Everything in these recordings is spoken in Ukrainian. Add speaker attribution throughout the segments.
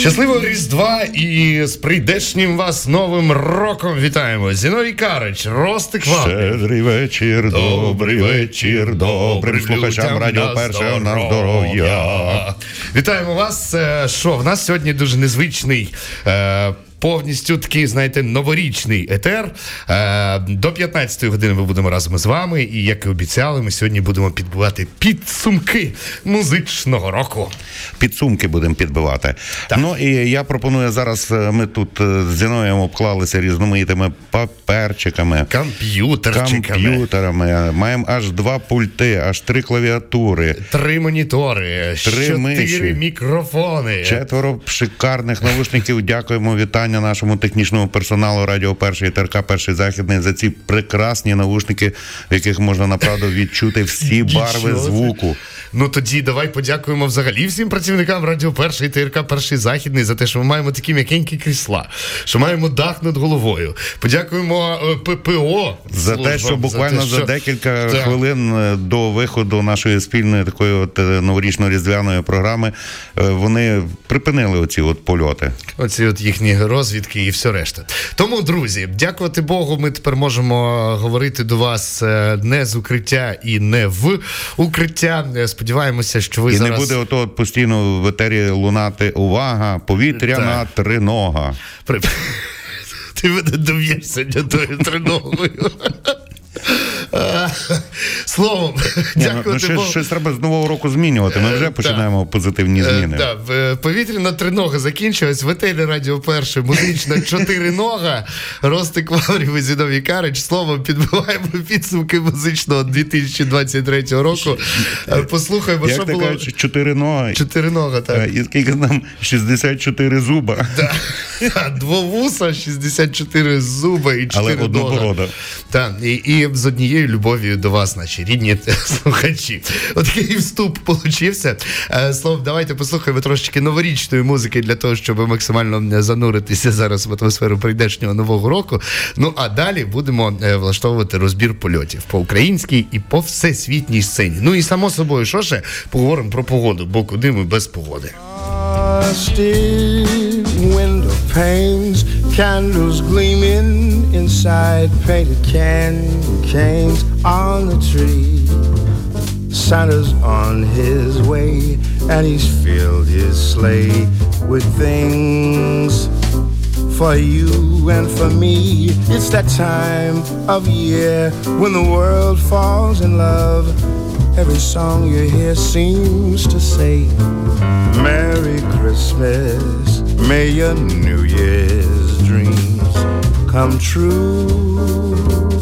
Speaker 1: Щасливого Різдва і з прийдешнім вас новим роком вітаємо. Зіновій Карич, Ростик
Speaker 2: Щедрий вечір, добрий вечір, добрим слухачам радіо першого на здоров'я.
Speaker 1: Вітаємо вас. Е, Що в нас сьогодні дуже незвичний. Е, повністю такий, знаєте, новорічний етер. Е, До 15-ї години ми будемо разом з вами. І як і обіцяли, ми сьогодні будемо підбивати підсумки музичного року.
Speaker 2: Підсумки будемо підбивати. Так. Ну і я пропоную зараз. е, Ми тут е, з Зіноєм обклалися різноманітними паперчиками. Комп'ютерами. Маємо аж два пульти, аж три клавіатури,
Speaker 1: Три монітори,
Speaker 2: Три
Speaker 1: чотири
Speaker 2: миші.
Speaker 1: мікрофони.
Speaker 2: четверо шикарних навушників. Дякуємо вітання нашому технічному персоналу Радіо Перший ТРК Перший Західний за ці прекрасні навушники, в яких можна направду відчути всі барви звуку.
Speaker 1: Ну тоді давай подякуємо взагалі всім працівникам Радіо Перший ТРК Перший Західний за те, що ми маємо такі м'якенькі крісла, що маємо дах над головою. Подякуємо е, ППО
Speaker 2: За те, що буквально за, декілька хвилин е, до виходу нашої спільної такої от е, новорічно-різдвяної програми вони припинили оці от польоти.
Speaker 1: Оці от їхні розвідки і все решта. Тому, друзі, дякувати Богу, ми тепер можемо говорити до вас е, не з укриття і не в укриття. Е, Сподіваємося, що ви
Speaker 2: І
Speaker 1: зараз...
Speaker 2: не буде ото постійно в етері лунати увага, повітряна тринога.
Speaker 1: При... Ти мене доб'єшся тою триногою. Словом,
Speaker 2: Ні, ну, ну, щось, щось треба з нового року змінювати. Ми вже
Speaker 1: Е,
Speaker 2: починаємо позитивні
Speaker 1: Е,
Speaker 2: зміни.
Speaker 1: Повітряна тринога закінчилась. В етері Радіо Перше музична чотиринога. Ростик Лаврів і Зіновій Карич. Словом, підбиваємо підсумки музичного 2023 року. Е, Послухаємо, що було.
Speaker 2: кажеш, чотири ноги.
Speaker 1: Чотиринога, так.
Speaker 2: е, І скільки нам 64 зуба.
Speaker 1: Двовуса, 64 зуба і 4
Speaker 2: Але одноборода.
Speaker 1: Так, і, з однією любов'ю до вас, наші рідні слухачі. Отакий вступ получився. Е, Словом, давайте послухаємо трошечки новорічної музики для того, щоб максимально зануритися зараз в атмосферу прийдешнього нового року. Ну а далі будемо е, влаштовувати розбір польотів по українській і по всесвітній сцені. Ну і само собою, що ще поговоримо про погоду, бо куди ми без погоди.
Speaker 3: Panes, candles gleaming inside painted candy canes on the tree. Santa's on his way, and he's filled his sleigh with things for you and for me. It's that time of year when the world falls in love. Every song you hear seems to say, Merry Christmas. May your New Year's dreams come true.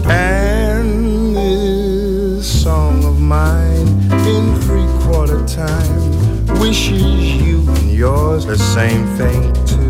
Speaker 3: And this song of mine in three quarter time wishes you and yours the same thing too.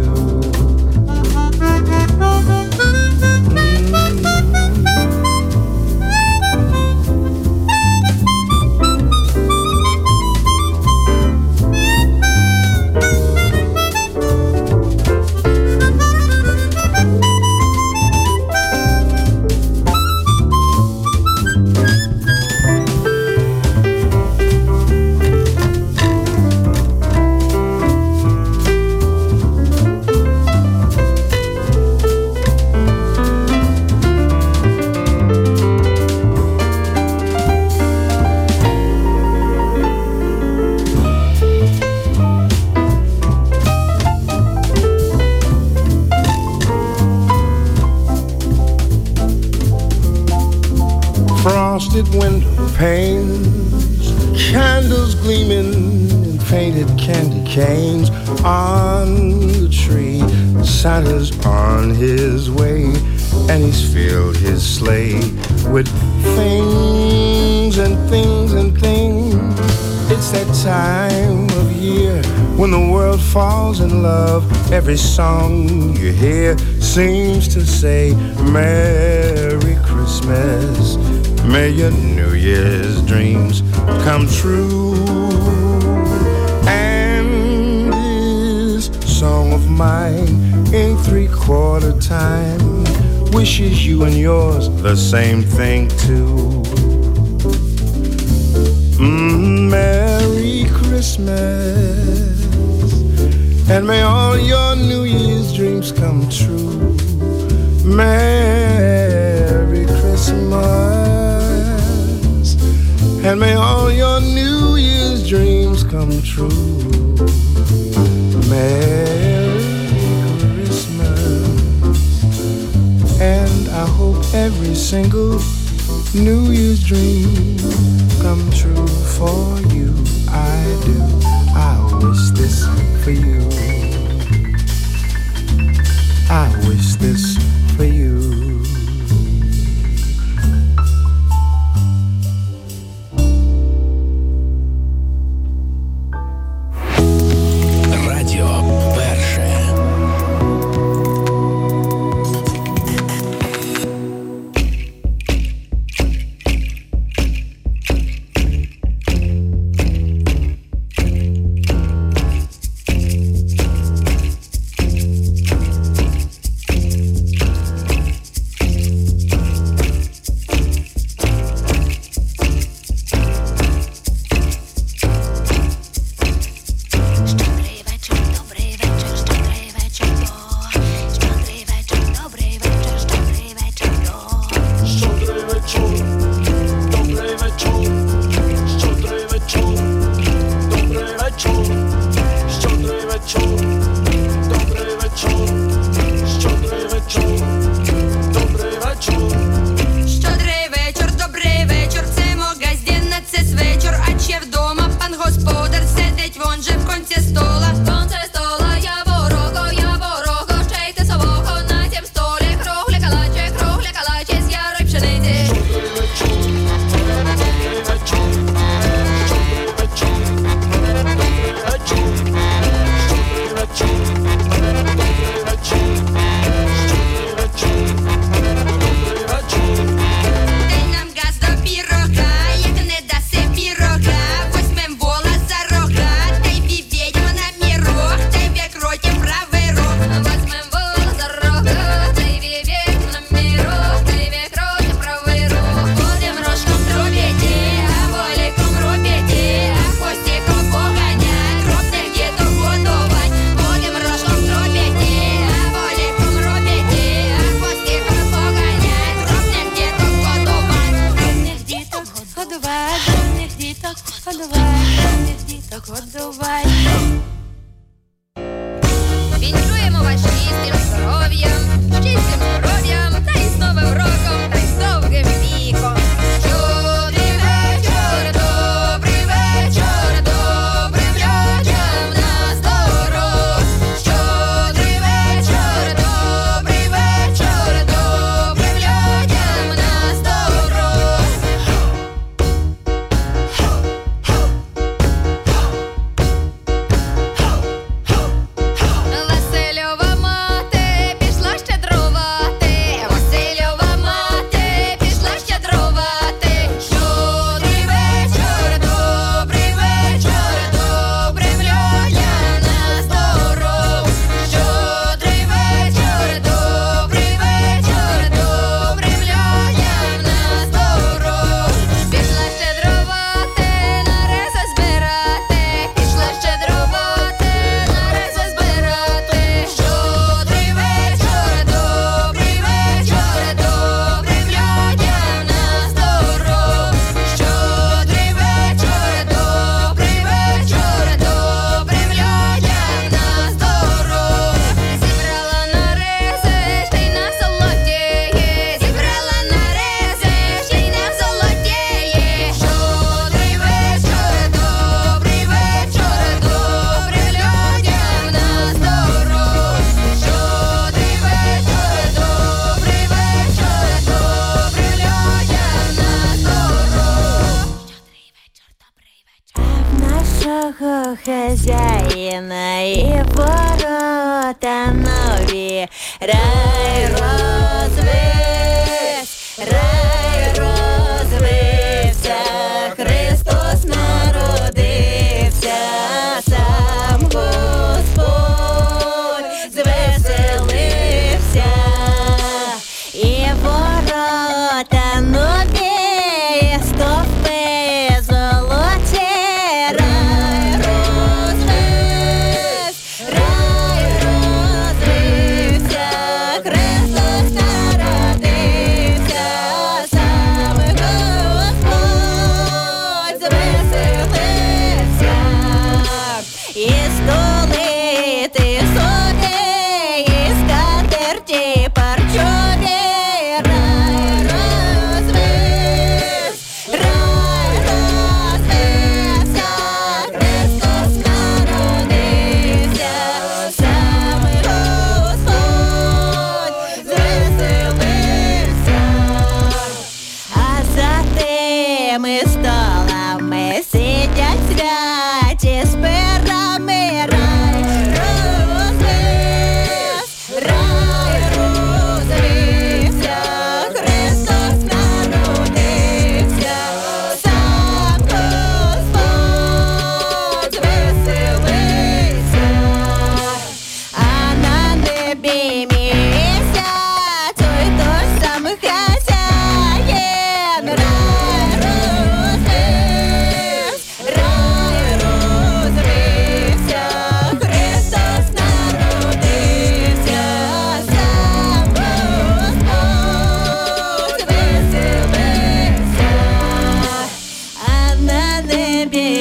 Speaker 3: Frosted window panes, candles gleaming in painted candy canes on the tree. Santa's on his way, and he's filled his sleigh with things and things and things. It's that time of year when the world falls in love. Every song you hear seems to say, Merry Christmas. May your New Year's dreams come true. And this song of mine in three quarter time wishes you and yours the same thing too. Mm, Merry Christmas,
Speaker 4: and may all your New Year's dreams come true. Merry Christmas and may all your New Year's dreams come true. Merry Christmas, and I hope every single New Year's dream come true for you. I do. I wish this for you. I wish this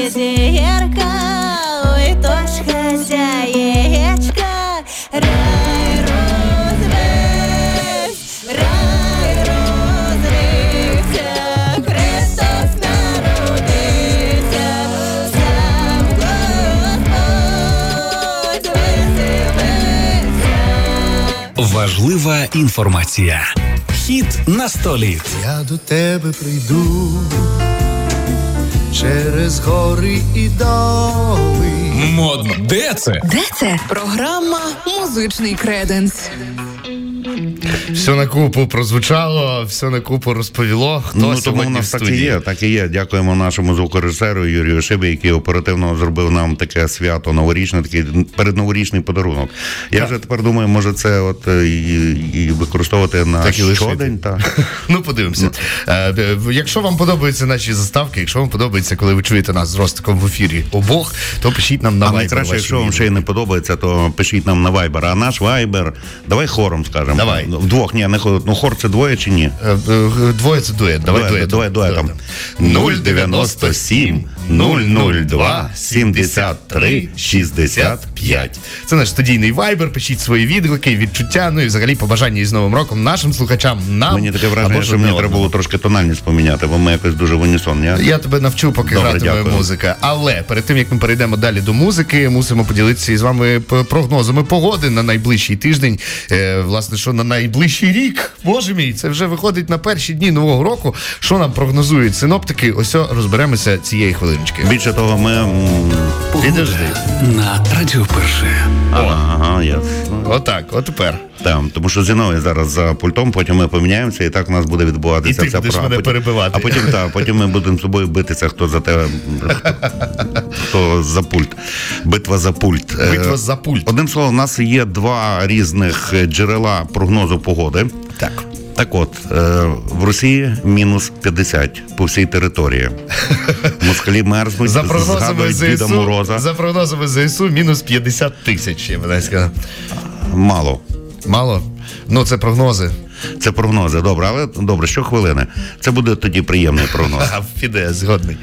Speaker 5: зірка, ой, то ж хазяєчка, рай розвився, рай Христос народився, сам Господь веселився.
Speaker 6: Важлива інформація. Хід на столі.
Speaker 3: Я до тебе прийду через гори і доли.
Speaker 6: Модно. Де це?
Speaker 7: Де це? Програма Музичний креденс.
Speaker 1: Все на купу прозвучало, все на купу розповіло. Хто
Speaker 2: Ну, тому
Speaker 1: сьогодні в
Speaker 2: нас так і є, так і є. Дякуємо нашому звукорежисеру Юрію Шибі, який оперативно зробив нам таке свято новорічне, такий передноворічний подарунок. Я вже тепер думаю, може це от е, і, і використовувати на
Speaker 1: Так і
Speaker 2: щодень. Так.
Speaker 1: Ну, подивимося. Е, е, Якщо вам подобаються наші заставки, якщо вам подобається, коли ви чуєте нас з Ростиком в ефірі обох, то пишіть нам на
Speaker 2: А
Speaker 1: Viber
Speaker 2: найкраще, якщо вам ще й не подобається, то пишіть нам на Viber. А наш Viber, давай хором скажемо.
Speaker 1: Давай.
Speaker 2: Вдвох, ні, не ну хор це двоє чи ні?
Speaker 1: Е, е, Двоє це дует. Давай
Speaker 2: дует.
Speaker 1: дует,
Speaker 2: дуетом. 097 002 73 65.
Speaker 1: Це наш студійний вайбер. Пишіть свої відгуки, відчуття, ну і взагалі побажання із Новим роком нашим слухачам. Нам
Speaker 2: Мені таке враження, що мені треба було трошки тональність поміняти, бо ми якось дуже в унісон. Я...
Speaker 1: Я тебе навчу, поки
Speaker 2: Добре,
Speaker 1: гратиме
Speaker 2: дякую.
Speaker 1: музика. Але перед тим як ми перейдемо далі до музики, мусимо поділитися із вами прогнозами погоди на найближчий тиждень. Е, власне, що на найближчий рік. Боже мій, це вже виходить на перші дні нового року. Що нам прогнозують синоптики? Ось розберемося цієї хвилиночки.
Speaker 2: Більше того, ми. м,
Speaker 1: Підожди.
Speaker 6: На радіо перше.
Speaker 2: Ага, ага, я.
Speaker 1: Отак, от тепер.
Speaker 2: Там, тому що Зіновий зараз за пультом, потім ми поміняємося, і так у нас буде відбуватися
Speaker 1: І ти
Speaker 2: вся
Speaker 1: будеш мене
Speaker 2: Потім-
Speaker 1: перебивати.
Speaker 2: А потім так, потім ми будемо з тобою битися, хто за тебе, хто, хто за пульт. Битва за пульт. Е,
Speaker 1: Битва за пульт.
Speaker 2: Одним словом, у нас є два різних е, джерела прогнозу погоди.
Speaker 1: Так.
Speaker 2: Так от, е, в Росії мінус 50 по всій території. Москалі мерзнуть,
Speaker 1: За прогнозами
Speaker 2: згадують Діда Мороза.
Speaker 1: за прогнозами ЗСУ, мінус 50 тисяч, я би сказав.
Speaker 2: Мало.
Speaker 1: Мало? Ну, це прогнози.
Speaker 2: Це прогнози. Добре, але добре, що хвилини. Це буде тоді приємний прогноз.
Speaker 1: А піде, згодний.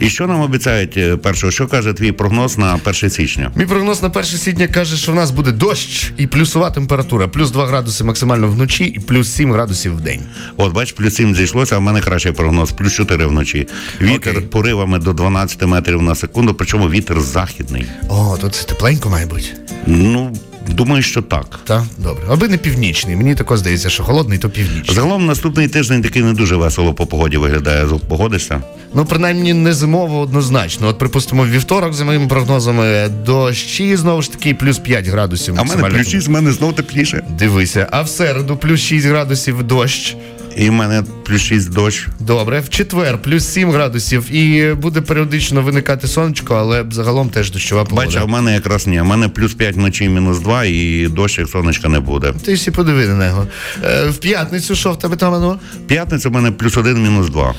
Speaker 2: І що нам обіцяють е, першого? Що каже твій прогноз на 1 січня?
Speaker 1: Мій прогноз на 1 січня каже, що в нас буде дощ і плюсова температура. Плюс 2 градуси максимально вночі і плюс 7 градусів в день.
Speaker 2: От бач, плюс 7 зійшлося, а в мене кращий прогноз, плюс 4 вночі. Вітер
Speaker 1: Окей.
Speaker 2: поривами до 12 метрів на секунду, причому вітер західний.
Speaker 1: О, тут це тепленько має бути.
Speaker 2: Ну, думаю, що так.
Speaker 1: Так, добре. Аби не північний. Мені тако здається, що холодний, то північний.
Speaker 2: Загалом наступний тиждень такий не дуже весело по погоді виглядає. Погодишся?
Speaker 1: Ну, принаймні, не зимово однозначно. От, припустимо, вівторок за моїми прогнозами дощі знову ж таки плюс 5 градусів.
Speaker 2: А в мене плюс 6, в мене знов тепліше.
Speaker 1: Дивися, а в середу плюс 6 градусів дощ.
Speaker 2: І в мене плюс 6 дощ.
Speaker 1: Добре, в четвер плюс 7 градусів, і буде періодично виникати сонечко, але загалом теж дощова погода.
Speaker 2: Бач, а в мене якраз ні. У мене плюс 5 вночі, мінус 2, і дощ, як сонечка не буде.
Speaker 1: Ти всі подиви на нього. Е, в п'ятницю що в тебе там В
Speaker 2: п'ятницю в мене плюс 1, мінус 2.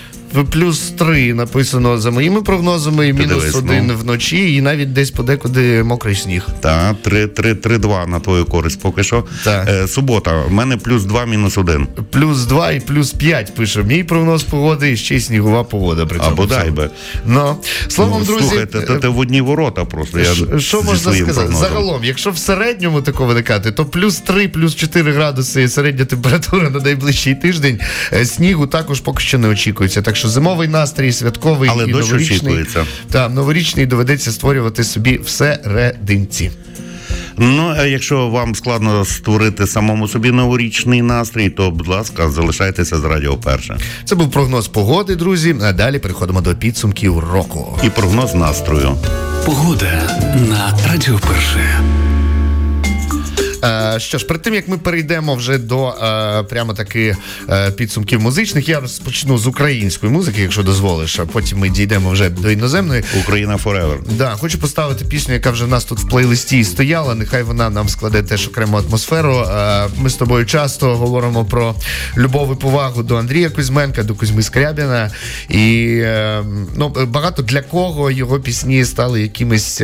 Speaker 1: Плюс 3 написано за моїми прогнозами, і мінус
Speaker 2: дивись,
Speaker 1: 1
Speaker 2: ну.
Speaker 1: вночі, і навіть десь подекуди мокрий сніг.
Speaker 2: Та 3, 3, 3, 2 на твою користь поки що.
Speaker 1: Так.
Speaker 2: Е, субота, в мене плюс 2, мінус 1.
Speaker 1: Плюс 2 і плюс 5 пише мій прогноз погоди, і ще й снігова погода. При цьому
Speaker 2: Або дай би.
Speaker 1: Ну, словом,
Speaker 2: Ну,
Speaker 1: друзі,
Speaker 2: Слухайте, то ти в одні ворота просто. Я
Speaker 1: Ш- Що
Speaker 2: зі
Speaker 1: можна
Speaker 2: своїм
Speaker 1: сказати?
Speaker 2: прогнозом.
Speaker 1: Загалом, якщо в середньому тако виникати, то плюс 3, плюс 4 градуси середня температура на найближчий тиждень. Е, Снігу також поки що не очікується. Так що зимовий настрій, святковий
Speaker 2: Але
Speaker 1: і
Speaker 2: дощ
Speaker 1: новорічний.
Speaker 2: очікується.
Speaker 1: Та, новорічний доведеться створювати собі всерединці.
Speaker 2: Ну, а якщо вам складно створити самому собі новорічний настрій, то, будь ласка, залишайтеся з радіо перше.
Speaker 1: Це був прогноз погоди, друзі. А далі переходимо до підсумків року.
Speaker 2: І прогноз настрою.
Speaker 6: Погода на радіо перше.
Speaker 1: Е, що ж, перед тим як ми перейдемо вже до е, прямо таки е, підсумків музичних, я розпочну з української музики, якщо дозволиш, а потім ми дійдемо вже до іноземної.
Speaker 2: Україна Forever.
Speaker 1: Да, хочу поставити пісню, яка вже в нас тут в плейлисті стояла. Нехай вона нам складе теж окрему атмосферу. Е, Ми з тобою часто говоримо про любов і повагу до Андрія Кузьменка, до Кузьми Скрябіна. І е, ну, багато для кого його пісні стали якимись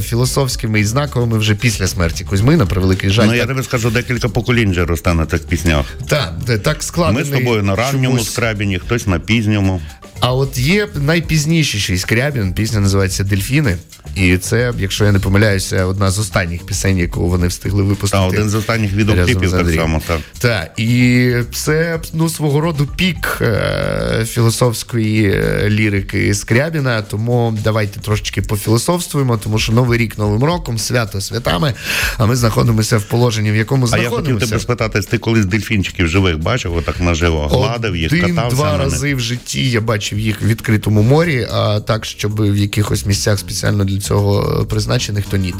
Speaker 1: філософськими і знаковими вже після смерті Кузьми, на превеликий жаль.
Speaker 2: Ну я
Speaker 1: Так-
Speaker 2: тобі скажу, декілька поколінь вже росте на цих піснях.
Speaker 1: Так, так складно.
Speaker 2: Ми з тобою на ранньому
Speaker 1: чомусь.
Speaker 2: скрабіні, хтось на пізньому.
Speaker 1: А от є найпізніший Скрябін, пісня називається Дельфіни. І це, якщо я не помиляюся, одна з останніх пісень, яку вони встигли випустити.
Speaker 2: Та один з останніх відеокліпів так само. Так.
Speaker 1: Так, і це ну свого роду пік е, філософської е, лірики Скрябіна. Тому давайте трошечки пофілософствуємо, тому що новий рік новим роком, свято святами. А ми знаходимося в положенні, в якому
Speaker 2: А я хотів тебе спитати, ти колись дельфінчиків живих бачив, отак наживо, гладив їх, катався
Speaker 1: Один-два рази в житті я бачив їх в відкритому морі, а так, щоб в якихось місцях спеціально для цього е, призначених, то ні.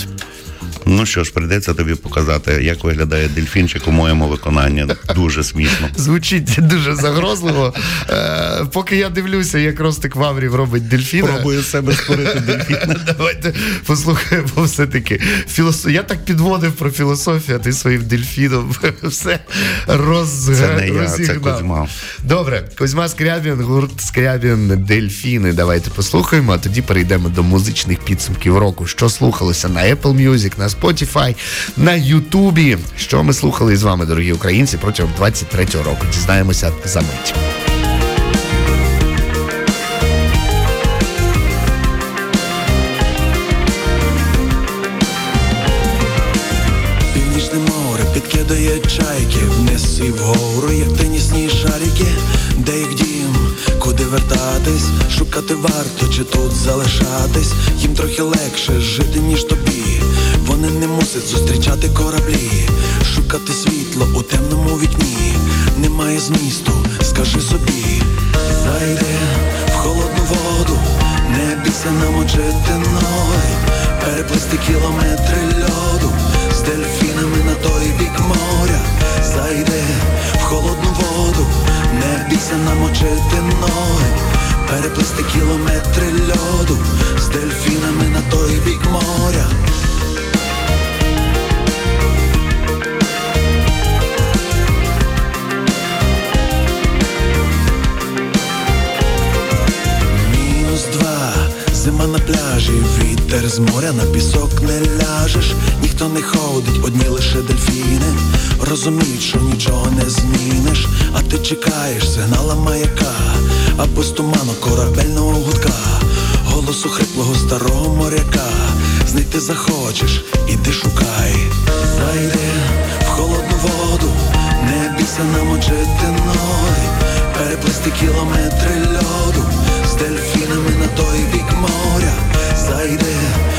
Speaker 2: Ну що ж, прийдеться тобі показати, як виглядає дельфінчик у моєму виконанні. Дуже смішно.
Speaker 1: Звучить дуже загрозливо. Е, поки я дивлюся, як Ростик Ваврів робить дельфіна.
Speaker 2: Пробую себе створити дельфіна.
Speaker 1: Давайте послухаємо все-таки. Філософ... Я так підводив про філософію, а ти своїм дельфіном все роз...
Speaker 2: Це не я, це
Speaker 1: розігнав.
Speaker 2: Кузьма.
Speaker 1: Добре, Кузьма Скрябін, гурт Скрябін, Дельфіни. Давайте послухаємо, а тоді перейдемо до музичних підсумків року. Що слухалося на Apple Music, на Spotify, на Ютубі. Що ми слухали з вами, дорогі українці, протягом 23-го року. Дізнаємося за мить.
Speaker 8: Північне море підкидає чайки вниз і вгору, як тенісні шарики, де їх куди вертатись, шукати варто чи тут залишатись, їм трохи легше жити, ніж тобі. Вони не мусять зустрічати кораблі, шукати світло у темному вікні. Немає змісту, скажи собі, зайди в холодну воду, не бійся намочити ноги, переплисти кілометри льоду дельфінами на той бік моря. Зайди в холодну воду, не бійся намочити ноги, переплисти кілометри льоду з дельфінами на той бік моря. Зима на пляжі, вітер з моря на пісок не ляжеш, ніхто не ходить, одні лише дельфіни. Розуміють, що нічого не зміниш, а ти чекаєш сигнала маяка, або з туману корабельного гудка, голосу хриплого старого моряка. Знайти захочеш, іди шукай, зайди в холодну воду, не бійся намочити ноги, переплисти кілометри льоду з дельфінами на той бік моря. Зайди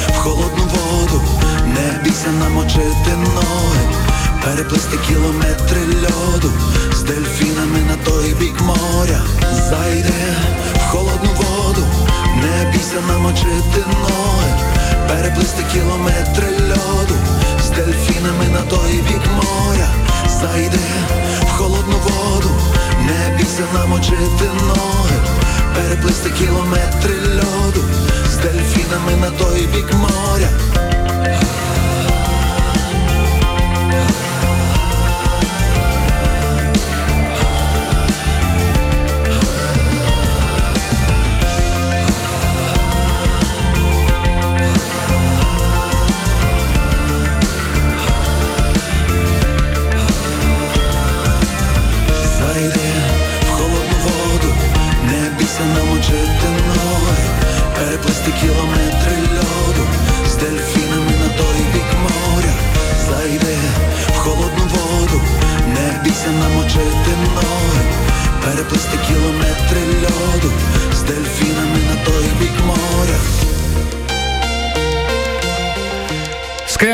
Speaker 8: в холодну воду, не бійся намочити ноги, переплисти кілометри льоду з дельфінами на той бік моря. Зайди в холодну воду, не бійся намочити ноги, переплисти кілометри льоду з дельфінами на той бік моря. Зайди в холодну воду, не бійся намочити ноги, переплисти кілометри льоду з дельфінами на той бік моря.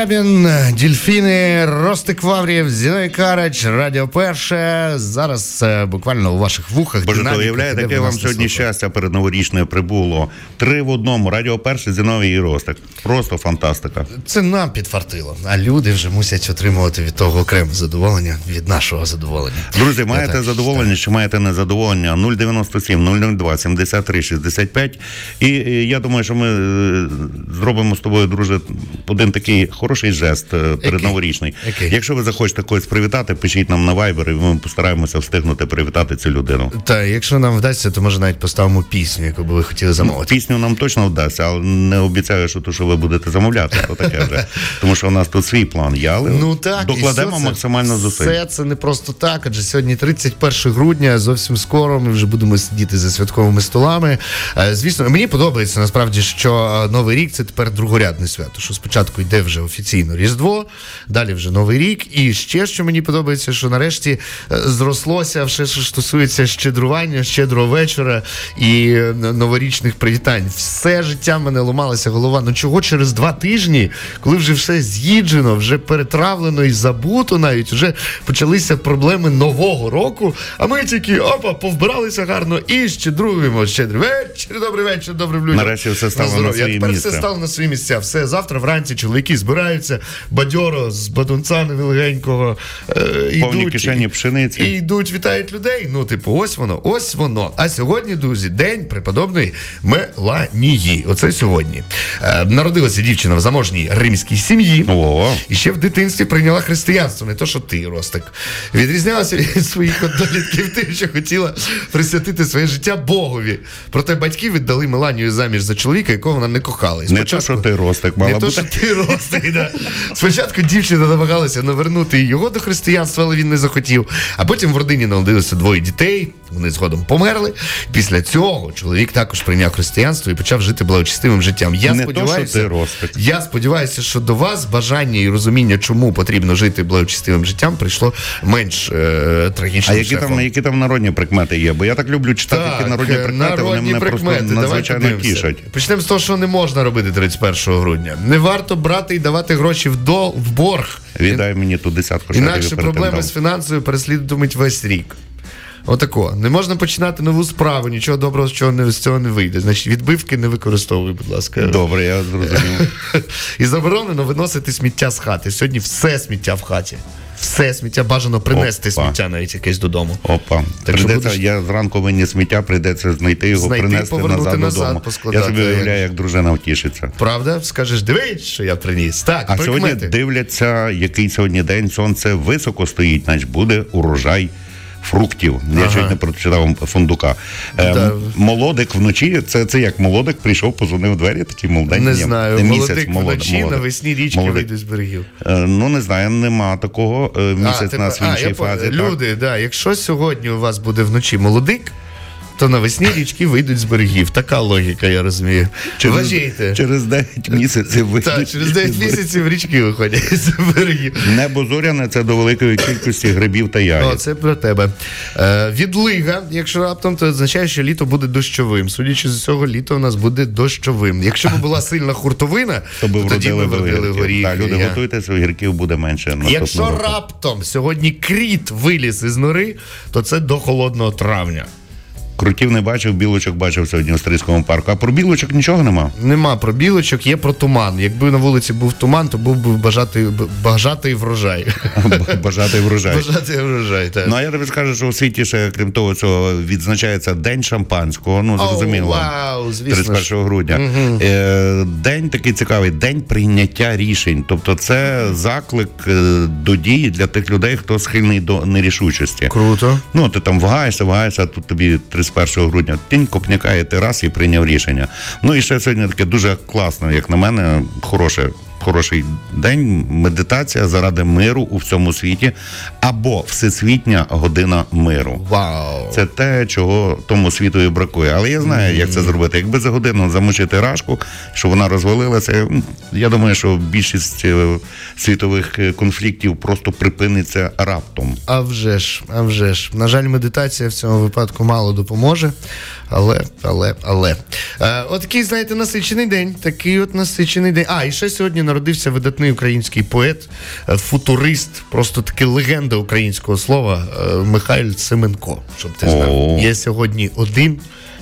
Speaker 1: Скрябін, Дільфіни, Ростик Ваврів, Зіною Карач, Радіо Перше. Зараз е, буквально у ваших вухах.
Speaker 2: Боже, то
Speaker 1: де
Speaker 2: яке вам сьогодні щастя перед новорічною прибуло. Три в одному. Радіо перше, Зіновій і Ростик. Просто фантастика.
Speaker 1: Це нам підфартило, а люди вже мусять отримувати від того окреме задоволення, від нашого задоволення.
Speaker 2: Друзі, маєте
Speaker 1: так
Speaker 2: задоволення чи маєте незадоволення? 097 002 73 65. І, і я думаю, що ми е, зробимо з тобою, друже, один такий хороший жест е, передноворічний.
Speaker 1: Який?
Speaker 2: Якщо ви захочете когось привітати, пишіть нам на Viber, і ми постараємося встигнути привітати цю людину.
Speaker 1: Та якщо нам вдасться, то може навіть поставимо пісню, яку би ви хотіли замовити.
Speaker 2: Пісню нам точно вдасться, але не обіцяю, що то, що ви будете замовляти, то таке вже. Тому що у нас тут свій план є, але
Speaker 1: Ну так,
Speaker 2: докладемо
Speaker 1: все це-
Speaker 2: максимально зусиль.
Speaker 1: Все це не просто так, адже сьогодні 31 грудня, зовсім скоро ми вже будемо сидіти за святковими столами. Е, Звісно, мені подобається насправді, що е, Новий рік це тепер другорядне свято. Що спочатку йде вже офіційно Різдво, далі вже Новий рік. І ще що мені подобається, що нарешті е, зрослося все, що стосується щедрування, щедрого вечора і е, новорічних привітань. Все життя мене ломалася голова. Ну чого через два тижні, коли вже все з'їджено, вже перетравлено і забуто, навіть вже почалися проблеми нового року. А ми тільки опа, повбиралися гарно і щедруємо. Щедрий вечір, добрий вечір, добрий людям.
Speaker 2: Нарешті все стало на
Speaker 1: здоров'я.
Speaker 2: свої
Speaker 1: Тепер все стало на свої місця. Все завтра вранці чоловіки збираються бадьоро з бадунцями легенького. Е,
Speaker 2: Повні
Speaker 1: йдуть
Speaker 2: кишені пшениці.
Speaker 1: І йдуть, вітають людей. Ну, типу, ось воно, ось воно. А сьогодні, друзі, день преподобної Меланії. Оце сьогодні. Е, народилася дівчина в заможній римській сім'ї.
Speaker 2: О,
Speaker 1: І ще в дитинстві прийняла християнство, не то, що ти, Ростик. Відрізнялася від своїх однолітків тим, що хотіла присвятити своє життя Богові. Проте батьки віддали Меланію заміж за чоловіка, якого вона не кохала. І
Speaker 2: не то, що ти Ростик мала
Speaker 1: не то, що ти Ростик, да. Спочатку дівчина намагалася навернути його до християнства, але він не захотів. А потім в родині народилося двоє дітей. Вони згодом померли. Після цього чоловік також прийняв християнство і почав жити благочестивим життям. Я
Speaker 2: Не то, що
Speaker 1: сподіваюся,
Speaker 2: ти
Speaker 1: я сподіваюся, що до вас бажання і розуміння, чому потрібно жити благочестивим життям, прийшло менш е,
Speaker 2: А які
Speaker 1: шляхом.
Speaker 2: там, які там народні прикмети є? Бо я так люблю читати
Speaker 1: Так,
Speaker 2: які народні
Speaker 1: е,
Speaker 2: прикмети, вони мене
Speaker 1: прикмети.
Speaker 2: просто надзвичайно тішать.
Speaker 1: Почнемо з того, що не можна робити 31 грудня. Не варто брати і давати гроші в, до, в борг.
Speaker 2: Віддай мені ту десятку,
Speaker 1: Інакше проблеми з фінансою переслідуватимуть весь рік. Отако. Не можна починати нову справу, нічого доброго з чого не з цього не вийде. Значить, відбивки не використовуй, будь ласка.
Speaker 2: Добре, я зрозумів.
Speaker 1: І заборонено виносити сміття з хати. Сьогодні все сміття в хаті. Все сміття бажано принести
Speaker 2: Опа.
Speaker 1: сміття навіть якесь додому.
Speaker 2: Опа,
Speaker 1: Так що
Speaker 2: прийдеться,
Speaker 1: будеш-
Speaker 2: я зранку винні сміття, прийдеться знайти його,
Speaker 1: Знайти,
Speaker 2: принести
Speaker 1: повернути
Speaker 2: назад,
Speaker 1: назад,
Speaker 2: додому.
Speaker 1: поскладати,
Speaker 2: Я собі уявляю, як дружина втішиться.
Speaker 1: Правда? Скажеш, дивись, що я приніс. Так,
Speaker 2: А
Speaker 1: прикмети.
Speaker 2: сьогодні дивляться, який сьогодні день сонце високо стоїть, значить буде урожай. Фруктів, я щось не прочитав фундука. Е,
Speaker 1: Да.
Speaker 2: Молодик вночі, це, це як молодик прийшов, позвонив у двері, такий молоденький.
Speaker 1: Не знаю,
Speaker 2: місяць,
Speaker 1: молодик
Speaker 2: молод-
Speaker 1: вночі
Speaker 2: молодик.
Speaker 1: навесні річки
Speaker 2: Молодик.
Speaker 1: вийдуть з берегів.
Speaker 2: Е, ну не знаю, нема такого. Е, Місяць а, в іншій
Speaker 1: я по-
Speaker 2: так.
Speaker 1: Люди, да, якщо сьогодні у вас буде вночі молодик, то навесні річки вийдуть з берегів. Така логіка, я розумію. Вважайте.
Speaker 2: через 9 місяців вийдуть.
Speaker 1: Так, через 9 місяців річки виходять з берегів.
Speaker 2: Небо зоряне це до великої кількості грибів та
Speaker 1: О, це про тебе. Е, відлига, якщо раптом, то означає, що літо буде дощовим. Судячи з цього, літо у нас буде дощовим. Якщо б була сильна хуртовина,
Speaker 2: То би
Speaker 1: то тоді ми вродили
Speaker 2: горіхи. Так, люди
Speaker 1: Я-
Speaker 2: готуйтеся, огірків буде менше.
Speaker 1: Якщо раптом сьогодні кріт виліз із нори, то це до холодного травня.
Speaker 2: Крутів не бачив, білочок бачив сьогодні в Стрийському парку. А про білочок нічого нема.
Speaker 1: Нема про білочок, є про туман. Якби на вулиці був туман, то був би бажатий, бажатий врожай.
Speaker 2: Бажати врожай.
Speaker 1: Бажатий врожай, так.
Speaker 2: Ну а я тобі скажу, що у світі ще, крім того, цього відзначається День шампанського. Ну, зрозуміло.
Speaker 1: вау, звісно
Speaker 2: 31 грудня. Е, день такий цікавий, день прийняття рішень. Тобто, це заклик е, до дії для тих людей, хто схильний до нерішучості.
Speaker 1: Круто.
Speaker 2: Ну, ти там вагаєшся, вагаєшся, а тут тобі 31 грудня тінь копняка, і ти і прийняв рішення. Ну і ще сьогодні таке дуже класне, як на мене, хороше. Хороший день, медитація заради миру у всьому світі або всесвітня година миру.
Speaker 1: Вау.
Speaker 2: Це те, чого тому світу і бракує. Але я знаю, як це зробити. Якби за годину замочити рашку, щоб вона розвалилася, я думаю, що більшість е, світових е, конфліктів просто припиниться раптом.
Speaker 1: А вже ж, а вже ж. На жаль, медитація в цьому випадку мало допоможе. Але, але, але. Е, от такий, знаєте, насичений день. Такий от насичений день. А, і ще сьогодні народився видатний український поет, е, футурист, просто таки легенда українського слова е, Михайль Семенко. Щоб ти знав.
Speaker 2: О.
Speaker 1: Я сьогодні один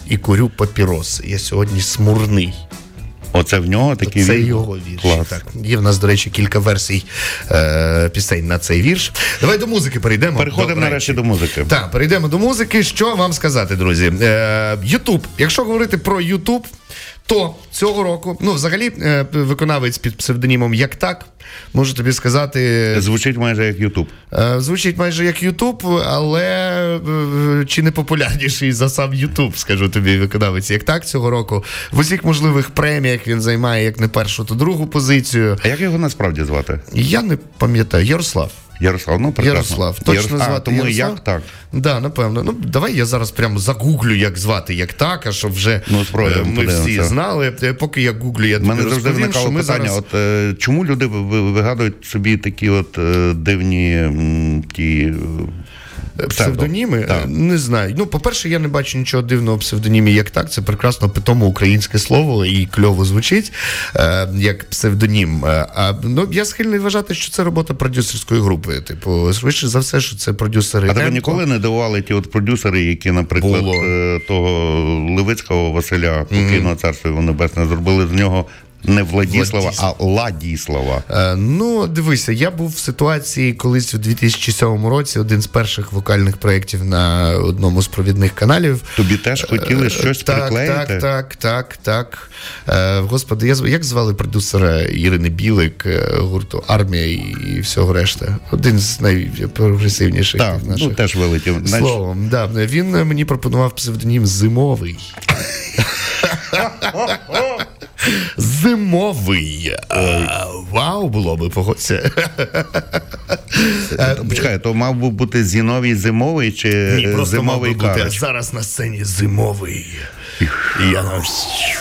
Speaker 1: і курю папіроси. Я сьогодні смурний.
Speaker 2: Оце в нього такий
Speaker 1: Це
Speaker 2: вірш?
Speaker 1: його вірш.
Speaker 2: Клас.
Speaker 1: Так. Є в нас, до речі, кілька версій е, пісень на цей вірш. Давай до музики перейдемо.
Speaker 2: Переходимо
Speaker 1: Добре.
Speaker 2: нарешті до музики.
Speaker 1: Так, перейдемо до музики. Що вам сказати, друзі? Е, Ютуб. Якщо говорити про Ютуб, то цього року, ну, взагалі, е, виконавець під псевдонімом Як так, можу тобі сказати.
Speaker 2: Звучить майже як Ютуб.
Speaker 1: Е, Звучить майже як Ютуб, але е, чи не популярніший за сам Ютуб, скажу тобі, виконавець як так цього року. В усіх можливих преміях він займає як не першу, то другу позицію.
Speaker 2: А як його насправді звати?
Speaker 1: Я не пам'ятаю, Ярослав.
Speaker 2: Ярослав, ну прекрасно.
Speaker 1: Ярослав, точно
Speaker 2: Яр...
Speaker 1: звати
Speaker 2: а, тому
Speaker 1: Ярослав?
Speaker 2: як так?
Speaker 1: Да, напевно. Ну давай я зараз прямо загуглю, як звати, як так, а щоб вже
Speaker 2: Ну, спробуємо,
Speaker 1: ми ми всі знали. Е, Поки я гуглю, я
Speaker 2: У мене завжди виникало питання:
Speaker 1: зараз...
Speaker 2: от е, чому люди ви- ви- вигадують собі такі от е, дивні м, ті е?
Speaker 1: Псевдоніми
Speaker 2: Так.
Speaker 1: Е, не знаю. Ну, по-перше, я не бачу нічого дивного в псевдонімі, як так. Це прекрасно питомо українське слово і кльово звучить е, як псевдонім. Е, А ну я схильний вважати, що це робота продюсерської групи. Типу, швидше за все, що це продюсери.
Speaker 2: А тебе ніколи не дивували ті от продюсери, які, наприклад,
Speaker 1: Було.
Speaker 2: е, того Левицького Василя покійного царства його небесне, зробили з нього не Владіслава, а Ладіслава.
Speaker 1: Е, Ну, дивися, я був в ситуації колись у 2007 році. Один з перших вокальних проєктів на одному з провідних каналів.
Speaker 2: Тобі теж хотіли щось
Speaker 1: Е, так,
Speaker 2: приклеїти?
Speaker 1: Так, так, так, так. Е, Господи, я як звали продюсера Ірини Білик, е, гурту Армія і всього решта. Один з найпрогресивніших
Speaker 2: Так,
Speaker 1: наших.
Speaker 2: ну теж вилетів.
Speaker 1: Словом, да, він е, мені пропонував псевдонім Зимовий. Зимовий. А, Вау, було би погодься.
Speaker 2: е, почекай, то мав би бути Зіновій зимовий чи
Speaker 1: Ні, просто зимовий мав би бути. А зараз на сцені зимовий. І я там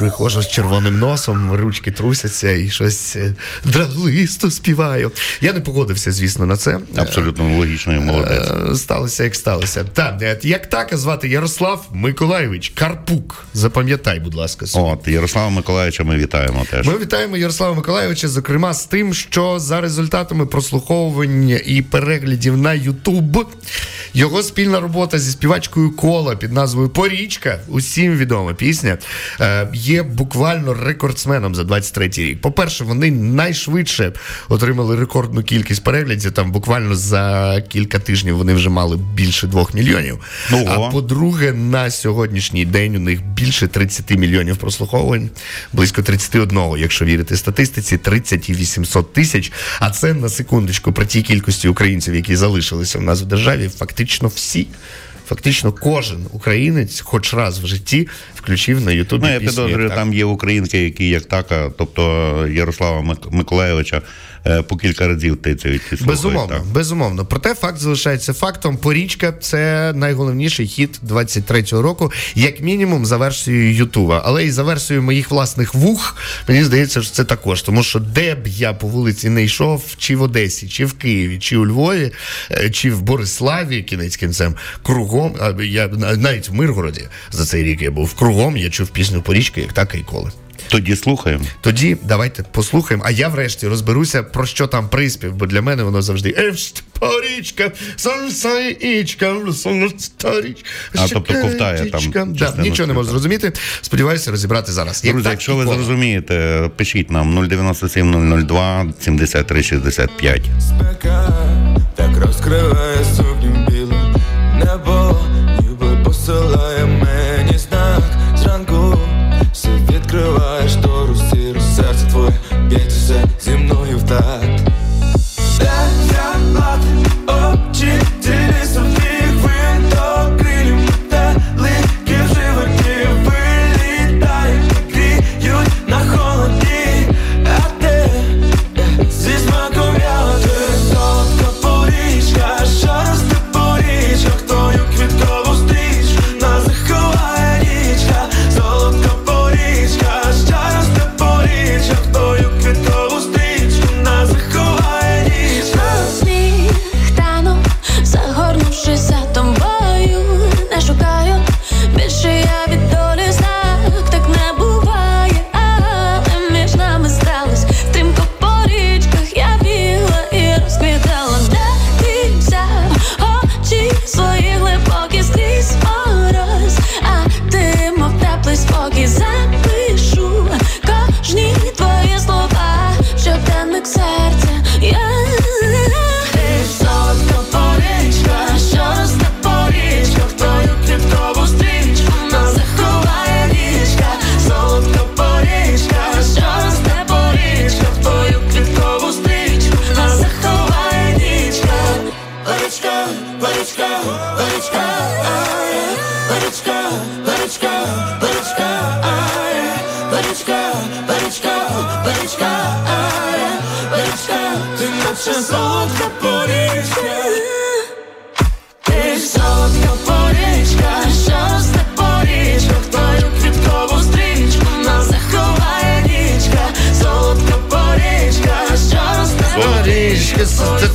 Speaker 1: виходжу з червоним носом, ручки трусяться і щось е, драглисто співаю. Я не погодився, звісно, на це.
Speaker 2: Абсолютно логічно і молодець.
Speaker 1: Е, Сталося, як сталося. Так, е, як так звати Ярослав Миколайович Карпук. Запам'ятай, будь ласка, собі.
Speaker 2: От, Ярослава Миколаївича ми вітаємо теж.
Speaker 1: Ми вітаємо Ярослава Миколайовича, зокрема, з тим, що за результатами прослуховування і переглядів на Ютуб його спільна робота зі співачкою Кола під назвою Порічка, усім відома пісня, е, є буквально рекордсменом за 23 рік. По-перше, вони найшвидше отримали рекордну кількість переглядів. Там буквально за кілька тижнів вони вже мали більше двох мільйонів.
Speaker 2: Ого.
Speaker 1: А по-друге, на сьогоднішній день у них більше 30 мільйонів прослуховувань, близько 31, якщо вірити статистиці, 30 і 800 тисяч. А це на секундочку про ті кількості українців, які залишилися в нас в державі, фактично всі. Фактично кожен українець, хоч раз в житті, включив на Ютубі.
Speaker 2: Ну, я підозрюю, там є українки, які як така, тобто Ярослава Мик- Миколаєвича е, по кілька разів тицяють і слухають.
Speaker 1: Безумовно,
Speaker 2: так.
Speaker 1: безумовно. Проте факт залишається фактом. Порічка це найголовніший хіт 23-го року, як мінімум, за версією Ютуба. Але і за версією моїх власних вух, мені здається, що це також. Тому що де б я по вулиці не йшов, чи в Одесі, чи в Києві, чи у Львові, е, чи в Бориславі, кінець кінцем, кругом, я навіть в Миргороді за цей рік я був кругом, я чув пісню Порічка, як так і коли.
Speaker 2: Тоді слухаємо.
Speaker 1: Тоді давайте послухаємо, а я врешті розберуся, про що там приспів, бо для мене воно завжди «Еш, порічка, сонцаїчка, сонцарічка».
Speaker 2: А, тобто ковтає там
Speaker 1: Да, нічого не можу зрозуміти. Сподіваюся розібрати зараз. Як
Speaker 2: Друзі,
Speaker 1: так
Speaker 2: якщо ви зрозумієте, пишіть нам 097 002 73 65.
Speaker 9: спека так розкриває сукню білу небо, ніби посилає мені знак зранку. Все відкриває б'ється зі мною в такт.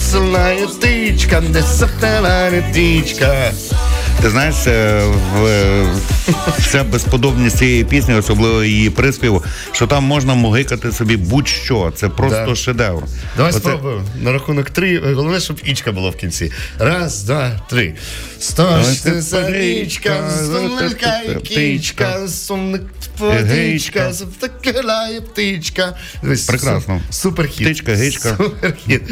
Speaker 1: Соцельна тичка, не соцельна тичка.
Speaker 2: Ти знаєш, е, вся безподобність цієї пісні, особливо її приспіву, що там можна могикати собі будь-що. Це просто
Speaker 1: Да.
Speaker 2: шедевр.
Speaker 1: Давай
Speaker 2: Оце-
Speaker 1: спробуємо. На рахунок три. Головне, щоб ічка була в кінці. Раз, два, три. Сто
Speaker 2: це
Speaker 1: річка, сонника і птичка, сонник водичка, завтакляє птичка.
Speaker 2: Прекрасно.
Speaker 1: су- Суперхіт.
Speaker 2: Птичка, гичка.
Speaker 1: Суперхіт.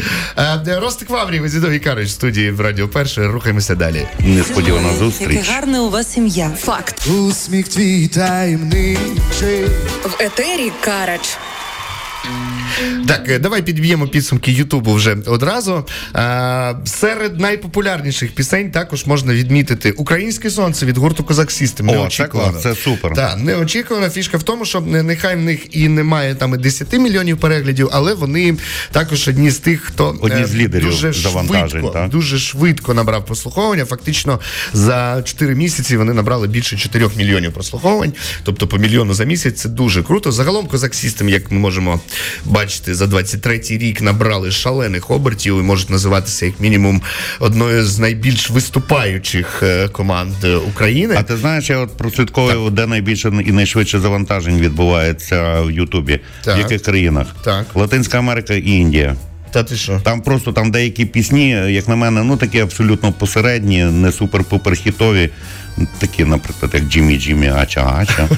Speaker 1: Де Ростик Ваврів, Зідов Вікарович в студії в Радіо Перше. Рухаємося далі.
Speaker 2: Несподівана
Speaker 7: Яке
Speaker 2: зустріч.
Speaker 7: гарне у вас ім'я. Факт.
Speaker 3: Усміх твій таємничий.
Speaker 7: В етері Карач.
Speaker 1: Так, е, давай підб'ємо підсумки Ютубу вже одразу. А, серед найпопулярніших пісень також можна відмітити Українське сонце від гурту Козак Сістем.
Speaker 2: О,
Speaker 1: Неочікувано.
Speaker 2: це це супер.
Speaker 1: Так, неочікувана фішка в тому, що нехай в них і немає там 10 мільйонів переглядів, але вони також одні з тих, хто
Speaker 2: Одні
Speaker 1: е,
Speaker 2: з лідерів
Speaker 1: дуже швидко,
Speaker 2: так?
Speaker 1: дуже швидко набрав прослуховування. Фактично за 4 місяці вони набрали більше 4 мільйонів прослуховувань. Тобто по мільйону за місяць це дуже круто. Загалом Козак Сістем, як ми можемо бачити, за 23-й рік набрали шалених обертів і можуть називатися як мінімум одною з найбільш виступаючих е, команд України.
Speaker 2: А ти знаєш, я от прослідковую, де найбільше і найшвидше завантажень відбувається в Ютубі.
Speaker 1: Так.
Speaker 2: В яких країнах?
Speaker 1: Так.
Speaker 2: Латинська Америка і Індія.
Speaker 1: Та ти що?
Speaker 2: Там просто там деякі пісні, як на мене, ну такі абсолютно посередні, не супер-пупер хітові. Такі, наприклад, як Джиммі Джиммі Ача Ача.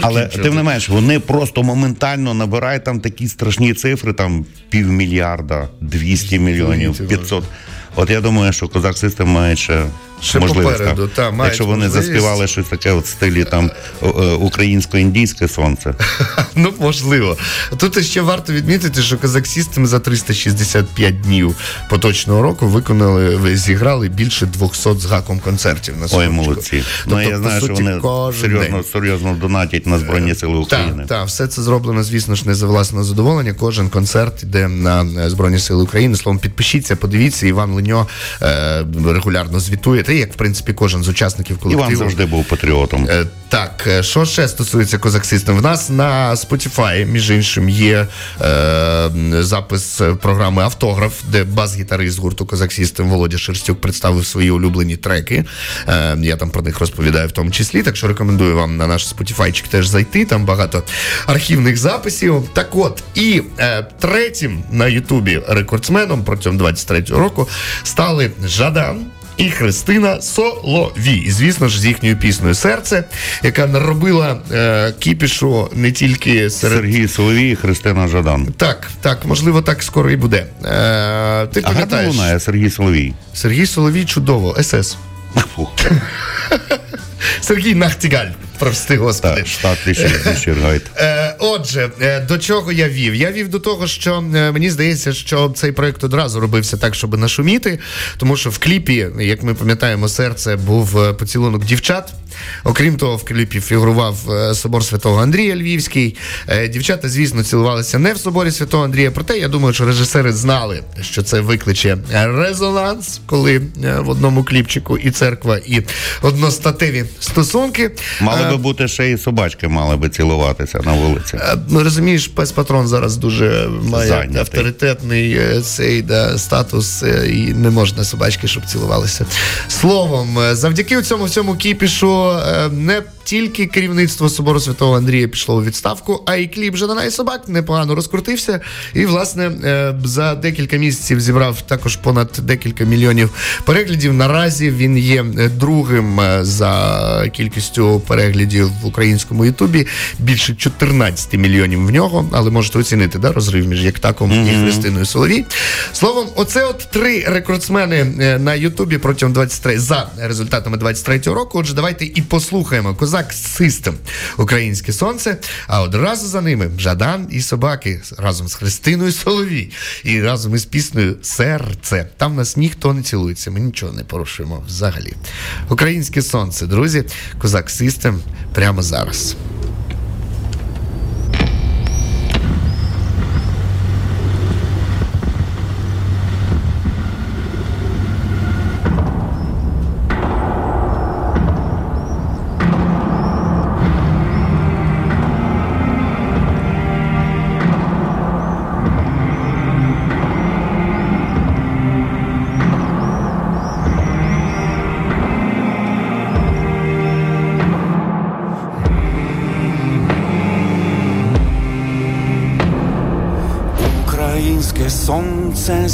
Speaker 2: Але тим не менш, вони просто моментально набирають там такі страшні цифри, там півмільярда, 200 мільйонів, 500. От я думаю, що козак систем має ще,
Speaker 1: Ще
Speaker 2: можливість.
Speaker 1: попереду, та, мають
Speaker 2: Якщо вони
Speaker 1: можливість.
Speaker 2: заспівали щось таке от в стилі там е, е, українсько-індійське сонце.
Speaker 1: Ну, можливо. Тут ще варто відмітити, що Козак Сістем за 365 днів поточного року виконали, зіграли більше 200 з гаком концертів на
Speaker 2: Ой,
Speaker 1: секундочку.
Speaker 2: молодці.
Speaker 1: Тобто,
Speaker 2: ну я
Speaker 1: по
Speaker 2: знаю, що вони серйозно,
Speaker 1: день.
Speaker 2: серйозно донатять на Збройні Сили України.
Speaker 1: Так, так, все це зроблено, звісно ж, не за власне задоволення. Кожен концерт йде на е, Збройні Сили України. Словом, підпишіться, подивіться. Іван Леньо е, регулярно звітує. Та як в принципі кожен з учасників колективу.
Speaker 2: Іван завжди був патріотом.
Speaker 1: Е, Так, е, що ще стосується Козак Систем? В нас на Spotify, між іншим, є е, запис програми Автограф, де бас-гітарист гурту Козак Систем Володя Шерстюк представив свої улюблені треки. Е, я там про них розповідаю в тому числі. Так що рекомендую вам на наш Spotify теж зайти. Там багато архівних записів. Так от, і е, третім на Ютубі рекордсменом протягом 23-го року стали Жадан і Христина Соловій. Звісно ж, з їхньою піснею Серце, яка наробила е, кіпішу не тільки серед.
Speaker 2: Сергій Соловій і Христина Жадан.
Speaker 1: Так, так, можливо, так скоро і буде. Е, ти
Speaker 2: А
Speaker 1: пам'ятаєш,
Speaker 2: лунає Сергій Соловій.
Speaker 1: Сергій Соловій чудово, СС. Сергій Нахтігаль, прости господи.
Speaker 2: штат.
Speaker 1: Е, отже, е, до чого я вів? Я вів до того, що е, мені здається, що цей проект одразу робився так, щоб нашуміти, тому що в кліпі, як ми пам'ятаємо, серце був е, поцілунок дівчат. Окрім того, в кліпі фігурував е, собор святого Андрія Львівський. Е, Дівчата, звісно, цілувалися не в соборі святого Андрія. Проте я думаю, що режисери знали, що це викличе резонанс, коли е, в одному кліпчику і церква, і одностатеві стосунки.
Speaker 2: Мали би бути ще і собачки, мали би цілуватися на вулиці.
Speaker 1: Ну, розумієш, пес патрон зараз дуже має
Speaker 2: Зайнятий.
Speaker 1: авторитетний цей да, статус, і не можна собачки, щоб цілувалися. Словом, завдяки цьому всьому кіпішу не тільки керівництво собору святого Андрія пішло у відставку, а й кліп Жадана і собак непогано розкрутився. І, власне, е, за декілька місяців зібрав також понад декілька мільйонів переглядів. Наразі він є е, другим е, за кількістю переглядів в українському Ютубі. Більше 14 мільйонів в нього, але можете оцінити да, розрив між Яктаком і Христиною Соловій. Словом, оце от три рекордсмени на Ютубі протягом 23 за результатами 23-го року. Отже, давайте і послухаємо. Козак Козак Систем, Українське сонце. А одразу за ними Жадан і собаки разом з Христиною Соловій. І разом із піснею Серце. Там нас ніхто не цілується. Ми нічого не порушуємо взагалі. Українське сонце, друзі, Козак Систем прямо зараз.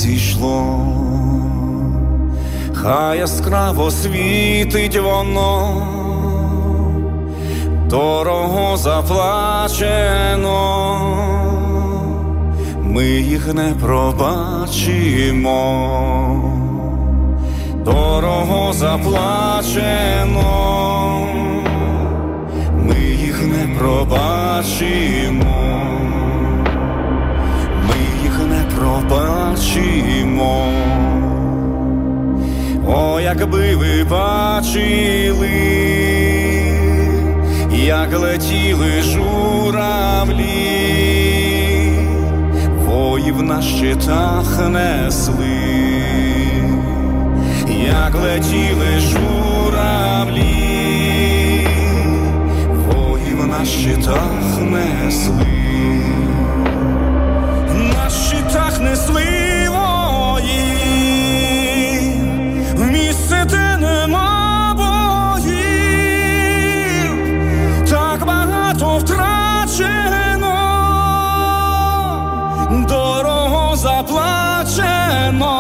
Speaker 10: Зійшло, хай яскраво світить воно, дорого заплачено, ми їх не пробачимо, дорого заплачено, ми їх не пробачимо пробачимо. О, якби ви бачили, як летіли журавлі, воїв на щитах несли, як летіли журавлі, воїв на щитах несли втрачено, дорого заплачено,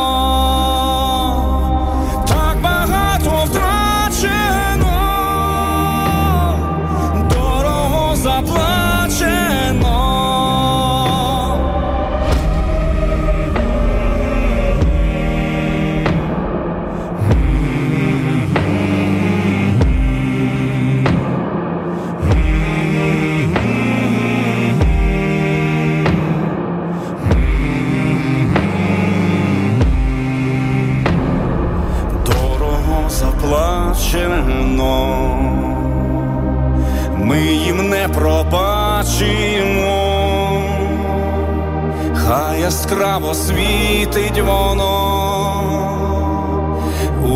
Speaker 10: яскраво світить воно,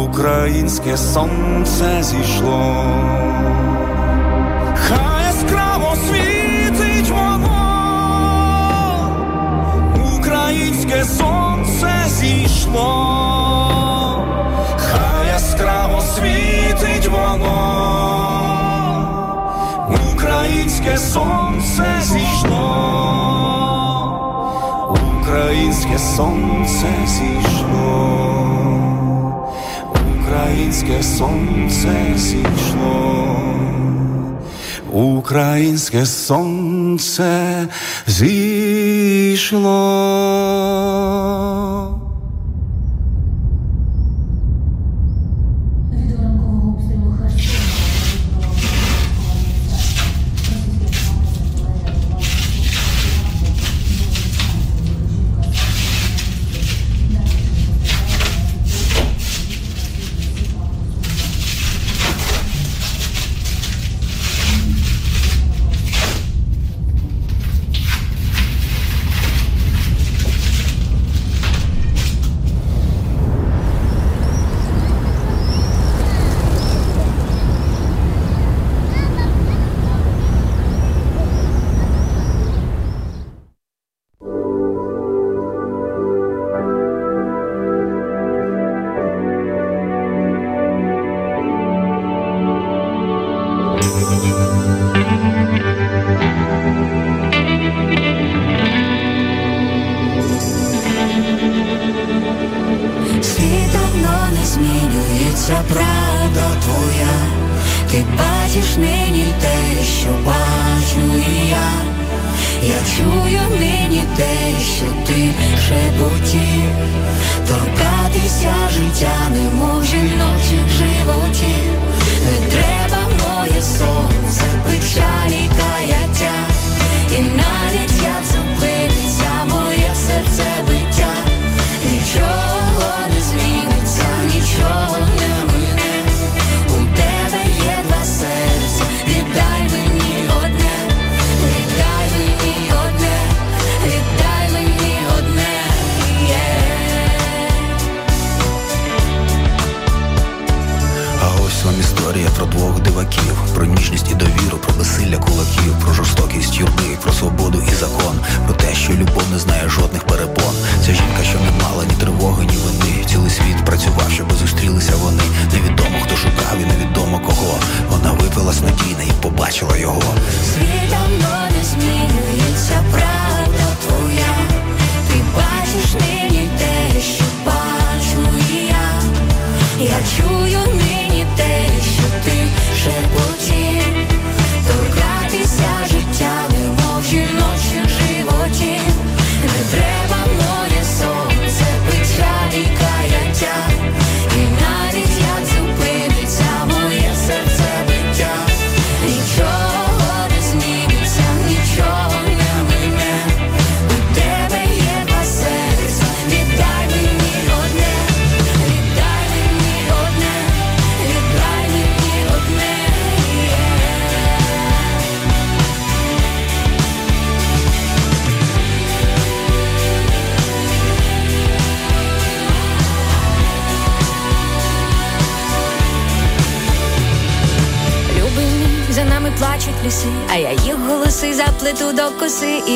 Speaker 10: українське сонце зійшло, хай яскраво світить воно, українське сонце зійшло, хай яскраво світить воно, українське сонце зійшло, українське сонце зійшло, українське сонце зійшло. Українське сонце зійшло.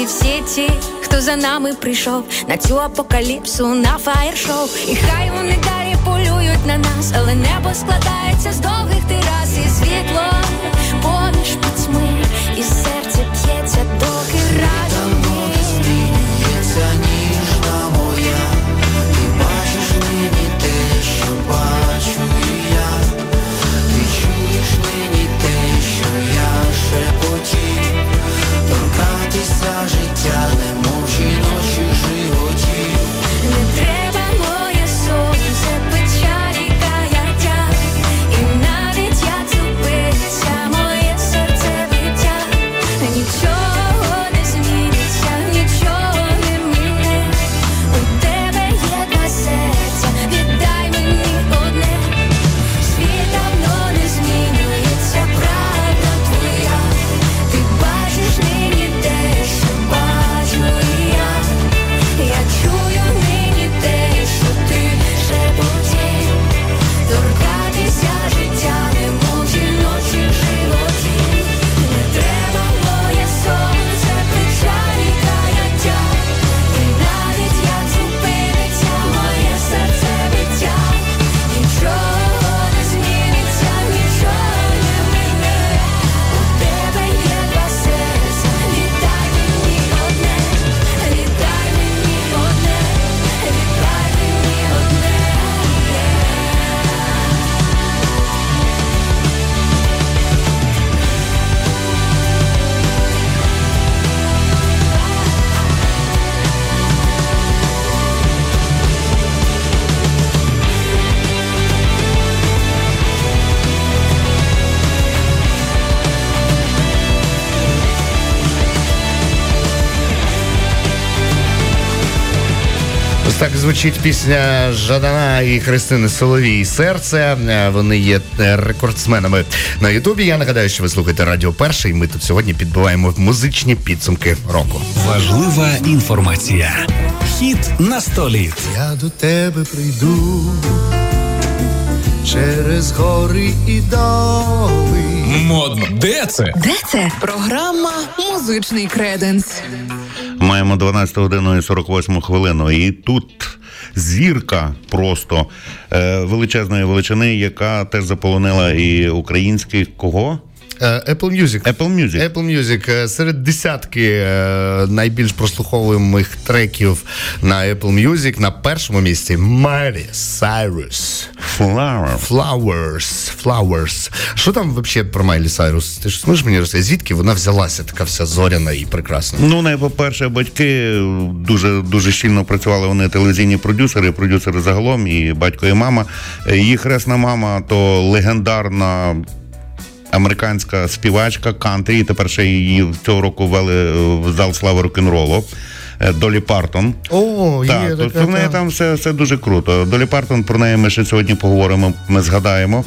Speaker 11: Всі ті, хто за нами прийшов на цю апокаліпсу, на фаєр-шоу. І хай вони далі полюють на нас, але небо складається з довгих терас і світло поміж пітьми, і серце п'ється, доки разом
Speaker 1: звучить пісня Жадана і Христини Соловій Серце. Е, Вони є е, рекордсменами на Ютубі. Я нагадаю, що ви слухаєте Радіо Перший. Ми тут сьогодні підбиваємо музичні підсумки року.
Speaker 6: Важлива інформація. Хіт на столі.
Speaker 12: Я до тебе прийду через гори і доли.
Speaker 6: Модно. Де це?
Speaker 7: Де це? Програма Музичний креденс.
Speaker 2: Маємо 12 годину і 48 хвилину. І тут зірка просто е, величезної величини, яка теж заполонила і українських кого?
Speaker 1: Е, Apple Music.
Speaker 2: Apple Music.
Speaker 1: Apple Music е, серед десятки найбільш прослуховуємих треків на Apple Music на першому місці Miley Cyrus.
Speaker 2: Flower.
Speaker 1: Flowers. Flowers. Що там взагалі про Майлі Сайрус? Ти ж можеш мені розказати, звідки вона взялася така вся зоряна і прекрасна?
Speaker 2: Ну, най, по-перше, батьки дуже дуже щільно працювали вони телевізійні продюсери, продюсери загалом, і батько, і мама. Е, Їх хресна мама то легендарна. Американська співачка кантрі, і тепер ще її цього року ввели в зал слави рок-н-ролу. Е, Долі Партон.
Speaker 1: О,
Speaker 2: Так,
Speaker 1: є
Speaker 2: то
Speaker 1: така.
Speaker 2: в неї
Speaker 1: та.
Speaker 2: там все, все дуже круто. Долі Партон про неї ми ще сьогодні поговоримо. Ми згадаємо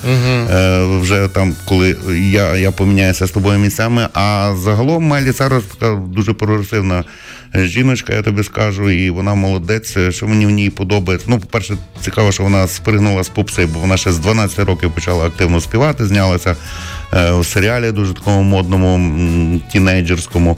Speaker 2: е, вже там, коли я, я поміняюся з тобою місцями. А загалом Майлі Сайрус така дуже прогресивна жіночка, я тобі скажу, і вона молодець. Е, Що мені в ній подобається. Ну, по-перше, цікаво, що вона спригнула з попси, бо вона ще з 12 років почала активно співати, знялася е, в серіалі дуже такому модному, тінейджерському.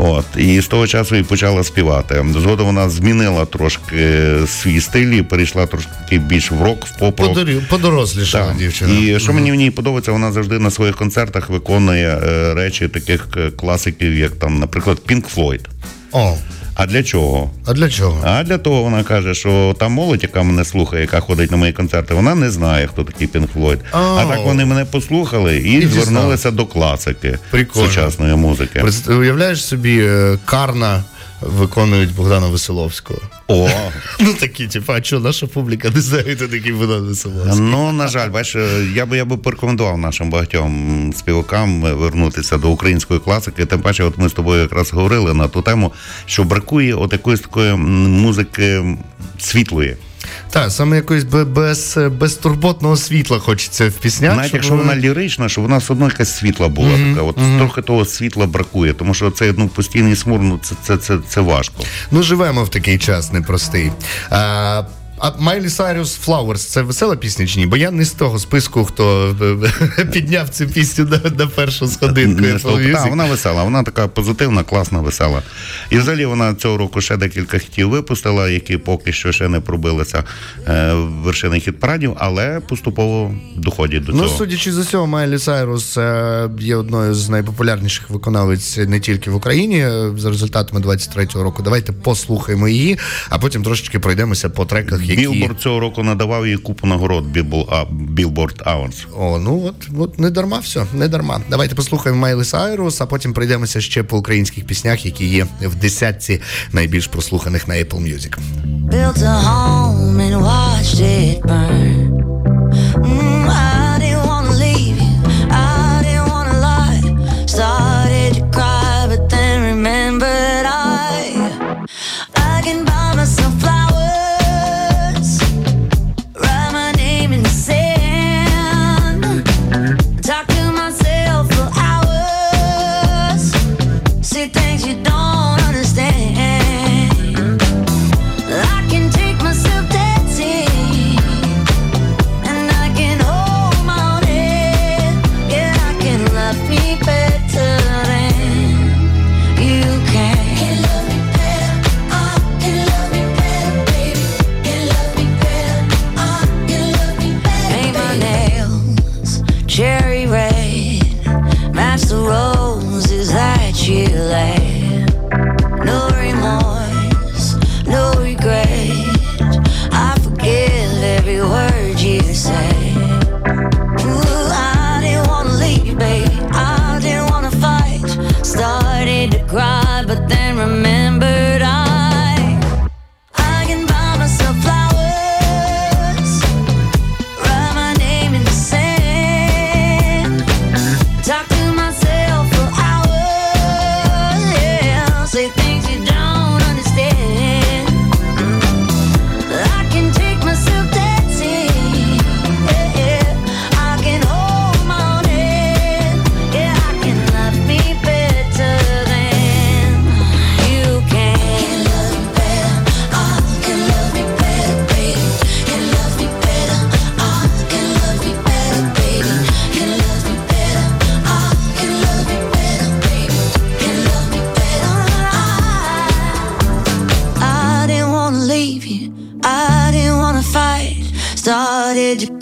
Speaker 2: От, і з того часу і почала співати. Згодом вона змінила трошки свій стиль і перейшла трошки більш в рок, в поп-рок.
Speaker 1: Подорослішала
Speaker 2: Так.
Speaker 1: дівчина.
Speaker 2: І що мені в ній подобається, вона завжди на своїх концертах виконує е, речі таких е, класиків, як там, наприклад, Pink Floyd.
Speaker 1: О,
Speaker 2: А для чого?
Speaker 1: а для чого?
Speaker 2: А для того вона каже, що та молодь, яка мене слухає, яка ходить на мої концерти, вона не знає, хто такий Пінк
Speaker 1: Флойд.
Speaker 2: А так вони мене послухали і,
Speaker 1: І
Speaker 2: звернулися до класики
Speaker 1: Прикольно.
Speaker 2: сучасної музики.
Speaker 1: Уявляєш собі, е, Карна виконують Богдана Веселовського.
Speaker 2: О,
Speaker 1: Ну такі, типу, а що наша публіка не знає, хто такий не Веселовський.
Speaker 2: Ну, на жаль, бачиш, я би я би порекомендував нашим багатьом співакам вернутися до української класики. Тим паче, от ми з тобою якраз говорили на ту тему, що бракує от якоїсь такої музики світлої.
Speaker 1: Так, саме якоїсь бе- без, безтурботного світла хочеться в піснях.
Speaker 2: Навіть
Speaker 1: щоб
Speaker 2: якщо вона лірична, щоб вона все одно якась світла була така. От трохи того світла бракує, тому що це ну, постійний смур, ну це, це, це, це важко.
Speaker 1: Ну, живемо в такий час непростий. А, а Майлі Сайрус Flowers це весела пісня чи ні? Бо я не з того списку, хто підняв цю пісню на, на першу сходинку.
Speaker 2: Так, вона весела, вона така позитивна, класна, весела. І взагалі вона цього року ще декілька хітів випустила, які поки що ще не пробилися е, вершини хіт-парадів, але поступово доходять до цього.
Speaker 1: Ну, судячи з усього, Майлі Сайрус е, є одною з найпопулярніших виконавиць не тільки в Україні е, за результатами 23-го року. Давайте послухаємо її, а потім трошечки пройдемося по треках, які
Speaker 2: Білборд цього року надавав їй купу нагород Білборд Awards.
Speaker 1: О, ну от, от не дарма все, не дарма. Давайте послухаємо Майлі Сайрус, а потім пройдемося ще по українських піснях, які є в десятці найбільш прослуханих на Apple Music.
Speaker 13: Built a home and watched it burn. Mm, I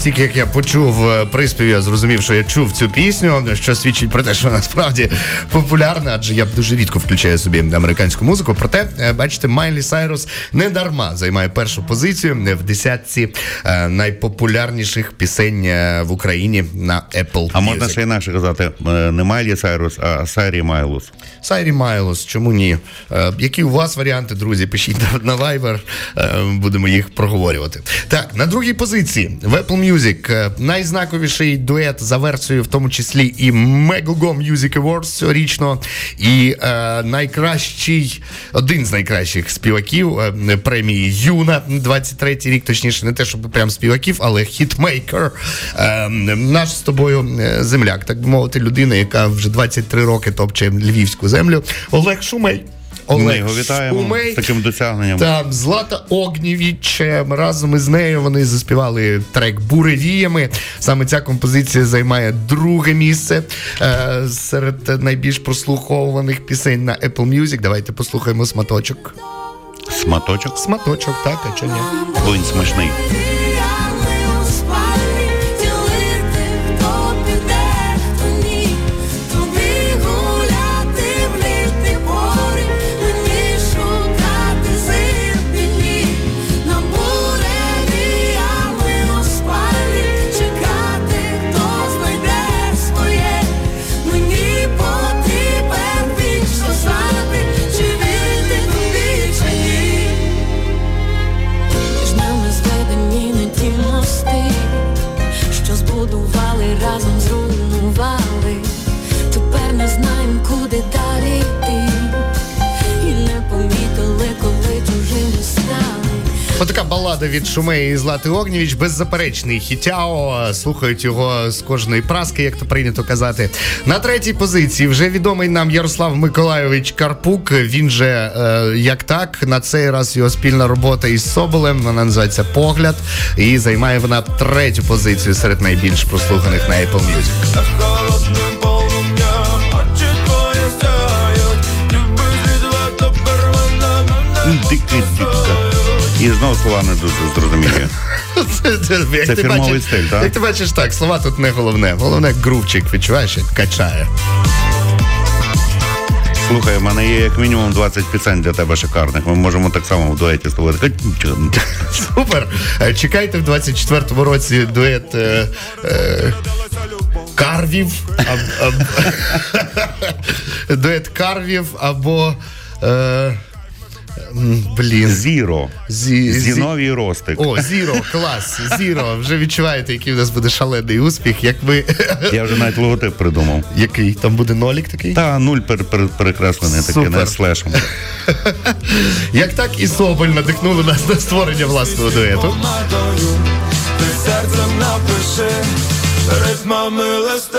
Speaker 1: стільки, як я почув е, приспів, я зрозумів, що я чув цю пісню, що свідчить про те, що вона справді популярна, адже я дуже рідко включаю собі американську музику. Проте, е, бачите, Майлі Сайрус не дарма займає першу позицію в десятці е, найпопулярніших пісень в Україні на Apple
Speaker 2: А можна ще інакше казати, не Майлі Сайрус, а Сайрі Майлус.
Speaker 1: Сайрі Майлос, чому ні? Які у вас варіанти, друзі? Пишіть на, Viber, будемо їх проговорювати. Так, на другій позиції в Apple Music е, найзнаковіший дует за версією, в тому числі і Megogo Music Awards цьогорічно, і е, найкращий, один з найкращих співаків е, премії Юна 23 рік, точніше, не те, щоб прям співаків, але хітмейкер. Е, наш з тобою е, земляк, так би мовити, людина, яка вже 23 роки топче львівську землю. Олег Шумей.
Speaker 2: Ми його вітаємо
Speaker 1: Шумей.
Speaker 2: з таким досягненням.
Speaker 1: Там Злата Огнєвіч разом із нею вони заспівали трек Буревіями. Саме ця композиція займає друге місце е, серед найбільш прослуховуваних пісень на Apple Music. Давайте послухаємо сматочок.
Speaker 2: Сматочок?
Speaker 1: Сматочок, так, а чого ні?
Speaker 2: Він смачний.
Speaker 1: Отака балада від Шумеї і Злати Огнєвіч, беззаперечний хітяо. Слухають його з кожної праски, як то прийнято казати. На третій позиції вже відомий нам Ярослав Миколайович Карпук. Він же е, як так, на цей раз його спільна робота із Соболем. Вона називається Погляд. І займає вона третю позицію серед найбільш прослуханих на Apple Music.
Speaker 2: Дикий. І знову слова не дуже зрозумілі.
Speaker 1: Це, це, як
Speaker 2: Це
Speaker 1: ти
Speaker 2: фірмовий
Speaker 1: бачиш-
Speaker 2: стиль, так?
Speaker 1: Як ти бачиш, так, слова тут не головне. Головне грувчик, відчуваєш, як качає.
Speaker 2: Слухай, в мене є як мінімум 20 пісень для тебе шикарних. Ми можемо так само в дуеті з тобою.
Speaker 1: Супер. Е, Чекайте в 24-му році дует е, е, Карвів. аб- аб- дует Карвів або. Е, блін.
Speaker 2: Зіро.
Speaker 1: Зі,
Speaker 2: Зіновій Ростик.
Speaker 1: О, Зіро, клас. Зіро. Вже відчуваєте, який в нас буде шалений успіх, як ви.
Speaker 2: Я вже навіть логотип придумав.
Speaker 1: Який? Там буде нолік такий?
Speaker 2: Та нуль пер, пер, перекреслений такий, не слешем.
Speaker 1: Як так і Соболь надихнули нас на створення власного дуету.
Speaker 14: Ти серцем напиши ритмами листи.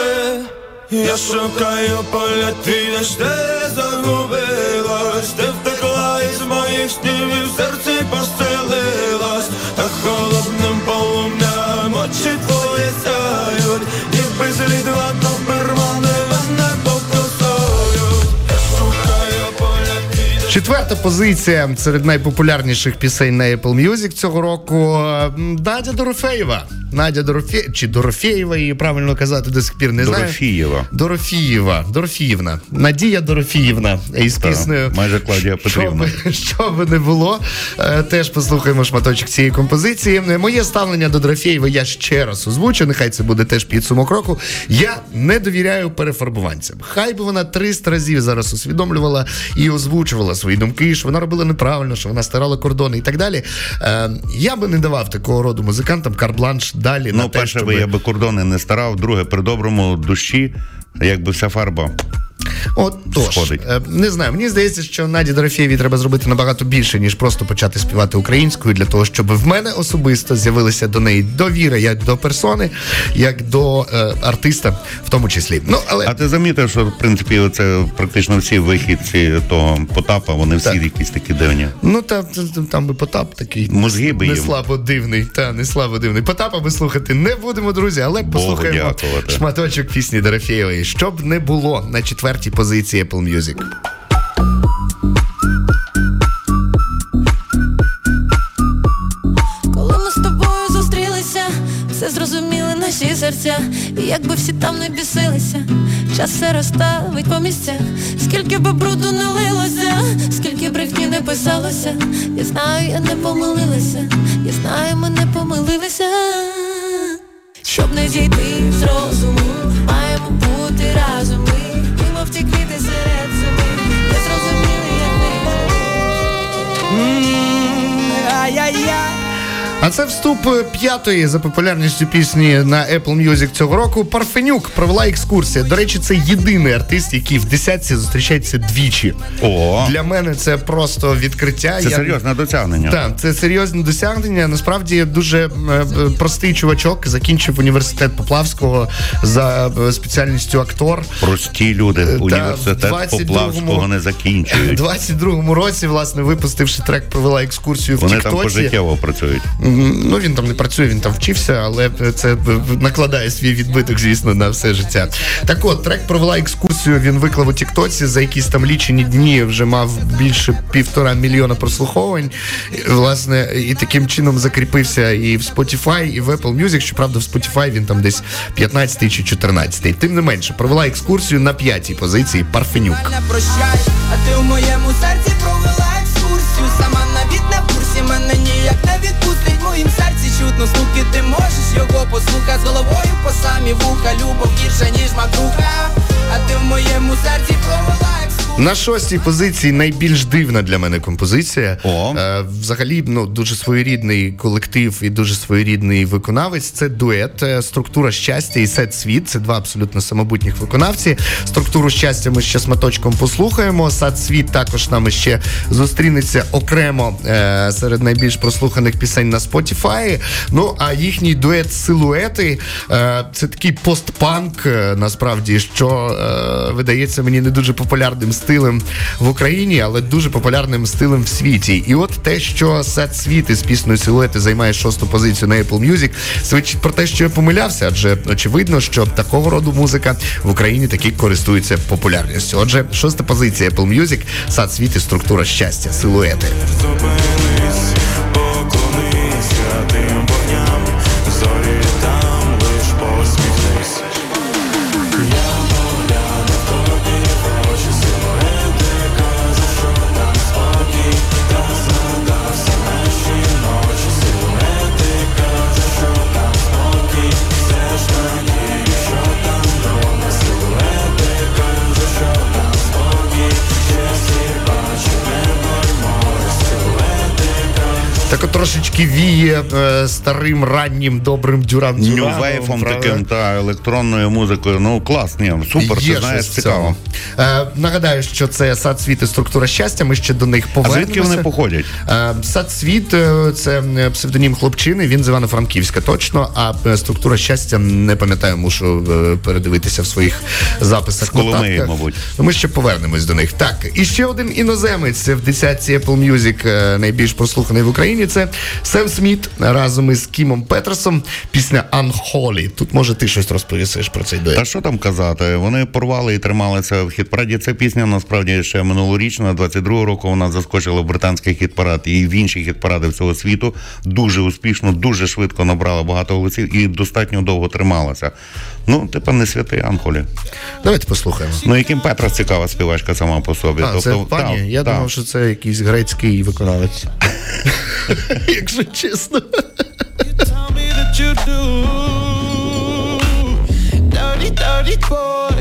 Speaker 14: Я шукаю поля твій, ж ти загубилась, ти втекла із моїх снів і в
Speaker 1: Четверта позиція серед найпопулярніших пісень на Apple Music цього року Надя Дорофеєва. Надя Дорофє... чи Дорофєєва, її правильно казати до сих пір не знаю.
Speaker 2: Дорофієва.
Speaker 1: Дорофієва. Дорофіївна. Надія Дорофіївна. Із
Speaker 2: Так,
Speaker 1: піснею.
Speaker 2: майже Клавдія Петрівна.
Speaker 1: Що би, що би не було, е, теж послухаємо шматочок цієї композиції. Е, Моє ставлення до Дорофєєва я ще раз озвучу. Нехай це буде теж підсумок року. Я не довіряю перефарбуванцям. Хай би вона 300 разів зараз усвідомлювала і озвучувала свої думки, що вона робила неправильно, що вона стирала кордони і так далі. Е, я би не давав такого роду музикантам карбланш далі на
Speaker 2: Ну,
Speaker 1: те,
Speaker 2: перше,
Speaker 1: щоб...
Speaker 2: я би кордони не старав, друге, при доброму душі, якби вся фарба
Speaker 1: От тож,
Speaker 2: Сходить.
Speaker 1: е, не знаю. Мені здається, що Наді Дорофєєвій треба зробити набагато більше, ніж просто почати співати українською, для того, щоб в мене особисто з'явилася до неї довіра як до персони, як до е, артиста, в тому числі. Ну але
Speaker 2: А ти замітив, що в принципі це практично всі вихідці того Потапа, вони всі
Speaker 1: Так.
Speaker 2: якісь такі дивні.
Speaker 1: ну та- там би Потап такий
Speaker 2: Мозги би
Speaker 1: не
Speaker 2: їм.
Speaker 1: слабо дивний. Та не слабо дивний. Потапа ми слухати не будемо, друзі, але
Speaker 2: Богу
Speaker 1: послухаємо
Speaker 2: дякувати.
Speaker 1: шматочок пісні Дорофєєвої. Щоб не було на четвертій позиції Apple Music.
Speaker 11: Коли ми з тобою зустрілися, все зрозуміли наші серця, якби всі там не бісилися, час все розставить по місцях, скільки би бруду не лилося, скільки брехні не писалося, я знаю, я не помилилася, я знаю, ми не помилилися. Щоб не зійти з розуму, маємо бути разом ми
Speaker 14: Ай-яй-яй.
Speaker 1: А це вступ е, п'ятої за популярністю пісні на Apple Music цього року. Парфенюк провела екскурсія. До речі, це єдиний артист, який в десятці зустрічається двічі.
Speaker 2: О,
Speaker 1: Для мене це просто відкриття.
Speaker 2: це
Speaker 1: Я-
Speaker 2: серйозне досягнення.
Speaker 1: Так, це серйозне досягнення. Насправді дуже е, е, простий чувачок закінчив університет Поплавського за спеціальністю актор.
Speaker 2: Прості люди університет
Speaker 1: 22-му
Speaker 2: Поплавського не
Speaker 1: У
Speaker 2: закінчують.
Speaker 1: 22-му році, власне, випустивши трек, провела екскурсію в
Speaker 2: Вони там пожиттєво працюють.
Speaker 1: Ну він там не працює, він там вчився, але це накладає свій відбиток, звісно, на все життя. Так от, трек провела екскурсію. Він виклав у Тіктоці за якісь там лічені дні. Вже мав більше півтора мільйона прослуховувань. Власне, і таким чином закріпився і в Spotify, і в Apple Music. Щоправда, в Spotify він там десь 15 чи 14. Тим не менше, провела екскурсію на п'ятій позиції Парфенюк.
Speaker 14: а ти у моєму серці провела не відпустить. Моїм серці чутно стуки, ти можеш його послухати з головою по самі вуха. Любов гірша, ніж макуха А ти в моєму серці провела екскурсію.
Speaker 1: На шостій позиції найбільш дивна для мене композиція.
Speaker 2: О.
Speaker 1: Е, взагалі, ну дуже своєрідний колектив і дуже своєрідний виконавець. Це дует, е, структура щастя і сет світ. Це два абсолютно самобутніх виконавці. Структуру щастя ми ще шматочком послухаємо. Сад світ також нам ще зустрінеться окремо е, серед найбільш прослуханих пісень на Spotify. Ну а їхній дует силуети е, це такий постпанк, е, насправді, що е, видається мені не дуже популярним стилем в Україні, але дуже популярним стилем в світі. І от те, що сет світ із піснею силуети займає шосту позицію на Apple Music, свідчить про те, що я помилявся, адже очевидно, що такого роду музика в Україні таки користується популярністю. Отже, шоста позиція Apple Music, сад світ і структура щастя, силуети. Так от трошечки віє е, старим раннім добрим дюран
Speaker 2: Нью-вейфом таким та електронною музикою. Ну клас, ні, супер,
Speaker 1: Є
Speaker 2: ти знаєш, цікаво.
Speaker 1: Е, нагадаю, що це сад світ і структура щастя. Ми ще до них
Speaker 2: А
Speaker 1: повернемося.
Speaker 2: звідки вони походять?
Speaker 1: Е, Сад світ е, це е, псевдонім хлопчини. Він з Івано-Франківська точно. А е, структура щастя не пам'ятаю, мушу передивитися в своїх записах.
Speaker 2: З Коломиї, мабуть.
Speaker 1: Ми ще повернемось до них. Так, і ще один іноземець в десятці Apple Music найбільш прослуханий в Україні. Це Сем Сміт разом із Кімом Петерсом. Пісня Unholy. Тут може ти щось розповісиш про цей дует.
Speaker 2: Та що там казати? Вони порвали і трималися в хіт-параді. Ця пісня насправді ще минулорічна, 22-го року вона заскочила в британський хіт-парад і в інші хіт-паради всього світу. Дуже успішно, дуже швидко набрала багато голосів і достатньо довго трималася. Ну, типа не святий Анхолі.
Speaker 1: Давайте послухаємо.
Speaker 2: Ну і Петра цікава співачка сама по собі.
Speaker 1: А, це пані?
Speaker 2: та,
Speaker 1: Я
Speaker 2: та.
Speaker 1: думав, що це якийсь грецький виконавець. Якщо чесно.
Speaker 14: Tell me that you do. Dirty, dirty boy.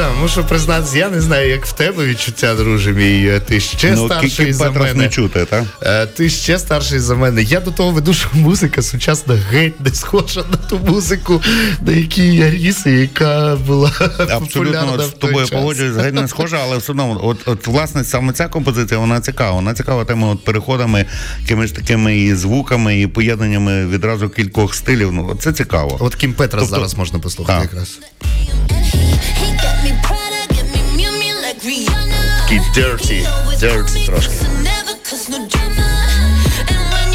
Speaker 1: Та, мушу признатися, я не знаю, як в тебе відчуття, друже мій. Е, Ти ще
Speaker 2: Ну,
Speaker 1: старший за мене.
Speaker 2: не чути, так?
Speaker 1: Е, Ти ще старший за мене. Я до того веду, що музика сучасна геть не схожа на ту музику, на якій я ріс, і яка була популярна
Speaker 2: Абсолютно от
Speaker 1: в
Speaker 2: з
Speaker 1: той
Speaker 2: тобою
Speaker 1: час.
Speaker 2: погоджуюсь, геть не схожа, але все одно, от, от власне саме ця композиція, вона цікава. Вона цікава тими от переходами, якимись такими і звуками, і поєднаннями відразу кількох стилів. Ну це цікаво.
Speaker 1: От Кім Петрос
Speaker 2: Тобто-
Speaker 1: зараз можна послухати
Speaker 2: Так.
Speaker 1: якраз. Dirty, dirty трошки.
Speaker 15: Never cause no drama. And when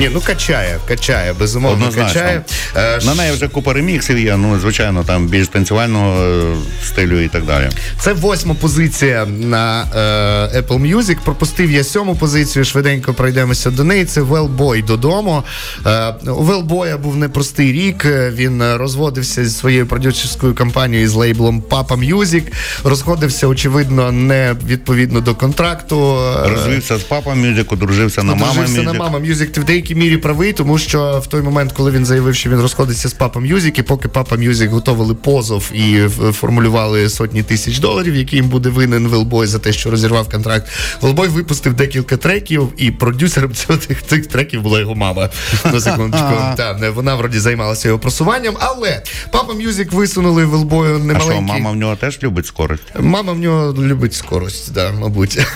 Speaker 1: Ні, ну качає, качає, безумовно качає. Е,
Speaker 2: На неї вже купа реміксів є, ну, звичайно, там більш танцювального е, стилю і так далі.
Speaker 1: Це восьма позиція на е, Apple Music. Пропустив я сьому позицію. Швиденько пройдемося до неї. Це Wellboy додому. Е, у Wellboy був непростий рік. Е, Він розводився зі своєю продюсерською компанією з лейблом Papa Music. Розходився, очевидно, не відповідно до контракту.
Speaker 2: Розвівся з папа мюзик, одружився на мама
Speaker 1: Одружився на мама Music. Деякій мірі правий, тому що в той момент, коли він заявив, що він розходиться з Папа Music, і поки Папа Music готували позов і формулювали сотні тисяч доларів, які їм буде винен Велбой за те, що розірвав контракт. Велбой випустив декілька треків, і продюсером тих, цих треків була його мама. На секундочку. Та, вона вроді займалася його просуванням, але Папа Music висунули Велбою
Speaker 2: А що, мама в нього теж любить скорость?
Speaker 1: Мама в нього любить скорость, да, мабуть.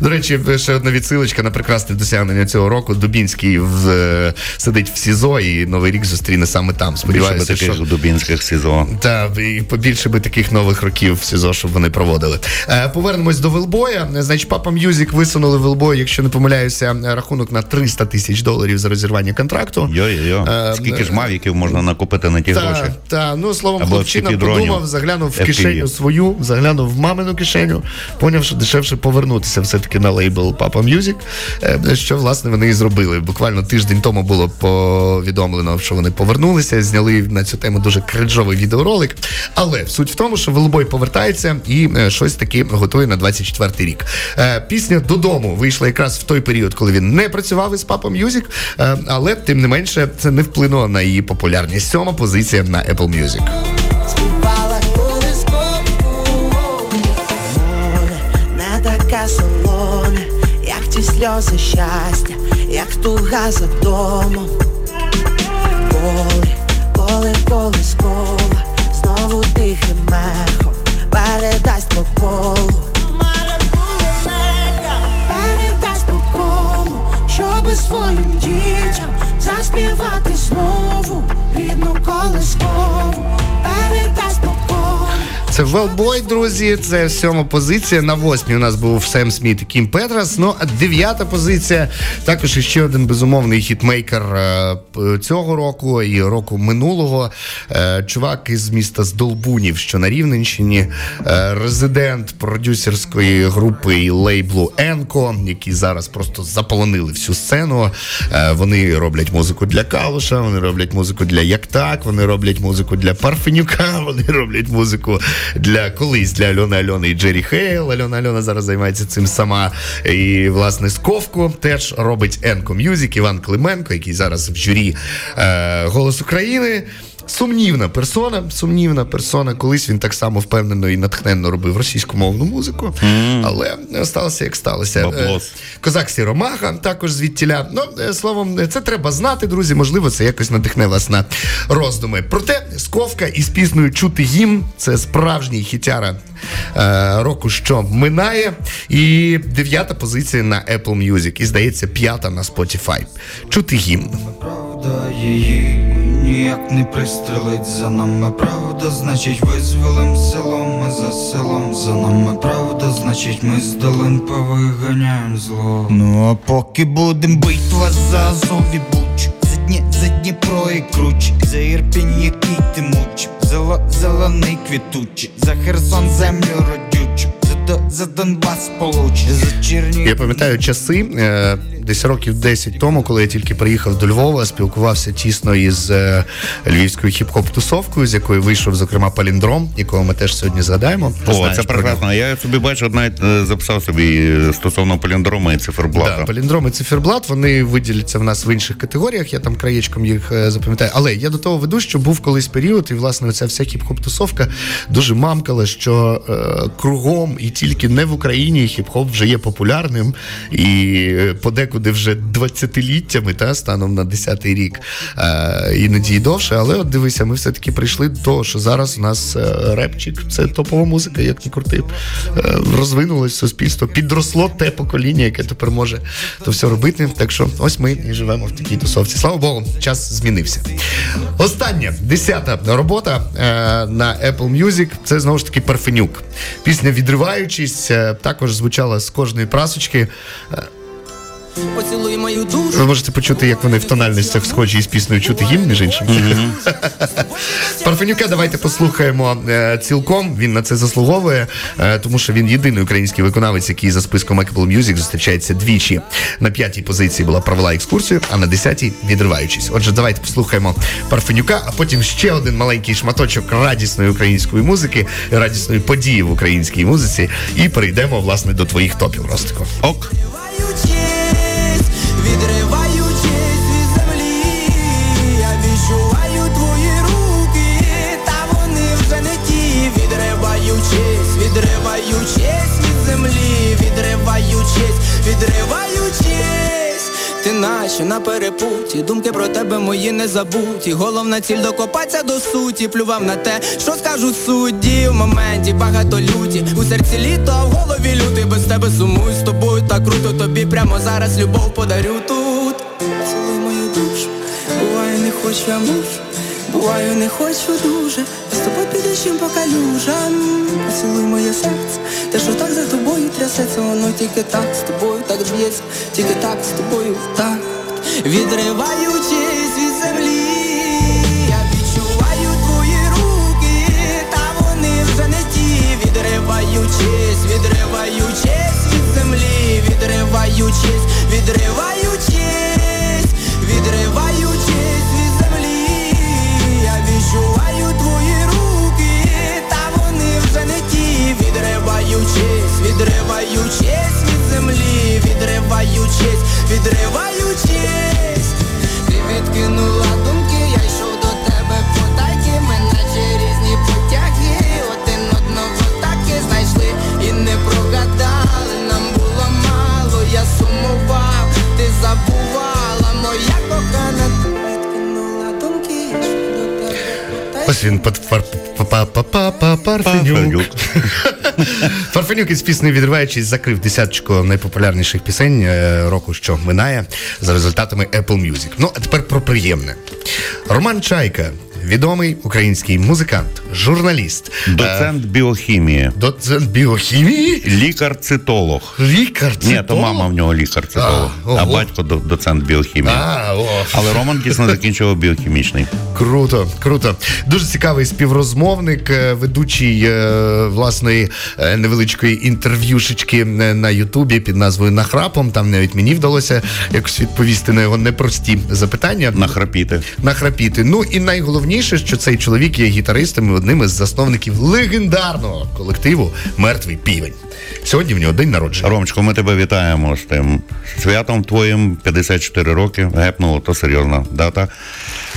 Speaker 1: До речі, ще одна відсилочка на прекрасне досягнення цього року. Дубінський в, е, сидить в СІЗО і Новий рік зустріне саме там.
Speaker 2: Більше би таких
Speaker 1: що
Speaker 2: дубінських СІЗО.
Speaker 1: та і побільше би таких нових років в СІЗО, щоб вони проводили. Е, повернемось до Велбоя. Значить, Papa Music висунули Велбою, якщо не помиляюся, рахунок на 300 тисяч доларів за розірвання контракту.
Speaker 2: Йо-йо-йо.
Speaker 1: Е,
Speaker 2: Скільки ж мавіків можна накупити на ті гроші?
Speaker 1: та, та, ну словом,
Speaker 2: Або
Speaker 1: хлопчина подумав, заглянув в кишеню свою, заглянув в мамину кишеню, поняв, що дешевше повернутися все-таки на лейбл Music, е, що власне вони і зробили. Буквально тиждень тому було повідомлено, що вони повернулися, зняли на цю тему дуже крінжовий відеоролик. Але суть в тому, що Велбой повертається і е, щось таки готує на 24-й рік. Е, Пісня додому вийшла якраз в той період, коли він не працював із Papa Music, е, але тим не менше це не вплинуло на її популярність. Сьома позиція на Apple Music.
Speaker 16: Сльози щастя, як туга за домом. Поле, поле колискова, знову тихим мехом передасть по колу. Передасть по колу, щоби своїм дітям заспівати знову рідну колискову. Передасть.
Speaker 1: Це Велбой, друзі. Це сьома позиція. На восьмій у нас був Сем Сміт і Кім Петрас. Ну а дев'ята позиція. Також іще один безумовний хітмейкер е, цього року і року минулого. Е, Чувак із міста Здолбунів, що на Рівненщині, е, резидент продюсерської групи і лейблу Енко, які зараз просто заполонили всю сцену. Вони роблять музику для Калуша, вони роблять музику для Яктак, вони роблять музику для Парфенюка, вони роблять музику для колись для Альони Альони і Джері Хейл. Альона Альона зараз займається цим сама. І власне Сковку теж робить Енко Мюзик, Іван Клименко, який зараз в журі е, Голос України. Сумнівна персона, сумнівна персона. Колись він так само впевнено і натхненно робив російськомовну музику, але сталося як сталося.
Speaker 2: Баблос.
Speaker 1: Е, Козак Сіромаха також звідтіля. Ну, е, словом, це треба знати, друзі. Можливо, це якось надихне вас на роздуми. Проте Сковка із піснею Чути гімн це справжній хітяра е, року, що минає. І дев'ята позиція на Apple Music. І здається, п'ята на Spotify. Чути гімн.
Speaker 17: Правда її ніяк не пристрелить. За нами правда, значить визволим село, ми за селом за нами правда, значить ми з долин повиганяєм зло. Ну а поки будем битва за Азов і Буч, за дні, за Дніпро і Круч, за Ірпінь, який ти муч, за, зелений квітучий, за Херсон землю родючу, за, за Донбас получе, за Чернігів.
Speaker 1: Я пам'ятаю часи, е, десь років 10 тому, коли я тільки приїхав до Львова, спілкувався тісно із е, львівською хіп-хоп-тусовкою, з якої вийшов, зокрема, Паліндром, якого ми теж сьогодні згадаємо.
Speaker 2: О,
Speaker 1: знаєш
Speaker 2: це прекрасно. Я собі бачу, навіть е, записав собі стосовно паліндрома і циферблата.
Speaker 1: Да, паліндром і циферблат вони виділяться в нас в інших категоріях. Я там краєчком їх запам'ятаю. Але я до того веду, що був колись період, і власне ця вся хіп-хоп тусовка дуже мамкала, що е, кругом і тільки не в Україні хіп-хоп вже є популярним, і е, подекуди вже 20-літтями, та станом на 10-й рік, е, іноді і довше. Але от дивися, ми все-таки прийшли до того, що зараз у нас е, репчик, це топова музика, як ні крути. Розвинулось суспільство, підросло те покоління, яке тепер може то все робити. Так що ось ми і живемо в такій тусовці. Слава Богу, час змінився. Остання десята робота на Apple Music це знову ж таки Парфенюк. Пісня Відриваючись е, також звучала з кожної прасочки.
Speaker 18: Поцілуй мою душу.
Speaker 1: Ви можете почути, як вони в тональностях схожі із піснею чути гімн, між іншим. Парфенюка давайте послухаємо е, цілком. Він на це заслуговує, е, тому що він єдиний український виконавець, який за списком Apple Music зустрічається двічі. На п'ятій позиції була провела екскурсію, а на десятій відриваючись. Отже, давайте послухаємо Парфенюка, а потім ще один маленький шматочок радісної української музики, радісної події в українській музиці, і перейдемо власне до твоїх топів. Ростико.
Speaker 2: Ок.
Speaker 18: Відриваючись від землі, я відчуваю твої руки, та вони вже не ті, відриваючись, відриваючись від землі, відриваючись, відриваючись. Ти наче на перепуті, думки про тебе мої не забуті. Головна ціль докопатися до суті, плював на те, що скажуть судді в моменті багато люті. У серці літо, а в голові лютий без тебе сумую з тобою так круто. Тобі прямо зараз любов подарю тут. Цілуй мою душу, буває не хочу, а мушу. Буваю, не хочу дуже, з тобою підійшим по калюжам. Поцілуй моє серце, те, що так за тобою трясеться, воно тільки так з тобою так б'ється, тільки так з тобою в такт. Відриваючись від землі, я відчуваю твої руки, та вони вже не ті, відриваючись, відриваючись від землі, відриваючись, відриваючись, відриваючись відчуваю твої руки, та вони вже не ті, відриваючись, відриваючись від землі, відриваючись, відриваючись, ти відкинула думки,
Speaker 1: Ось він пар- пар- па- па- па- па- Парфенюк. Парфенюк із піснею відриваючись закрив десяточку найпопулярніших пісень е, року, що минає за результатами Apple Music. Ну а тепер про приємне. Роман Чайка, відомий український музикант, журналіст,
Speaker 2: Доцент біохімії.
Speaker 1: доцент біохімії,
Speaker 2: Лікар-цитолог.
Speaker 1: Лікар-цитолог?
Speaker 2: Ні, то мама в нього лікар-цитолог,
Speaker 1: А,
Speaker 2: а батько доцент біохімії.
Speaker 1: А, о.
Speaker 2: Але Роман дійсно закінчував біохімічний.
Speaker 1: Круто, круто. Дуже цікавий співрозмовник, е, ведучий е, власної е, невеличкої інтерв'юшечки е, на Ютубі під назвою Нахрапом. Там навіть мені вдалося якось відповісти на його непрості запитання.
Speaker 2: Нахрапіти.
Speaker 1: Нахрапіти. Ну і найголовніше, що цей чоловік є гітаристом і одним із засновників легендарного колективу Мертвий півень. Сьогодні в нього день народження.
Speaker 2: Ромчко, ми тебе вітаємо з тим святом твоїм 54 роки. Гепнуло, то серйозна дата.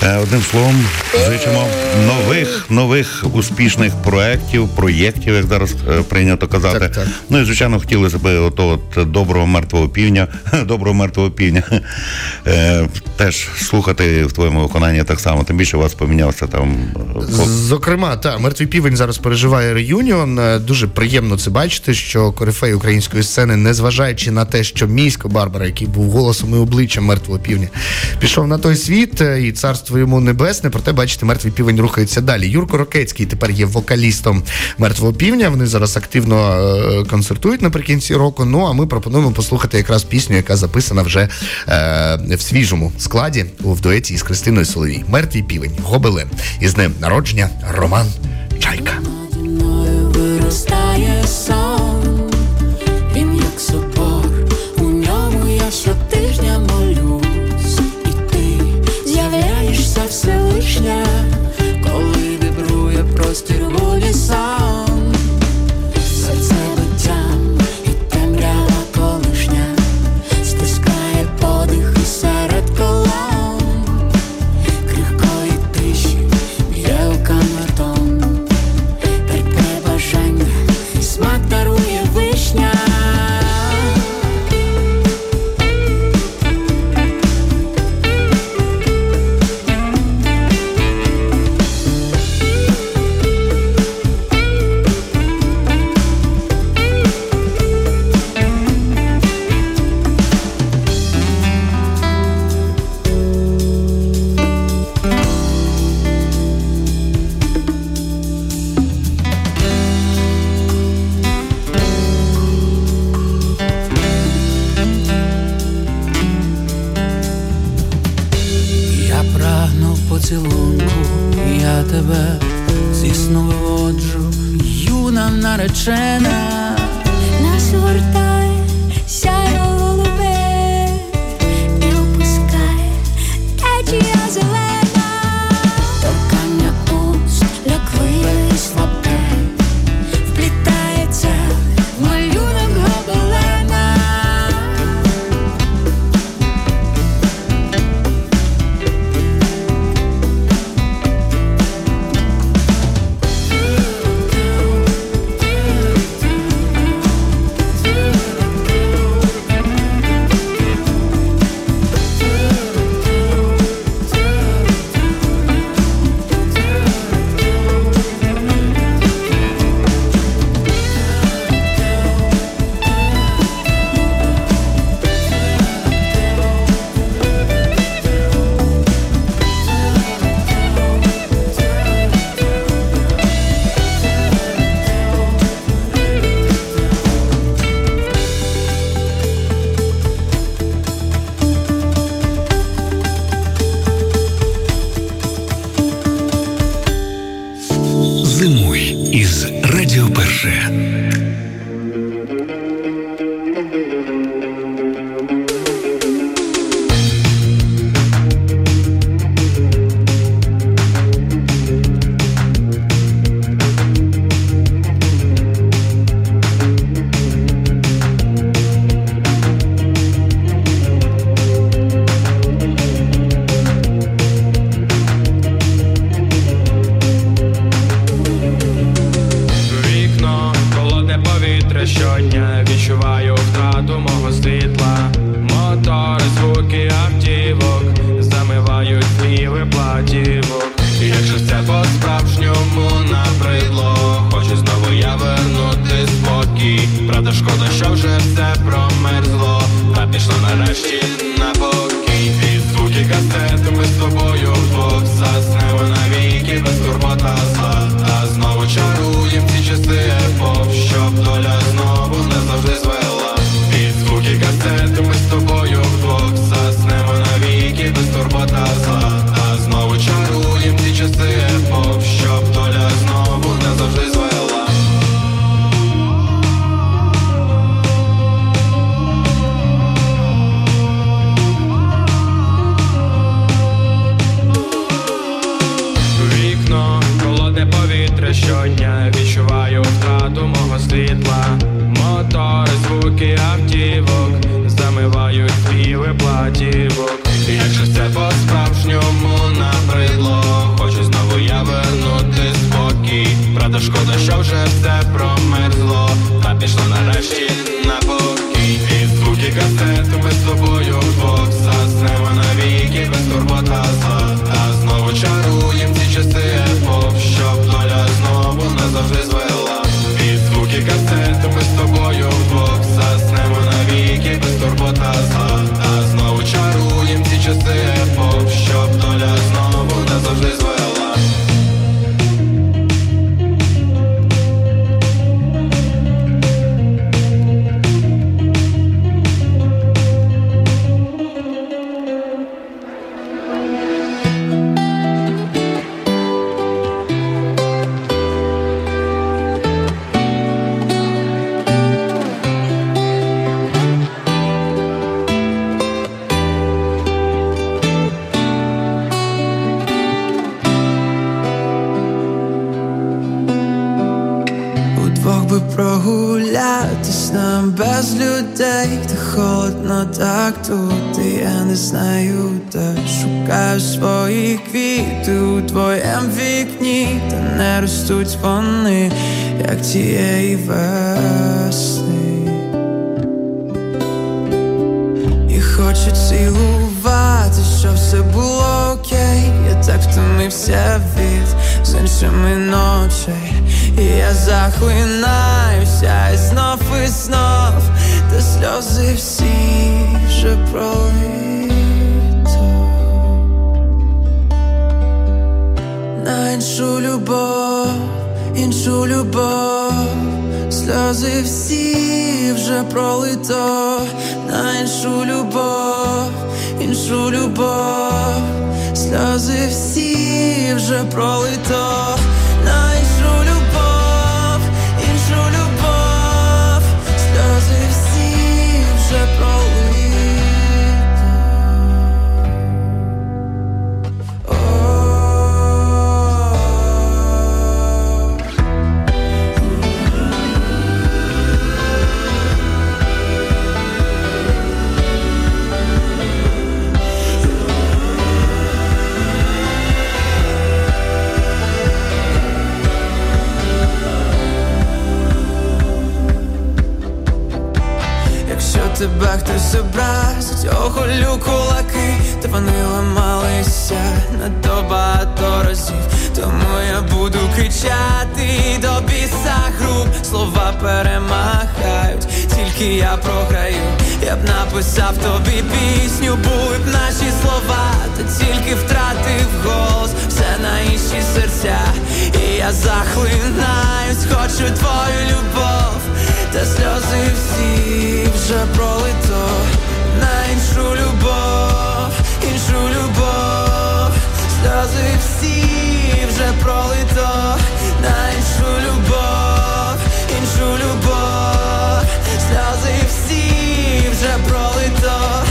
Speaker 2: Е, Одним словом, зичимо нових, нових успішних проєктів, проєктів, як зараз е, прийнято казати.
Speaker 1: Так, так.
Speaker 2: Ну і звичайно, хотілося б ото от доброго мертвого півня, доброго мертвого півня. Е, теж слухати в твоєму виконанні так само. Тим більше у вас помінявся там.
Speaker 1: Зокрема, та мертвий півень зараз переживає реюніон. Дуже приємно це бачити, що корифей української сцени, незважаючи на те, що місько Барбара, який був голосом і обличчям мертвого півня, пішов на той світ, і царство йому небесне. Проте, бачите, мертвий півень рухається далі. Юрко Рокецький тепер є вокалістом мертвого півня. Вони зараз активно е, концертують наприкінці року. Ну а ми пропонуємо послухати якраз пісню, яка записана вже е, в свіжому складі в дуеті із Кристиною Соловій. Мертвий півень, гобелен. Із днем народження Роман Чайка.
Speaker 11: виростає сон,
Speaker 19: сльози всі вже пролито. На іншу любов, іншу любов, сльози всі вже пролито, на іншу любов, іншу любов, сльози всі вже пролито. Образить, кулаки, та вони ламалися надто багато разів. Тому я буду кричати до біса груп, слова перемагають, тільки я програю. Я б написав тобі пісню, були б наші слова, та тільки втратив голос, все на інші серця. І я захлинаюсь, хочу твою любов, та сльози всі вже пролито на іншу любов, іншу любов, сльози всі вже пролито на іншу любов, іншу любов, сльози всі вже пролито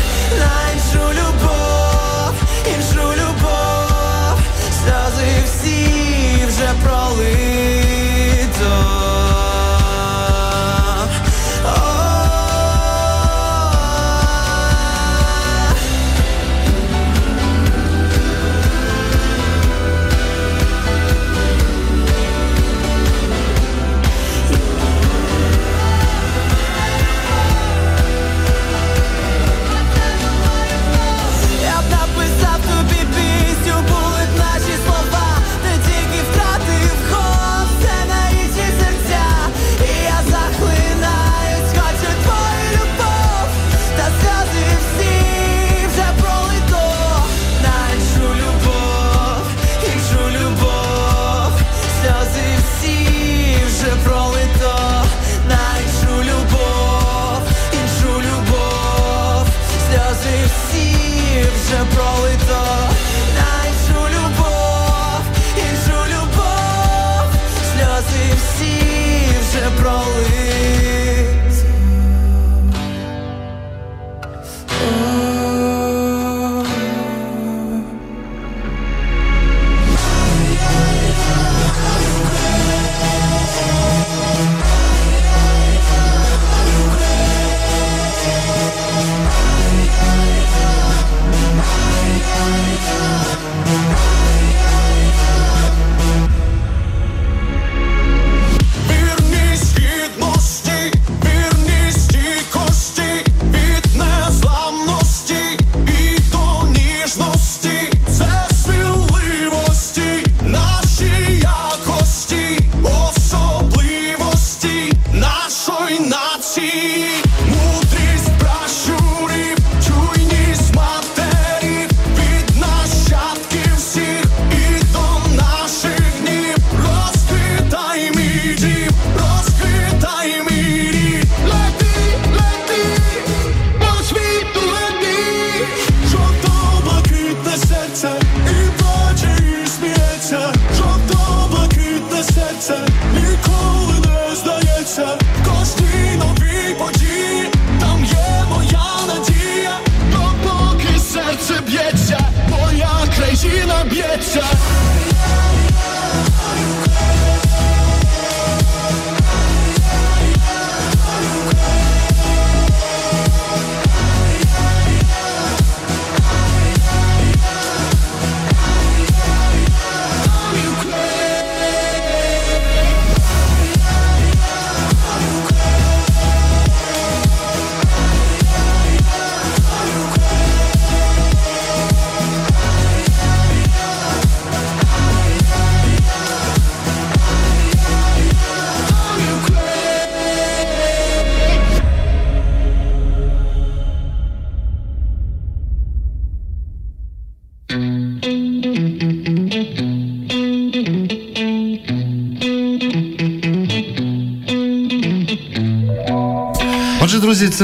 Speaker 14: нації,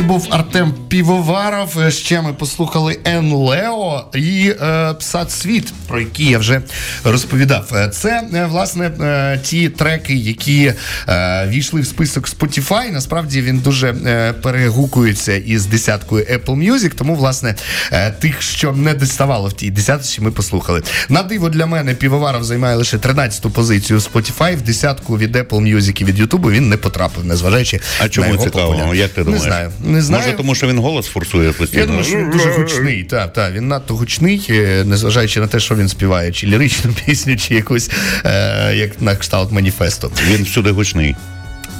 Speaker 1: був Артем Півоваров. Е, Ще ми послухали Ен Лео і е, Псад Світ, про які я вже розповідав. Е, Це е, власне е, ті треки, які війшли в список Spotify. Насправді він дуже перегукується із десяткою Apple Music, тому власне тих, що не доставало в тій десятці, ми послухали. На диво для мене Півоваров займає лише 13-ту позицію Spotify. В десятку від Apple Music і від YouTube він не потрапив, незважаючи
Speaker 2: А
Speaker 1: на
Speaker 2: чому
Speaker 1: його
Speaker 2: цікаво?
Speaker 1: популярність.
Speaker 2: Як ти
Speaker 1: Не
Speaker 2: думаєш?
Speaker 1: знаю. Не знаю.
Speaker 2: Може, тому що він голос форсує постійно.
Speaker 1: Я думаю, що він дуже гучний. Так, так, він надто гучний, незважаючи на те, що він співає, чи ліричну пісню, чи якусь е, як на кшталт маніфесту.
Speaker 2: Він всюди гучний.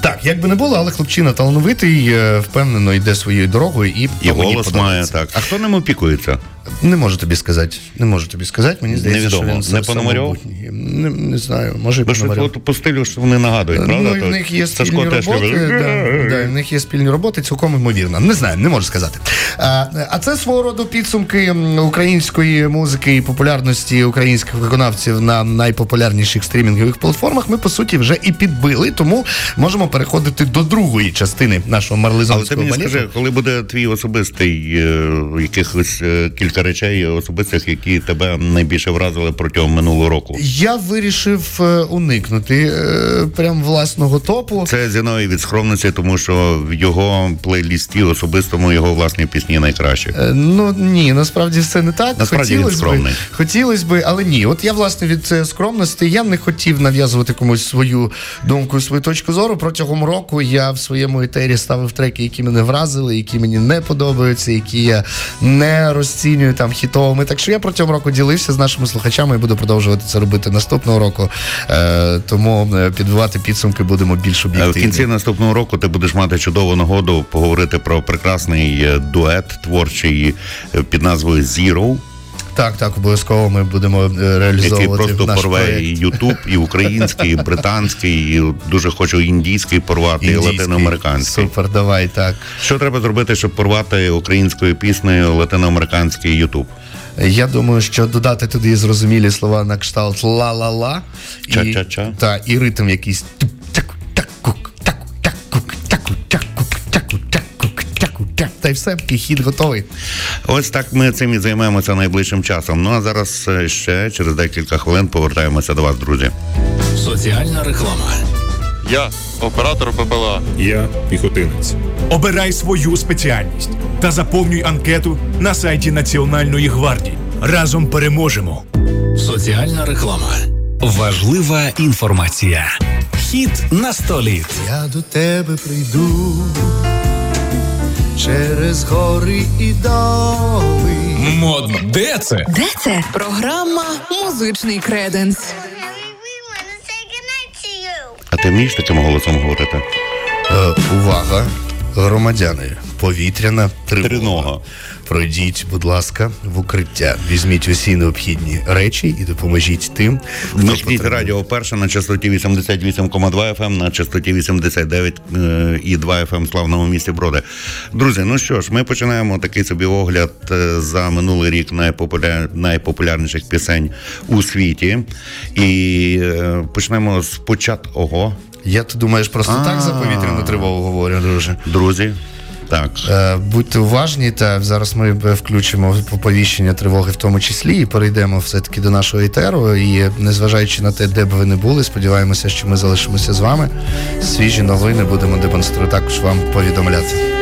Speaker 1: Так, як би не було, але хлопчина талановитий, е, впевнено йде своєю дорогою і,
Speaker 2: І голос має так. А хто ним опікується?
Speaker 1: Не можу тобі сказати. Не можу тобі сказати. Мені здається,
Speaker 2: Невідомо.
Speaker 1: що він
Speaker 2: Не Пономарьов?
Speaker 1: Не, не знаю, може і
Speaker 2: Бо що
Speaker 1: Пономарьов.
Speaker 2: по стилю що вони нагадують, правда?
Speaker 1: Ну, в них є
Speaker 2: Сашко
Speaker 1: спільні
Speaker 2: теж
Speaker 1: роботи. Да, да, в них є спільні роботи, цілком ймовірно. Не знаю, не можу сказати. А, а це свого роду підсумки української музики і популярності українських виконавців на найпопулярніших стрімінгових платформах. Ми по суті вже і підбили, тому можемо переходити до другої частини нашого
Speaker 2: Але ти мені скажи, коли буде твій особистий е, якихось е, кілька речей особистих, які тебе найбільше вразили протягом минулого року?
Speaker 1: Я вирішив е, уникнути е, прям власного топу.
Speaker 2: Це Зіновій від скромниці, тому що в його плейлісті особистому його власні пісні найкращі.
Speaker 1: Е, Ну ні, насправді все не так.
Speaker 2: Насправді він
Speaker 1: Хотілось би,
Speaker 2: скромний.
Speaker 1: хотілось би, але ні. От я власне від е, скромності я не хотів нав'язувати комусь свою думку, свою точку зору. Протягом року я в своєму етері ставив треки, які мене вразили, які мені не подобаються, які я не розцінюю там хітовими. Так що я протягом року ділився з нашими слухачами і буду продовжувати це робити наступного року. Е, тому е, підбивати підсумки будемо більш
Speaker 2: об'єктивні. В кінці наступного року ти будеш мати чудову нагоду поговорити про прекрасний е, дует творчий е, під назвою Zero.
Speaker 1: Так, так, обов'язково ми будемо е, реалізовувати
Speaker 2: Який просто
Speaker 1: наш
Speaker 2: порве
Speaker 1: проект.
Speaker 2: і Ютуб, і український, і британський, і дуже хочу індійський порвати, і латиноамериканський.
Speaker 1: Супер, давай так.
Speaker 2: Що треба зробити, щоб порвати українською піснею латиноамериканський Ютуб?
Speaker 1: Я думаю, що додати туди зрозумілі слова на кшталт ла-ла-ла. і-
Speaker 2: Ча-ча-ча.
Speaker 1: Та, і ритм якийсь. Та й все, і хід готовий.
Speaker 2: Ось так ми цим і займемося найближчим часом. Ну а зараз е, ще через декілька хвилин повертаємося до вас, друзі.
Speaker 6: Соціальна реклама.
Speaker 20: Я оператор БПЛА.
Speaker 21: Я піхотинець. Обирай свою спеціальність та заповнюй анкету на сайті Національної гвардії. Разом переможемо.
Speaker 6: Соціальна реклама. Важлива інформація. Хід на столі.
Speaker 3: Я до тебе прийду через гори і доли.
Speaker 6: Модно. Де це?
Speaker 7: Де це? Програма Музичний креденс.
Speaker 2: А ти вмієш таким голосом говорити?
Speaker 1: Е, увага, громадяни. Повітряна тривога.
Speaker 2: Тринога.
Speaker 1: Пройдіть, будь ласка, в укриття. Візьміть усі необхідні речі і допоможіть тим.
Speaker 2: Вмикніть радіо перше на частоті 88,2 FM, на частоті 89,2 FM в славному місті Броди. Друзі, ну що ж, ми починаємо такий собі огляд е, за минулий рік найпопуляр... найпопулярніших пісень у світі. І е, почнемо з початку.
Speaker 1: Я ти думаєш, просто так за повітряну тривогу говорю, друже.
Speaker 2: Друзі, так.
Speaker 1: Е, будьте уважні, та зараз ми е, включимо оповіщення тривоги в тому числі і перейдемо все-таки до нашого етеру. І незважаючи на те, де б ви не були, сподіваємося, що ми залишимося з вами. Свіжі новини будемо демонструвати також вам повідомляти.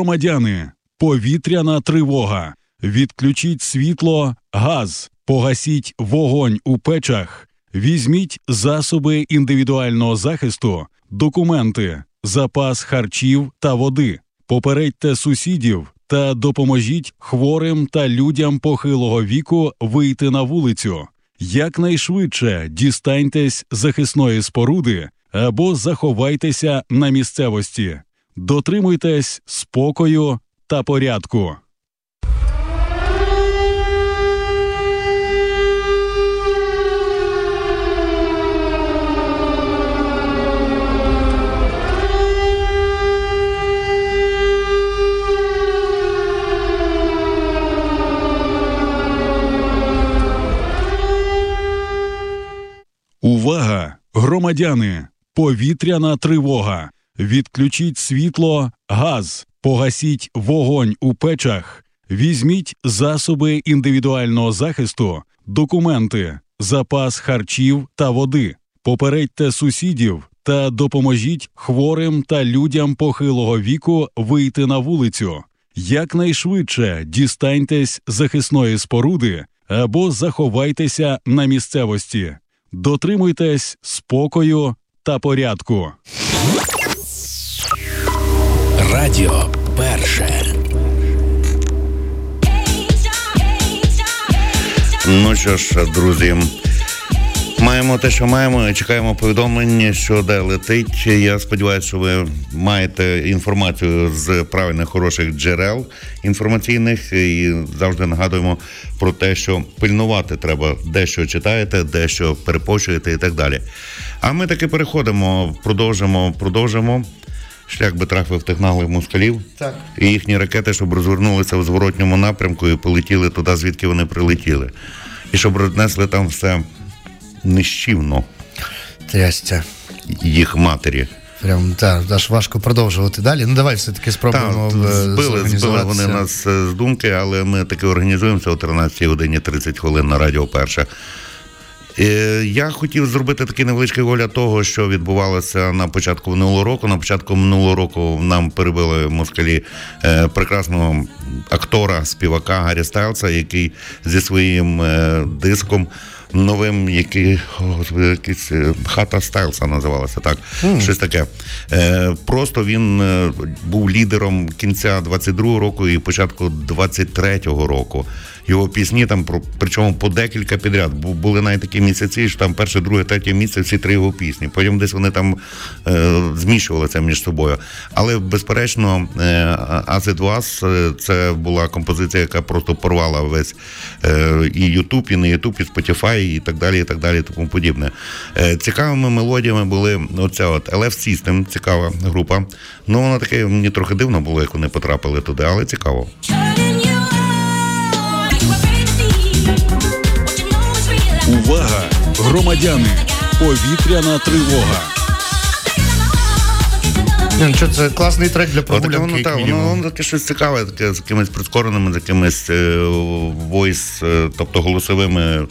Speaker 22: Громадяни! Повітряна тривога. Відключіть світло, газ, погасіть вогонь у печах, візьміть засоби індивідуального захисту, документи, запас харчів та води. Попередьте сусідів та допоможіть хворим та людям похилого віку вийти на вулицю. Якнайшвидше дістаньтесь захисної споруди або заховайтеся на місцевості. Дотримуйтесь спокою та порядку. Увага! Громадяни! Повітряна тривога. Відключіть світло, газ, погасіть вогонь у печах, візьміть засоби індивідуального захисту, документи, запас харчів та води. Попередьте сусідів та допоможіть хворим та людям похилого віку вийти на вулицю. Якнайшвидше дістаньтесь захисної споруди або заховайтеся на місцевості. Дотримуйтесь спокою та порядку.
Speaker 6: Радіо перше.
Speaker 2: Ну що ж, друзі, маємо те, що маємо. Чекаємо повідомлення, що де летить. Я сподіваюся, що ви маєте інформацію з правильних хороших джерел інформаційних і завжди нагадуємо про те, що пильнувати треба, де що читаєте, де що перепощуєте і так далі. А ми таки переходимо, продовжимо, продовжимо. Шлях би трафив тих наглих москалів.
Speaker 1: Так.
Speaker 2: І їхні ракети, щоб розвернулися в зворотньому напрямку і полетіли туди, звідки вони прилетіли. І щоб рознесли там все нищівно.
Speaker 1: Трястя.
Speaker 2: Їх матері.
Speaker 1: Прям так, аж важко продовжувати далі. Ну давай все-таки спробуємо
Speaker 2: Так,
Speaker 1: е,
Speaker 2: збили, збили вони нас е, з думки, але ми таки організуємося о 13 годині 30 хвилин на радіо перше. Е, Я хотів зробити такий невеличкий огляд того, що відбувалося на початку минулого року. На початку минулого року нам перебили москалі е, прекрасного актора, співака Гаррі Стайлса, який зі своїм е, диском. Новим, який якийсь хата Стайлса називалася так. Щось таке. Е, просто він е, був лідером кінця 22-го року і початку 23-го року. Його пісні там причому по декілька підряд. Бу- Були навіть такі місяці, що там перше, друге, третє місце всі три його пісні. Потім десь вони там е, змішувалися між собою. Але безперечно, е, As Was е, це була композиція, яка просто порвала весь е, і Ютуб, і не Ютуб, і Spotify, і так далі, і так далі, і тому подібне. Е, цікавими мелодіями були оця от LF System, цікава група. Ну, вона таке мені трохи дивно було, як вони потрапили туди, але цікаво.
Speaker 22: Увага! Громадяни! Повітряна тривога.
Speaker 1: Ну, що це класний трек для прогулянки.
Speaker 2: воно,
Speaker 1: як
Speaker 2: та, воно,
Speaker 1: мінімум.
Speaker 2: воно таке щось цікаве, таке з якимись прискореними, з якимись е, войс, е, тобто голосовими м,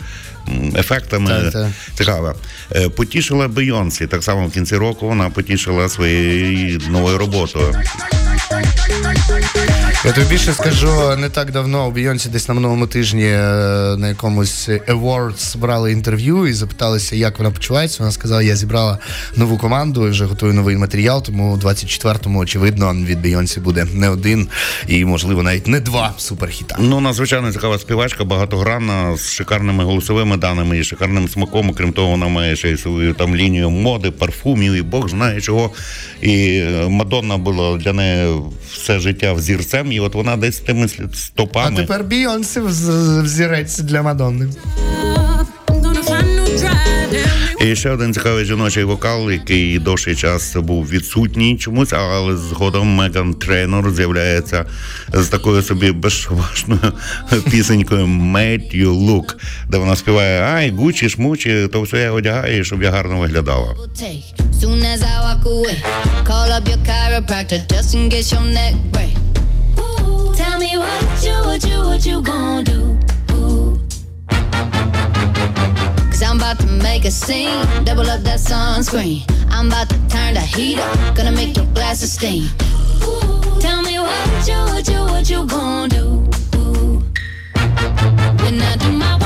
Speaker 2: ефектами.
Speaker 1: Так, так.
Speaker 2: Цікаве. Е, Потішила Бейонсі. Так само в кінці року вона потішила своєю новою роботою.
Speaker 1: Я тобі більше скажу, не так давно у Бійонсі десь на минулому тижні е, на якомусь Awards брали інтерв'ю і запиталися, як вона почувається. Вона сказала, я зібрала нову команду і вже готую новий матеріал, тому у 24-му, очевидно, від Бійонсі буде не один і, можливо, навіть не два суперхіта.
Speaker 2: Ну, надзвичайно цікава співачка, багатогранна, з шикарними голосовими даними і шикарним смаком. Крім того, вона має ще й свою там лінію моди, парфумів і Бог знає чого. І е, Мадонна була для неї все життя взірцем, і от вона десь тими слід-
Speaker 1: А тепер Бійонсі взірець для Мадонни.
Speaker 2: І ще один цікавий жіночий вокал, який довший час був відсутній чомусь, але згодом Меган Трейнор з'являється з такою собі безшовашною пісенькою «Made You Look», де вона співає Ай, гучі, шмучі, то все я одягаю, щоб я гарно виглядала.
Speaker 9: Soon as I walk away, call up your chiropractor just in case your neck break. What you, what you, what you gonna do? Cause I'm about to make a scene, double up that sunscreen. I'm about to turn the heat up, gonna make your glasses steam. Tell me what you, what you, what you gonna do? When I do my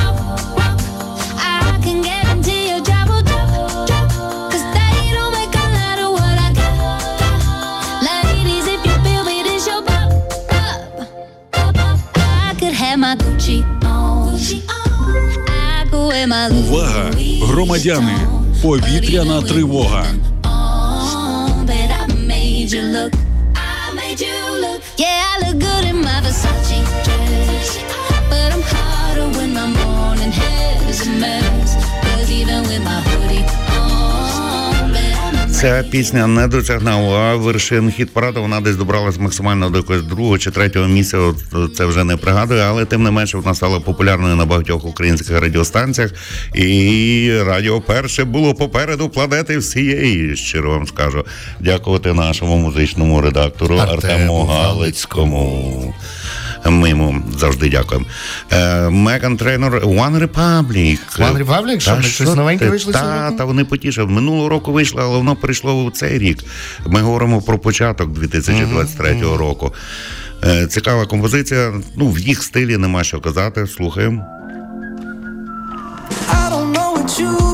Speaker 9: hair is a mess. Cause even with my hoodie but
Speaker 2: Ця пісня не досягнула вершин хіт параду. Вона десь добралась максимально до якогось другого чи третього місця. От, Це вже не пригадую, але тим не менше вона стала популярною на багатьох українських радіостанціях. І радіо перше було попереду планети всієї. Щиро вам скажу. Дякувати нашому музичному редактору
Speaker 1: Артему
Speaker 2: Артему Галицькому. Ми йому завжди дякуємо. Е, Меган Трейнор One Republic.
Speaker 1: One Republic? Що,
Speaker 2: Та
Speaker 1: щось новеньке вийшло
Speaker 2: Та, та вони потішили. Минулого року вийшло, але воно прийшло у цей рік. Ми говоримо про початок 2023 року. Е, Цікава композиція. Ну, в їх стилі нема що казати. Слухаємо.
Speaker 19: I don't know what you've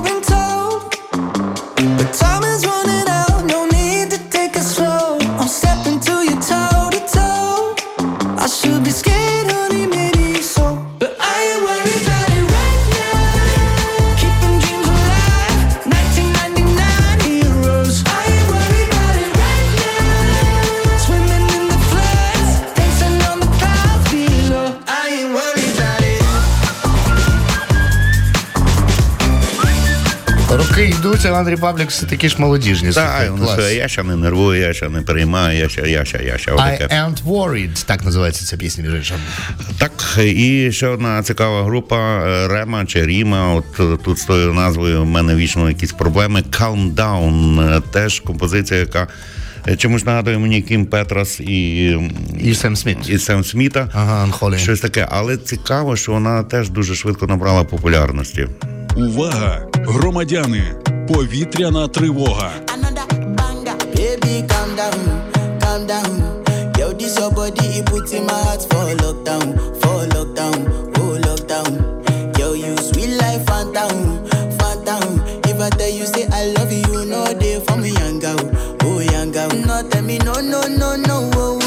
Speaker 1: Роки Андрій Павлік все такі ж молодіжні.
Speaker 2: Так, що, я ще не нервую, я ще не переймаю, я ще, я ще, я ще.
Speaker 1: I ain't worried, так називається ця пісня, між іншим.
Speaker 2: Так, і ще одна цікава група е, Рема чи Ріма. От е, тут з тою назвою в мене вічно якісь проблеми. Calm Down. е, Теж композиція, яка чомусь нагадує мені Кім Петрас і,
Speaker 1: і Сем Сміт.
Speaker 2: І Сем Сміта.
Speaker 1: Ага, Unholy.
Speaker 2: Щось таке. Але цікаво, що вона теж дуже швидко набрала популярності.
Speaker 23: Увага! Громадяни! Повітряна тривога!
Speaker 18: No, tell me no, no, no, no, oh.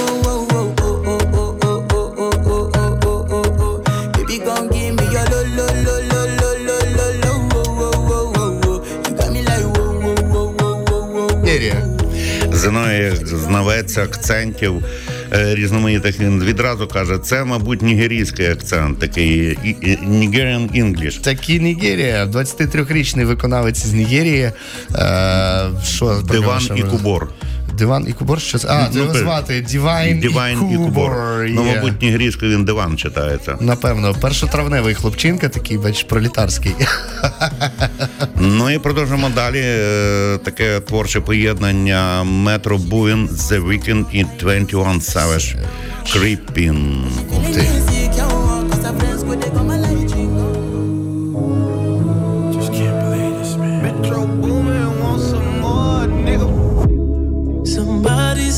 Speaker 2: Зіною знавець акцентів е, різноманітних. Він відразу каже, це, мабуть, нігерійський акцент, такий Nigerian English.
Speaker 1: Такі Нігерія, 23-річний виконавець з Нігерії. Е, що
Speaker 2: Диван Ікубор.
Speaker 1: Диван Ікубор? Що це? А, це його
Speaker 2: ти-
Speaker 1: звати Дівайн,
Speaker 2: Дівайн
Speaker 1: Ікубор.
Speaker 2: Ну, мабуть, нігерійською він диван читається.
Speaker 1: Напевно, першотравневий хлопчинка, такий, бач, пролітарський.
Speaker 2: Ну і продовжимо далі. Е, Таке творче поєднання Metro Boomin, The Weeknd і 21 Savage Creepin.
Speaker 1: Ух ти.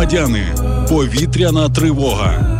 Speaker 23: Громадяни! Повітряна тривога.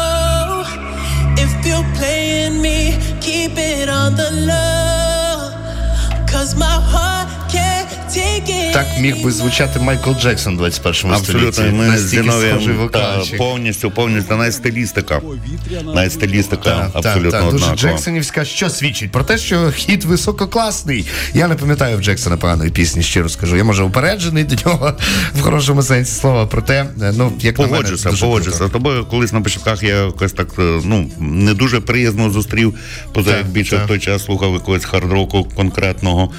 Speaker 22: another love. Cause my heart.
Speaker 1: Так міг би звучати Майкл Джексон в 21
Speaker 2: Абсолютно,
Speaker 1: столітті.
Speaker 2: ми Зіновієм та,
Speaker 1: вокальчик.
Speaker 2: повністю, повністю навіть стилістика. Навіть стилістика
Speaker 1: Так,
Speaker 2: абсолютно
Speaker 1: так, дуже
Speaker 2: однакова.
Speaker 1: Джексонівська, що свідчить про те, що хіт висококласний. Я не пам'ятаю в Джексона поганої пісні, щиро скажу. Я може упереджений до нього в хорошому сенсі слова. Проте, ну як на мене,
Speaker 2: Погоджуся,
Speaker 1: дуже
Speaker 2: погоджуся. тобою колись на початках я якось так е, ну не дуже приязно зустрів, поза як більше в той час слухав якогось хард-року конкретного,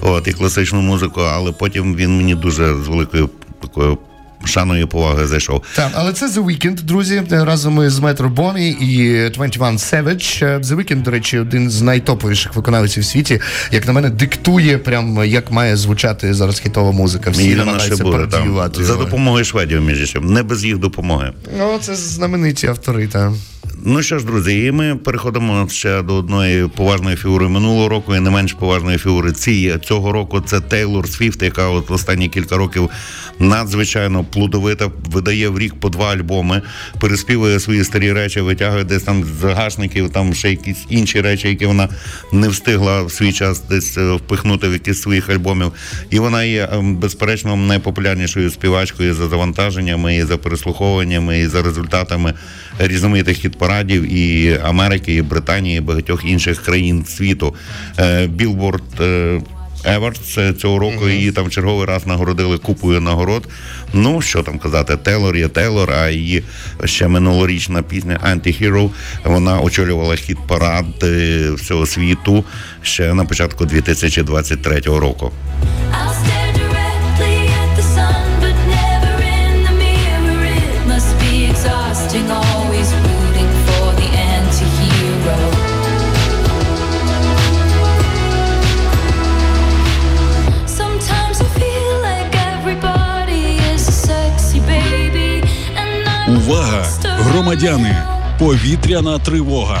Speaker 2: от і класичну музику, але потім він мені дуже з великою такою шаною і повагою зайшов.
Speaker 1: Так, але це The Weeknd, друзі, разом із Метро Бомі і 21 Savage. The Weeknd, до речі, один з найтоповіших виконавців в світі. Як на мене, диктує прям як має звучати зараз хітова музика. Всі
Speaker 2: І
Speaker 1: намагаються пародіювати
Speaker 2: за допомогою шведів, між іншим, не без їх допомоги.
Speaker 1: Ну, це знамениті автори, та.
Speaker 2: Ну що ж, друзі, і ми переходимо ще до одної поважної фігури минулого року, і не менш поважної фігури ці цього року. Це Тейлор Свіфт, яка от останні кілька років надзвичайно плодовита, видає в рік по два альбоми, переспівує свої старі речі, витягує десь там з загашників, там ще якісь інші речі, які вона не встигла в свій час десь е, впихнути в якісь своїх альбомів. І вона є ем, безперечно найпопулярнішою співачкою за завантаженнями, і за переслуховуваннями, і за результатами різноманітних хіт-парадів і Америки, і Британії, і багатьох інших країн світу. Білборд. Еверс цього року її там черговий раз нагородили купою нагород. Ну що там казати, Тейлор є Тейлор, а її ще минулорічна пісня Anti-Hero, Вона очолювала хіт парад е, всього світу ще на початку 2023 року.
Speaker 11: Увага! Громадяни! Повітряна тривога.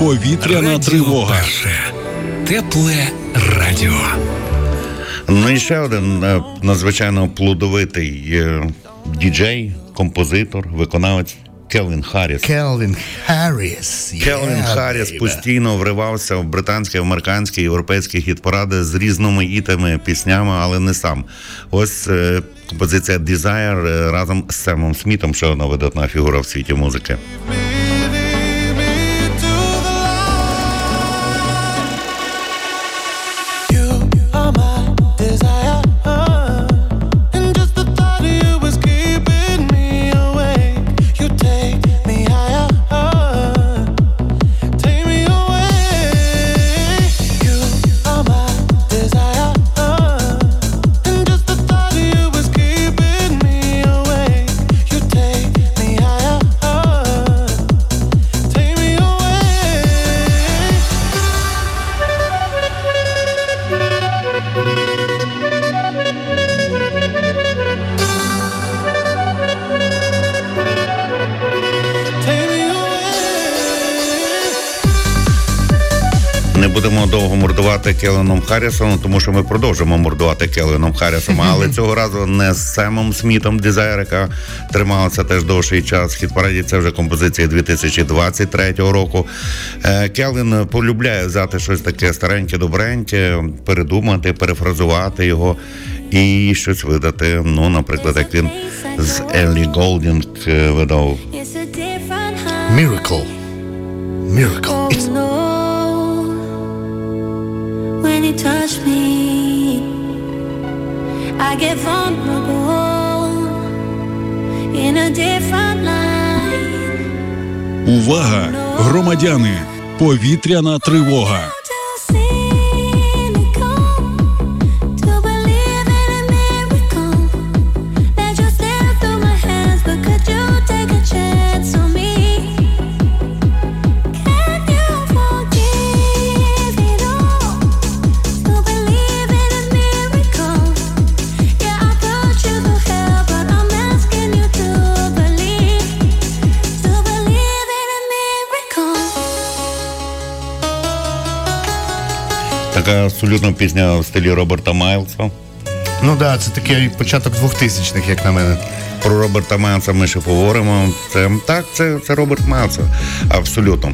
Speaker 11: Повітряна тривога.
Speaker 6: Тепле радіо.
Speaker 2: Ну і ще один е, надзвичайно плодовитий е, діджей, композитор, виконавець Келвін Харріс.
Speaker 1: Келвін Харріс.
Speaker 2: Келвін
Speaker 1: Yeah,
Speaker 2: Харріс
Speaker 1: baby.
Speaker 2: постійно вривався в британські, американські, європейські хіт-паради з різноманітними піснями, але не сам. Ось е, композиція Desire разом з Семом Смітом, ще одна видатна фігура в світі музики. Келвіном Харрісом, тому що ми продовжимо мордувати Келвіном Харрісом, але цього разу не з Семом Смітом Desire, яка трималася теж довший час. В хіт-параді це вже композиція 2023 року. Е, Келвін полюбляє взяти щось таке стареньке, добреньке, передумати, перефразувати його і щось видати. Ну, наприклад, як він з Еллі Голдінг е, видав
Speaker 1: Miracle. Miracle. It's
Speaker 9: no when you touch me I get vulnerable in a different line
Speaker 22: Увага! Громадяни! Повітряна тривога.
Speaker 9: that just through my hands but could you take a chance
Speaker 2: така абсолютно пісня в стилі Роберта Майлса.
Speaker 1: Ну да, це такий початок 2000-х, як на мене.
Speaker 2: Про Роберта Майлса ми ще поговоримо. Це так, це, це Роберт Майлса. Абсолютно.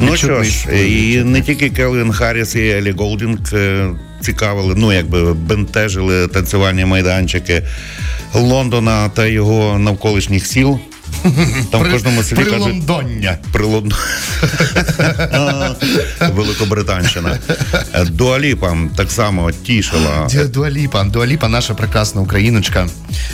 Speaker 2: Ну що
Speaker 1: Відчутний
Speaker 2: ж, і не тільки Келвін Харріс і Елі Голдінг е, цікавили, ну якби бентежили танцювальні майданчики Лондона та його навколишніх сіл. Там в кожному селі
Speaker 1: Прилондоння.
Speaker 2: Прилон... Великобританщина. Дуаліпа так само тішила.
Speaker 1: Дуаліпа, Дуаліпа, наша прекрасна україночка.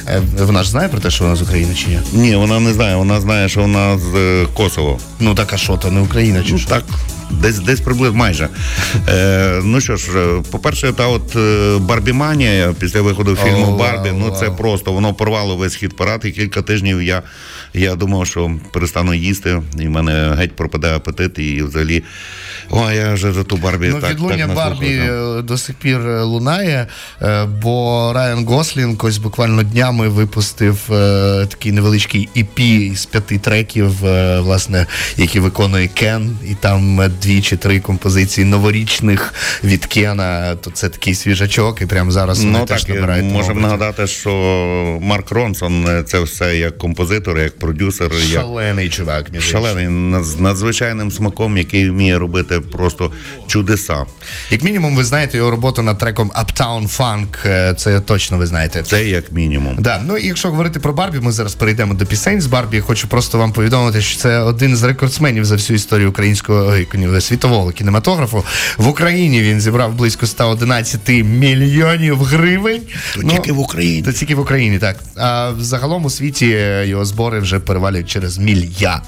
Speaker 1: Е, Вона ж знає про те, що вона з України чи ні?
Speaker 2: Ні, вона не знає, вона знає, що вона з е, Косово.
Speaker 1: Ну так а що, то не Україна чи
Speaker 2: Ну,
Speaker 1: що?
Speaker 2: так, десь десь приблизно майже. Е, ну що ж, е, по-перше, та от е, Барбіманія після виходу фільму
Speaker 1: О,
Speaker 2: Барбі, ну це просто воно порвало весь хід парад, і кілька тижнів я, я думав, що перестану їсти, і в мене геть пропадає апетит, і взагалі. Ой, я вже за ту Барбі
Speaker 1: Ну,
Speaker 2: так,
Speaker 1: відлуння
Speaker 2: так
Speaker 1: Барбі е, до сих пір лунає, бо Райан Гослінг ось буквально днями випустив такий невеличкий EP із п'яти треків, власне, які виконує Кен, і там дві чи три композиції новорічних від Кена. То це такий свіжачок, і прямо зараз вони
Speaker 2: Ну
Speaker 1: теж набирають.
Speaker 2: можемо нагадати, що Марк Ронсон е, це все як композитор, як продюсер, як
Speaker 1: Шалений чувак, між
Speaker 2: шалений з надзвичайним смаком, який вміє робити просто чудеса.
Speaker 1: Як мінімум, ви знаєте його роботу над треком Uptown Funk, е, це точно ви знаєте.
Speaker 2: Це як мінімум.
Speaker 1: Да, ну і якщо говорити про Барбі, ми зараз перейдемо до пісень з Барбі. Хочу просто вам повідомити, що це один з рекордсменів за всю історію українського світового кінематографу. В Україні він зібрав близько 111 мільйонів гривень.
Speaker 2: То тільки в Україні.
Speaker 1: То тільки в Україні, так. А загалом у світі е, його збори вже перевалюють через мільярд.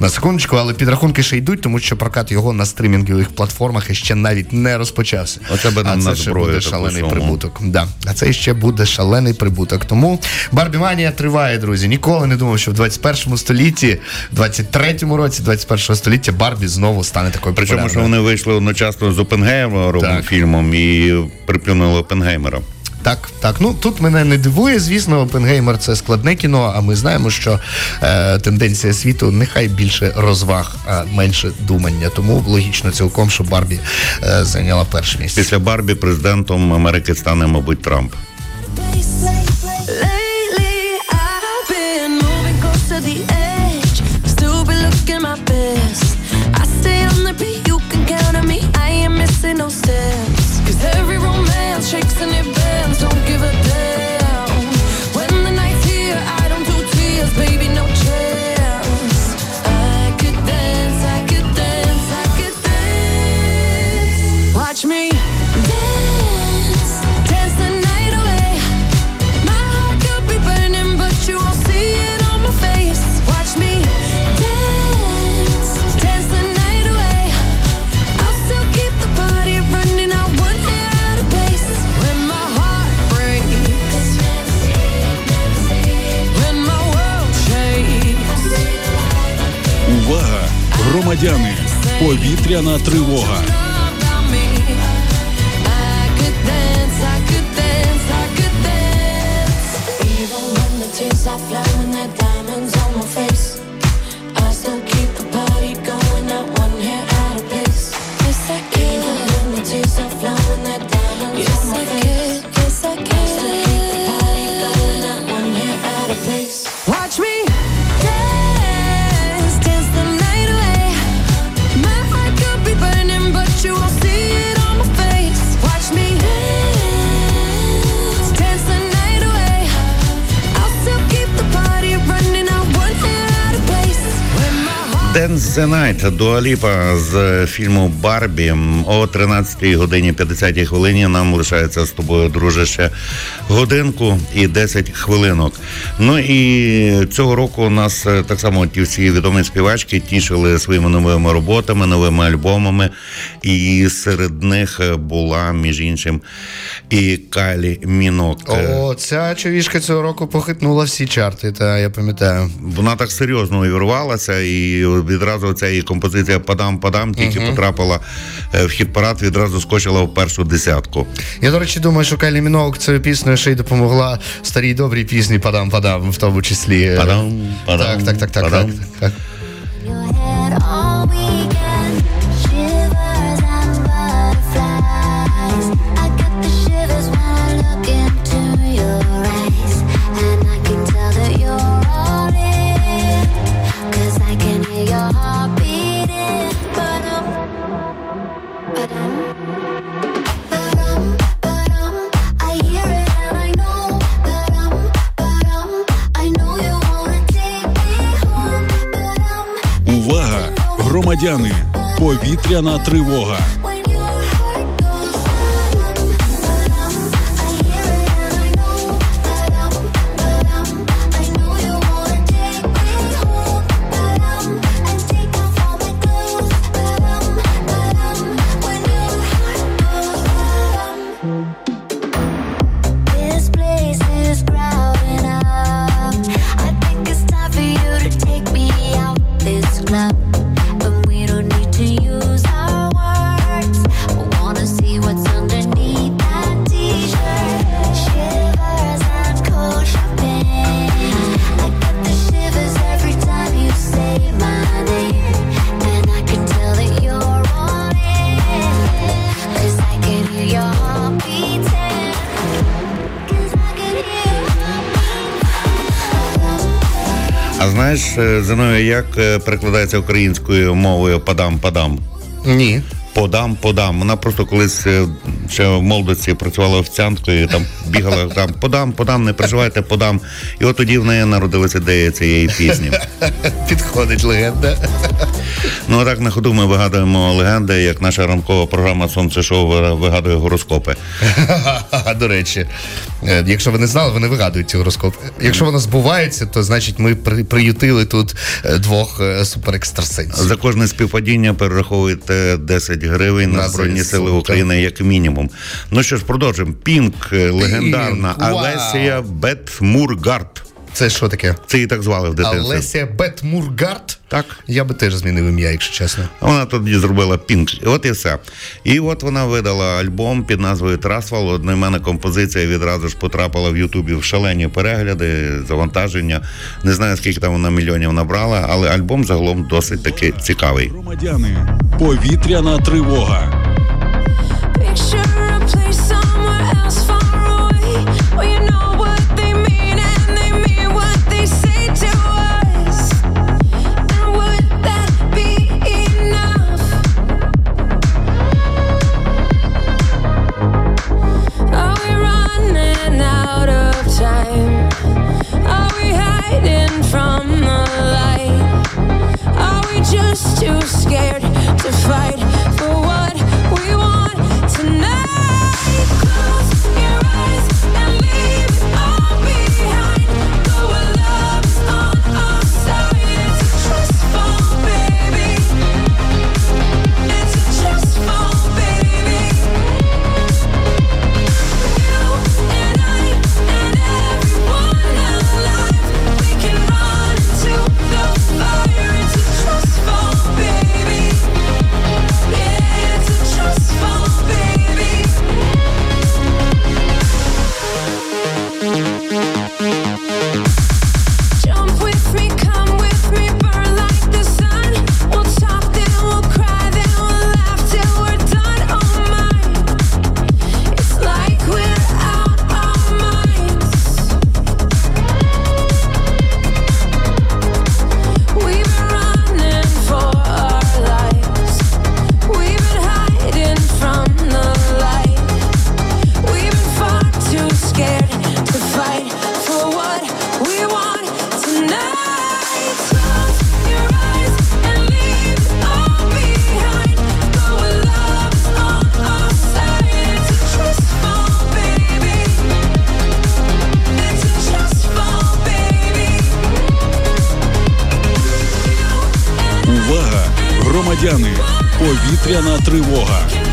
Speaker 1: На секундочку, але підрахунки ще йдуть, тому що прокат його на стрімінгових платформах ще навіть не розпочався.
Speaker 2: Би нам
Speaker 1: а це ще буде шалений
Speaker 2: суму.
Speaker 1: прибуток. Да. А це ще буде шалений прибуток. Тому Барбіманія триває, друзі. Ніколи не думав, що в 21 столітті, в 23-му році 21 століття Барбі знову стане такою
Speaker 2: Причому, що вони вийшли одночасно з Опенгеймером
Speaker 1: Так.
Speaker 2: фільмом і приплюнули Опенгеймера.
Speaker 1: Так, так. Ну тут мене не дивує, звісно, Опенгеймер це складне кіно, а ми знаємо, що е, тенденція світу нехай більше розваг, а менше думання. Тому логічно цілком, що Барбі е, зайняла перше місце.
Speaker 2: Після Барбі президентом Америки стане, мабуть, Трамп.
Speaker 22: Громадяни! Повітряна тривога.
Speaker 11: Dance the
Speaker 2: Night Дуаліпа з фільму Барбі о 13 годині 50 хвилині. Нам лишається з тобою, друже, ще годинку і 10 хвилинок. Ну і цього року у нас е, так само ті всі відомі співачки тішили своїми новими роботами, новими альбомами. І серед них е, була між іншим і Калі Мінок.
Speaker 1: О, ця човішка цього року похитнула всі чарти, та я пам'ятаю.
Speaker 2: Вона так серйозно увірвалася, і відразу ця її композиція Падам-падам тільки
Speaker 1: угу.
Speaker 2: потрапила е, в хіт-парад, відразу скочила в першу десятку.
Speaker 1: Я, до речі, думаю, що Кайлі Мінок цією піснею ще й допомогла старій добрій пісні Падам Падам, в тому числі.
Speaker 2: Падам, падам,
Speaker 1: так, так, так, так,
Speaker 2: падам.
Speaker 1: так, так.
Speaker 13: all
Speaker 11: Громадяни! Повітряна тривога.
Speaker 2: Зиною, як е, перекладається українською мовою падам-падам?
Speaker 1: Ні.
Speaker 2: Подам, подам. Вона просто колись е, ще в молодості працювала офіціанткою, там бігала там подам, подам, не переживайте, подам. І от тоді в неї народилася ідея цієї пісні.
Speaker 1: Підходить легенда.
Speaker 2: Ну а так на ходу ми вигадуємо легенди, як наша ранкова програма Сонце шоу ви- вигадує гороскопи.
Speaker 1: До речі, е, якщо ви не знали, вони вигадують ці гороскопи. Якщо воно збувається, то значить ми при- приютили тут е, двох е, суперекстрасенсів.
Speaker 2: За кожне співпадіння перераховуєте 10 гривень на, Збройні Сили. України як мінімум. Ну що ж, продовжимо. Пінк, легендарна. Алесія Бетмургард.
Speaker 1: Це що таке?
Speaker 2: Це її так звали в дитинстві.
Speaker 1: Алесія Бетмургард?
Speaker 2: Так.
Speaker 1: Я би теж змінив ім'я, якщо чесно.
Speaker 2: А Вона тоді зробила пінк. От і все. І от вона видала альбом під назвою Трасвал. Одноіменна композиція відразу ж потрапила в Ютубі в шалені перегляди, завантаження. Не знаю, скільки там вона мільйонів набрала, але альбом загалом досить таки цікавий.
Speaker 11: Громадяни. Повітряна тривога. choose повітряна тривога.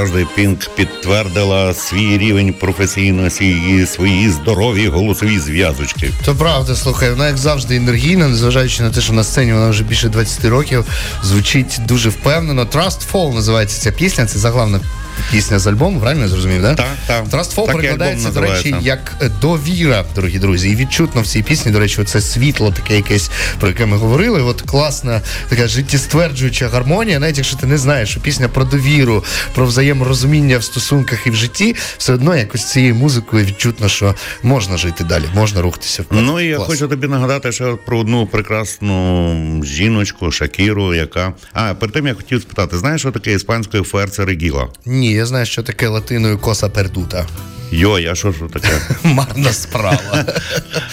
Speaker 2: Завжди, Пінк підтвердила свій рівень професійності і свої здорові голосові зв'язочки.
Speaker 1: То правда, слухай, вона як завжди енергійна, незважаючи на те, що на сцені вона вже більше 20 років, звучить дуже впевнено. Trust Fall називається ця пісня, це заглавна пісня з альбому, правильно я зрозумів, да?
Speaker 2: Так, так. Так
Speaker 1: перекладається, до речі, як довіра, дорогі друзі. І відчутно в цій пісні, до речі, це світло таке якесь, про яке ми говорили. От класна така життєстверджуюча гармонія, навіть якщо ти не знаєш, що пісня про довіру, про взаєморозуміння в стосунках і в житті, все одно якось цією музикою відчутно, що можна жити далі, можна рухатися вперед.
Speaker 2: Ну і я
Speaker 1: Клас.
Speaker 2: хочу тобі нагадати ще про одну прекрасну жіночку Шакіру, яка. А перед тим я хотів спитати, знаєш, що таке іспанською ферце регіла?
Speaker 1: Ні, я знаю, що таке латиною коса пердута.
Speaker 2: Йой, а що ж таке?
Speaker 1: Марна справа.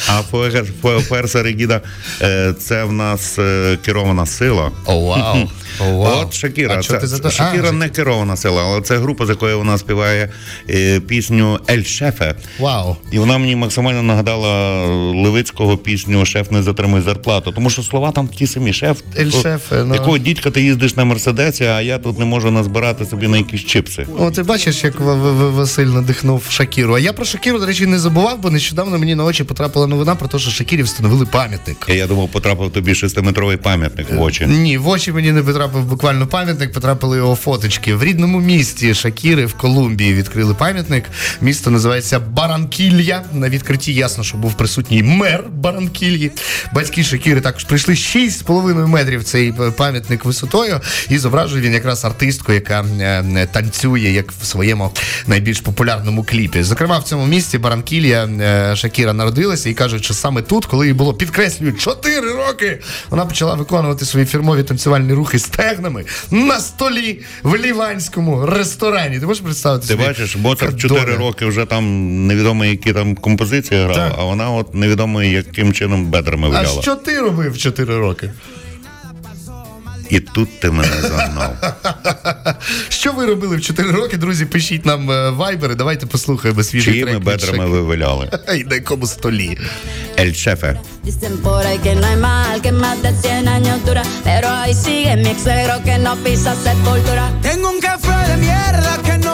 Speaker 2: А Fuerza Regida е, це в нас е, керована сила.
Speaker 1: О, вау. О, вау.
Speaker 2: От Шакіра.
Speaker 1: А
Speaker 2: Це,
Speaker 1: ти за
Speaker 2: Шакіра
Speaker 1: А,
Speaker 2: не керована сила, але це група, з якою вона співає е, пісню El Jefe.
Speaker 1: Вау.
Speaker 2: І вона мені максимально нагадала Левицького пісню Шеф не затримуй зарплату. Тому що слова там ті самі. Шеф, El
Speaker 1: Jefe, ну.
Speaker 2: якого дідька ти їздиш на мерседесі, а я тут не можу назбирати собі на якісь чипси.
Speaker 1: О, ти бачиш, як Василь надихнув Шакіру. А я про Шакіру, до речі, не забував, бо нещодавно мені на очі потрапила новина про те, що Шакірі встановили пам'ятник.
Speaker 2: Я, думав, потрапив тобі шестиметровий пам'ятник в очі.
Speaker 1: Ні, в очі мені не потрапив буквально пам'ятник, потрапили його фоточки. В рідному місті Шакіри в Колумбії відкрили пам'ятник. Місто називається Баранкілья. На відкритті ясно, що був присутній мер Баранкільї. Батьки Шакіри також прийшли 6,5 метрів цей пам'ятник висотою. І зображує він якраз артистку, яка е, танцює як в своєму найбільш популярному кліпі. Зокрема, в цьому місті Баранкілья е, Шакіра народилася і кажуть, що саме тут, коли їй було підкреслюють 4 роки, вона почала виконувати свої фірмові танцювальні рухи стегнами на столі в ліванському ресторані. Ти можеш представити
Speaker 2: Ти
Speaker 1: собі?
Speaker 2: бачиш, Моцарт
Speaker 1: Яка
Speaker 2: 4 роки вже там невідомо, які там композиції грав, а вона от невідомо яким чином бедрами
Speaker 1: А
Speaker 2: виляла.
Speaker 1: що ти робив в 4 роки?
Speaker 2: І тут ти мене загнав.
Speaker 1: Що ви робили в 4 роки, друзі? Пишіть нам е, вайбери. Давайте послухаємо свіжий
Speaker 2: Чиїми
Speaker 1: трек Чиїми
Speaker 2: бедрами ви виляли?
Speaker 1: І на якому столі.
Speaker 2: Ель Чефе.
Speaker 5: Dicen por ahí que no hay mal que más de 100 años dura, pero ahí sigue mi ex que no pisa sepultura.
Speaker 18: Tengo un café de mierda que no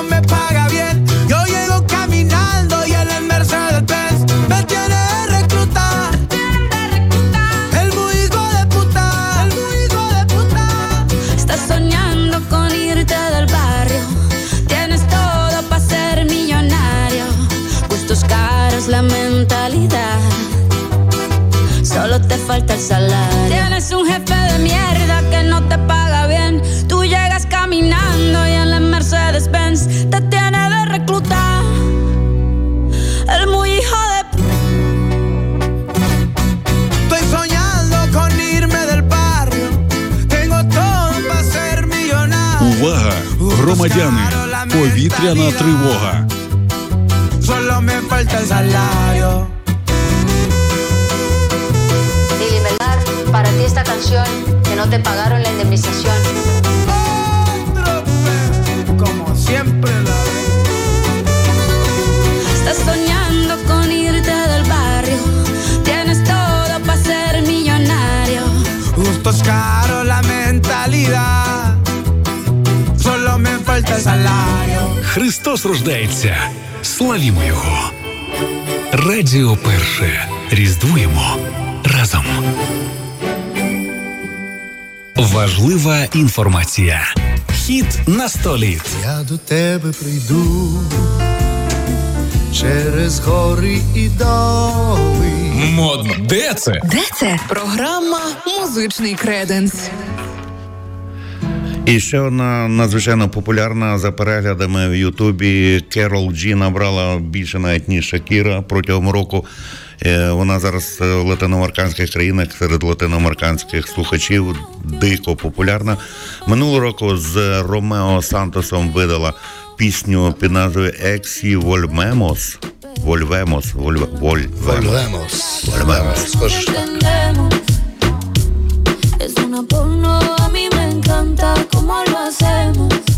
Speaker 5: falta el salario. Tienes un jefe de mierda que no te paga bien. Tú llegas caminando y en la Mercedes Benz te tiene de reclutar. El muy hijo de
Speaker 18: Estoy soñando con irme del barrio. Tengo todo para ser millonario.
Speaker 11: Увага! Громадяни! Повітряна тривога.
Speaker 18: Solo me falta el salario.
Speaker 5: para ti esta canción que no te pagaron la indemnización.
Speaker 18: Como siempre la
Speaker 5: Estás soñando con irte del barrio, tienes todo para ser millonario.
Speaker 18: Gustos caros, la mentalidad. Solo me falta el salario.
Speaker 6: Христос рождається. Славімо Його. Радіо перше. Різдвуємо разом. Важлива інформація. Хід на столі.
Speaker 3: Я до тебе прийду через гори і доли.
Speaker 6: Модно. Де це?
Speaker 7: Де це? Програма Музичний креденс.
Speaker 2: І ще одна надзвичайно популярна за переглядами в Ютубі Керол Джі набрала більше навіть ніж Шакіра протягом року. Е, вона зараз е, в латиноамериканських країнах серед латиноамериканських слухачів дико популярна. Минулого року з Ромео Сантосом видала пісню під назвою Ексі Вольмемос. Вольвемос.
Speaker 1: Вольвемос.
Speaker 2: Вольвемос.
Speaker 11: Es una porno, a mí me encanta cómo lo hacemos.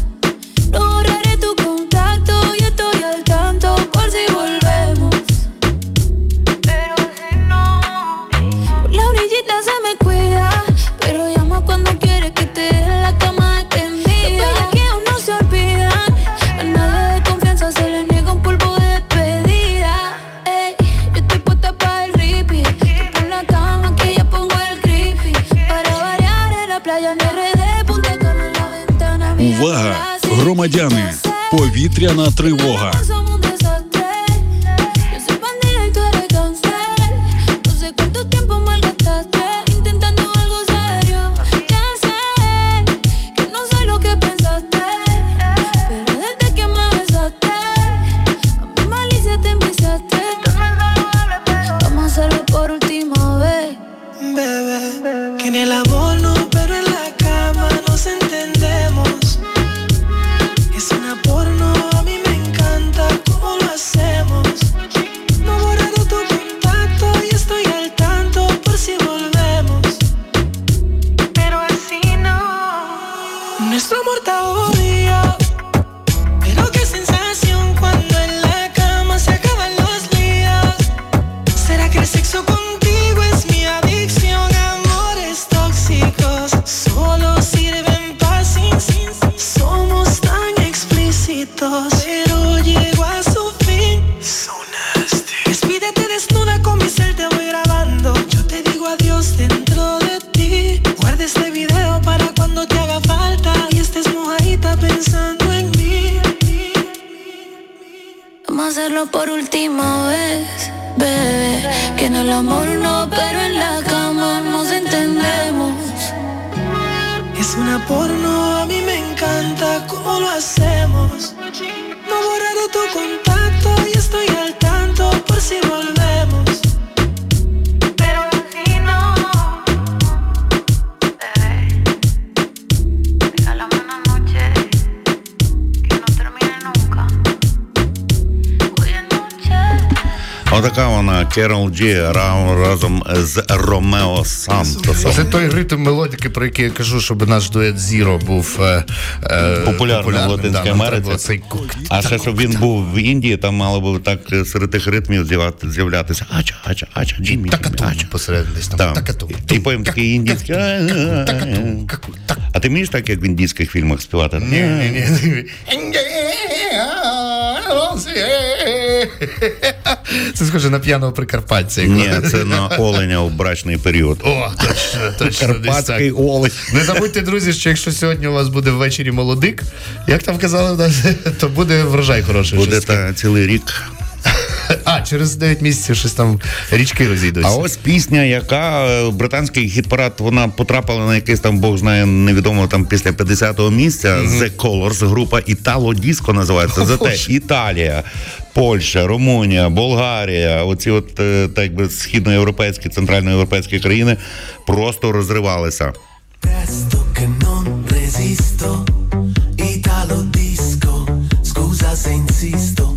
Speaker 23: Увага, громадяни! Повітряна тривога.
Speaker 2: Керол Джі разом з Ромео Сантосом.
Speaker 1: Це той ритм мелодіки, про який я кажу, щоб наш дует Зіро був е, е
Speaker 2: популярним в Латинській
Speaker 1: ну,
Speaker 2: Америці. А ще щоб він був в Індії, там мало було так серед тих ритмів з'являтися. Ача, ача, ача, джімі, ача.
Speaker 1: Посередині там.
Speaker 2: І потім такий індійський. А ти вмієш так, як в індійських фільмах співати?
Speaker 1: Ні, ні, ні. Це схоже на п'яного прикарпатця.
Speaker 2: Ні, це на оленя у брачний період.
Speaker 1: О, точно.
Speaker 2: Карпатський олень.
Speaker 1: Не забудьте, друзі, що якщо сьогодні у вас буде ввечері молодик, як там казали, то буде врожай хороший.
Speaker 2: Буде та цілий рік
Speaker 1: а, через 9 місяців щось там річки розійдуться.
Speaker 2: А ось пісня, яка е, британський хіт-парад, вона потрапила на якесь там, Бог знає, невідомо там після 50-го місця. Mm-hmm. The Colors, група Італо Діско називається. Oh, Зате
Speaker 1: Боже.
Speaker 2: Італія, Польща, Румунія, Болгарія, оці от е, так би східноєвропейські, центральноєвропейські країни просто розривалися.
Speaker 8: Італо Діско, скуза se insisto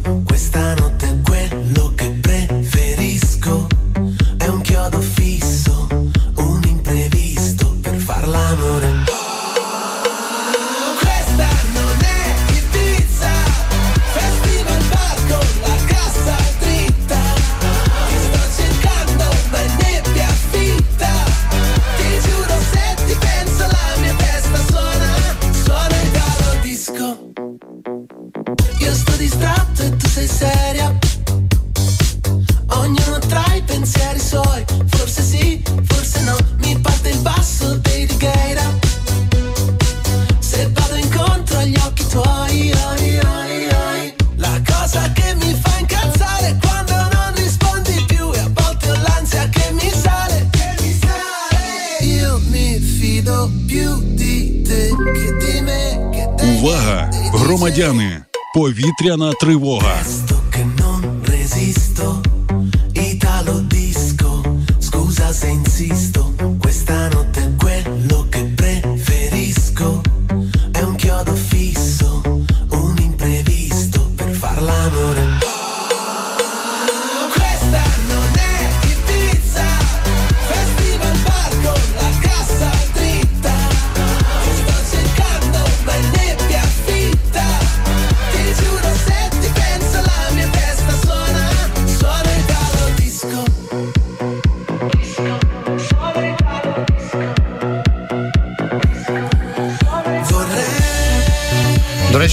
Speaker 8: non
Speaker 24: resisto. Italo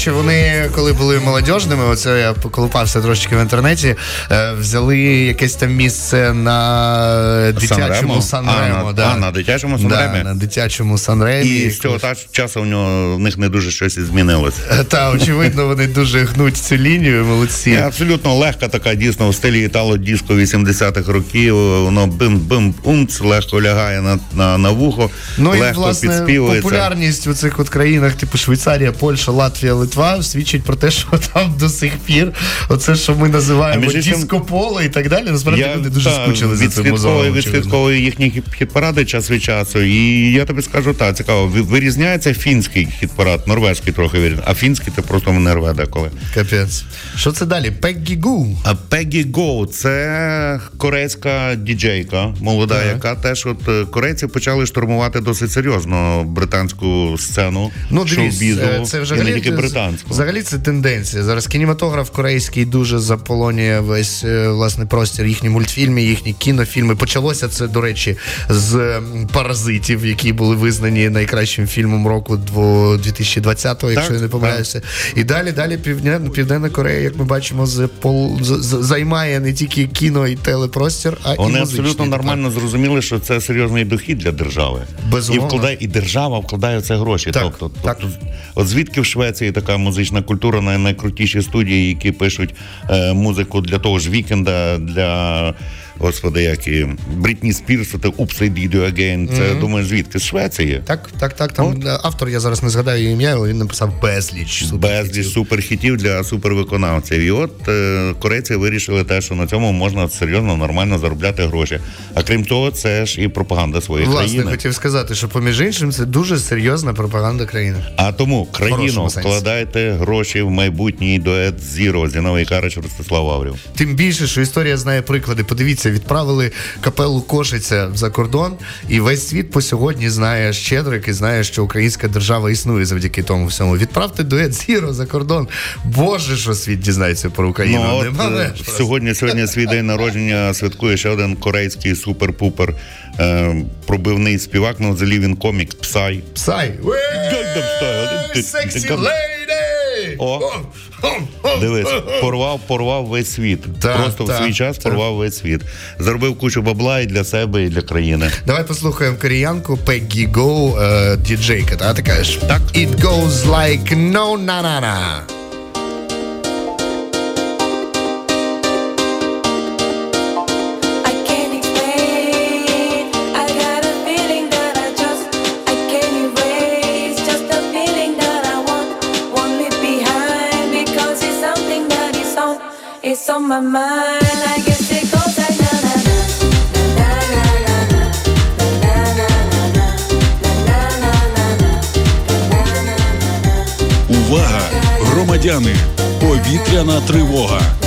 Speaker 1: речі, вони коли були молодіжними, оце я поколупався трошечки в інтернеті, е, взяли якесь там місце на дитячому
Speaker 2: Санремо? А, на-
Speaker 1: да.
Speaker 2: а, на дитячому
Speaker 1: Да, на дитячому Санремі.
Speaker 2: І з цього часу в нього в них не дуже щось змінилося.
Speaker 1: Е, Та, очевидно, вони дуже гнуть цю лінію, молодці.
Speaker 2: І абсолютно легка така, дійсно, в стилі італо-диско 80-х років. Воно бим-бим-умц, легко лягає на, на, на вухо,
Speaker 1: Ну і власне
Speaker 2: підспівується.
Speaker 1: популярність у цих от країнах, типу Швейцарія, Польща, Латвія, Литва, свідчить про те, що там до сих пір оце, що ми називаємо диско-поло і так далі. Насправді люди дуже
Speaker 2: та,
Speaker 1: скучили за цим музеєм.
Speaker 2: відслідковую їхні хіт- хіт-паради час від часу. І я тобі скажу так, цікаво, вирізняється фінський хіт-парад, норвезький трохи вирізняється, а фінський ти просто не рве деколи.
Speaker 1: Капець. Що це далі? Пеггі Гу.
Speaker 2: А Пегі Гоу це корейська діджейка, молода,
Speaker 1: Так.
Speaker 2: яка теж от е, корейці почали штурмувати досить серйозно британську сцену
Speaker 1: Ну,
Speaker 2: шоу-бізу,
Speaker 1: е, це
Speaker 2: і не тільки
Speaker 1: це-
Speaker 2: британську.
Speaker 1: Взагалі це тенденція. Зараз кінематограф корейський дуже заполонює весь е, власне простір. Їхні мультфільми, їхні кінофільми. Почалося це, до речі, з паразитів, які були визнані найкращим фільмом року дво- 2020-го, якщо
Speaker 2: Так,
Speaker 1: я не помиляюся. І далі, далі Півдня, Південна Корея, як ми бачимо, з пол з- з- займає не тільки кіно і телепростір, а
Speaker 2: Вони
Speaker 1: і
Speaker 2: абсолютно нормально зрозуміли, що це серйозний дохід для держави.
Speaker 1: Безумовно.
Speaker 2: І вкладає, і держава вкладає це гроші.
Speaker 1: Так,
Speaker 2: тобто, тобто, от звідки в Швеції така музична культура, най- найкрутіші студії, які пишуть е, музику для того ж вікенда, для. Господи, як і Брітні Спірс, це Upside Did Again. Це
Speaker 1: Мгм.
Speaker 2: думаю, звідки? З Швеції.
Speaker 1: Так, так, так. Там е, автор, я зараз не згадаю ім'я, але він написав безліч.
Speaker 2: Безліч суперхітів для супервиконавців. І от е, корейці вирішили те, що на цьому можна серйозно, нормально заробляти гроші. А крім того, це ж і пропаганда своєї
Speaker 1: Власне,
Speaker 2: країни.
Speaker 1: хотів сказати, що поміж іншим це дуже серйозна пропаганда країни.
Speaker 2: А тому
Speaker 1: хорошому
Speaker 2: вкладайте гроші в майбутній дует Зіро Зіновий Карич Ростислав Аврів.
Speaker 1: Тим більше, що історія знає приклади. Подивіться, відправили капелу Кошиця за кордон, і весь світ по сьогодні знає Щедрик і знає, що українська держава існує завдяки тому всьому. Відправте дует Зіро за кордон. Боже, що світ дізнається про Україну.
Speaker 2: Ну, от, е, сьогодні, сьогодні свій день народження святкує ще один корейський супер-пупер е, пробивний співак на The Living Comic Псай.
Speaker 1: Псай.
Speaker 2: Сексі О, дивись, порвав, порвав весь світ.
Speaker 1: Так,
Speaker 2: Просто в свій час
Speaker 1: так.
Speaker 2: порвав весь світ. Заробив кучу бабла і для себе, і для країни.
Speaker 1: Давай послухаємо кореянку Peggy Go, е, діджейка, та така ж. Так. It goes like no na na na.
Speaker 11: Na na na.
Speaker 22: Увага! Громадяни! Повітряна тривога!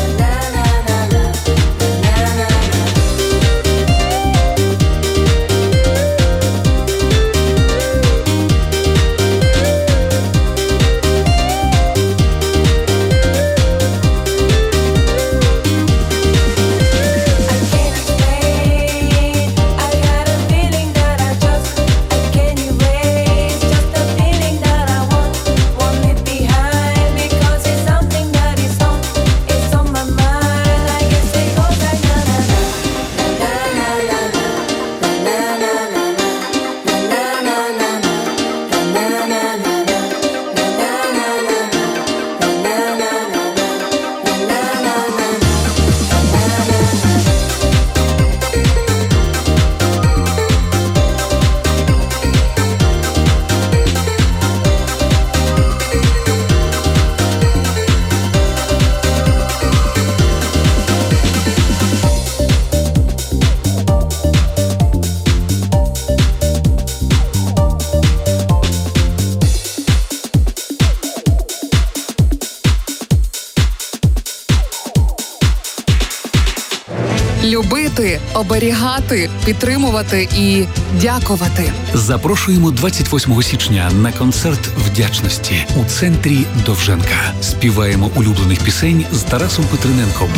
Speaker 7: Підтримувати і дякувати.
Speaker 6: Запрошуємо 28 січня на концерт вдячності у центрі Довженка. Співаємо улюблених пісень з Тарасом Петриненком,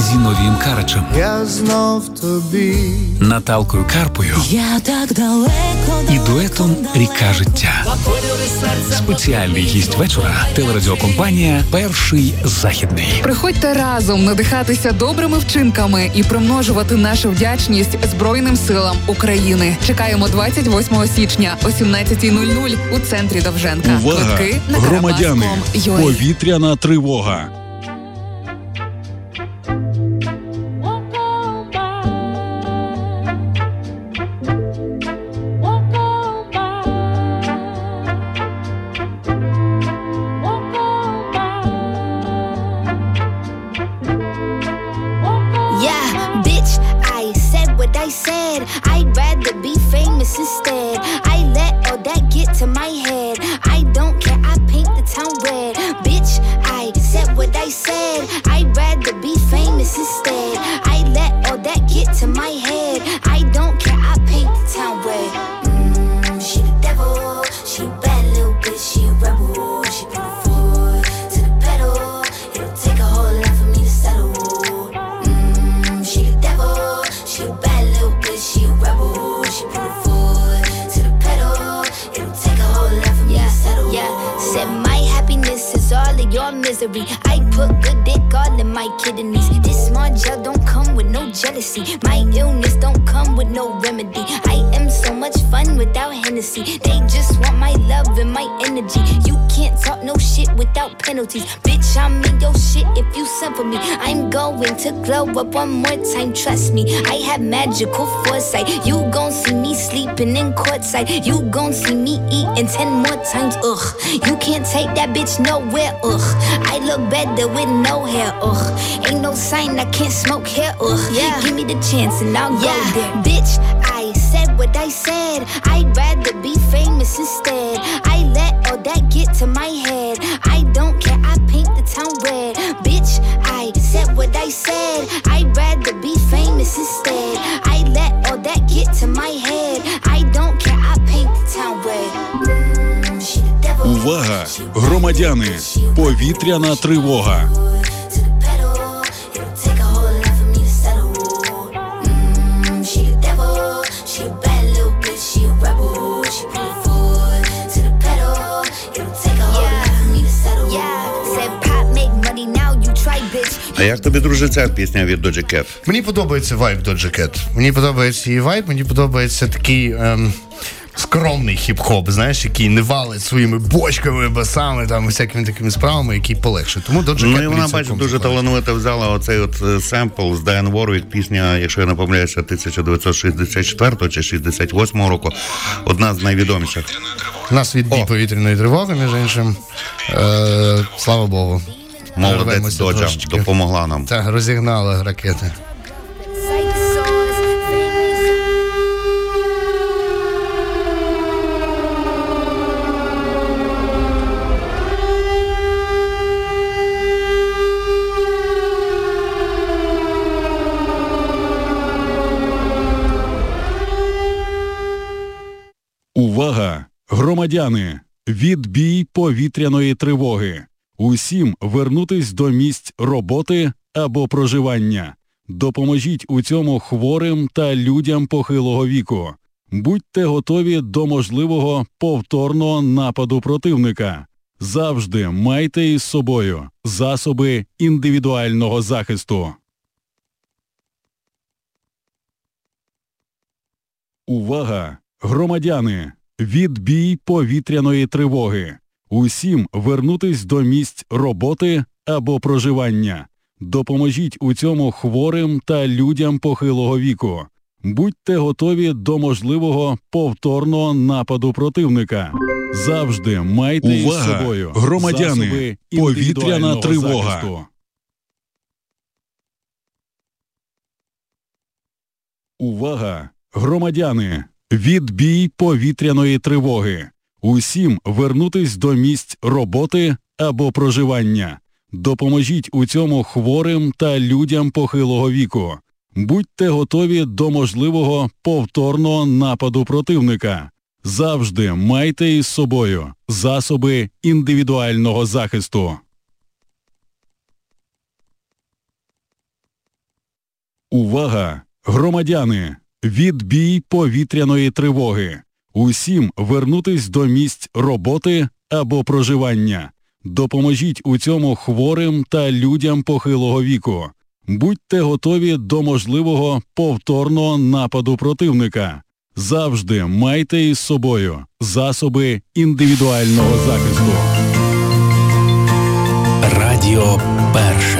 Speaker 6: Зіновієм Карачем,
Speaker 3: Я знов тобі.
Speaker 6: Наталкою Карпою
Speaker 11: Я так далеко
Speaker 6: і дуетом Ріка життя. Спеціальний гість вечора телерадіокомпанія Перший західний.
Speaker 7: Приходьте разом надихатися добрими вчинками і примножувати нашу вдячність Збройним силам України. Чекаємо 28 січня о 17.00 у центрі Довженка.
Speaker 22: Увага!
Speaker 7: Квитки на
Speaker 22: Громадяни! Повітряна тривога.
Speaker 9: Courtside. You gon' see me eating ten more times, ugh. You can't take that bitch nowhere, ugh. I look better with no hair, ugh. Ain't no sign I can't smoke hair, ugh. Yeah. Give me the chance and I'll go there. You try, bitch.
Speaker 2: А як тобі, друже, ця пісня від Doja Cat?
Speaker 1: Мені подобається вайб Doja Cat. Мені подобається її вайб, мені подобається такий. Ем... Скромний хіп-хоп, знаєш, який не валить своїми бочками, басами, там всякими такими справами, який полегшить. Тому Cat
Speaker 2: Ну і вона, бачу, дуже
Speaker 1: заходить.
Speaker 2: талановито взяла оцей от е, семпл з Дайан Ворвік, пісня, якщо я не помиляюся, 1964 чи 68 року. Одна з найвідоміших.
Speaker 1: У нас відбій повітряної тривоги, між іншим. Е, слава Богу.
Speaker 2: Молодець Доджа
Speaker 1: трошечки.
Speaker 2: допомогла нам.
Speaker 1: Так, розігнали ракети.
Speaker 22: Увага! Громадяни! Відбій повітряної тривоги. Усім вернутись до місць роботи або проживання. Допоможіть у цьому хворим та людям похилого віку. Будьте готові до можливого повторного нападу противника. Завжди майте із собою засоби індивідуального захисту. Увага! Громадяни! Відбій повітряної тривоги. Усім вернутись до місць роботи або проживання. Допоможіть у цьому хворим та людям похилого віку. Будьте готові до можливого повторного нападу противника. Завжди майте із собою Громадяни! Повітряна тривога. захисту. Увага! Громадяни! Відбій повітряної тривоги. Усім вернутись до місць роботи або проживання. Допоможіть у цьому хворим та людям похилого віку. Будьте готові до можливого повторного нападу противника. Завжди майте із собою засоби індивідуального захисту. Увага! Громадяни! Відбій повітряної тривоги. Усім вернутись до місць роботи або проживання. Допоможіть у цьому хворим та людям похилого віку. Будьте готові до можливого повторного нападу противника. Завжди майте із собою засоби індивідуального захисту.
Speaker 6: Радіо Перше.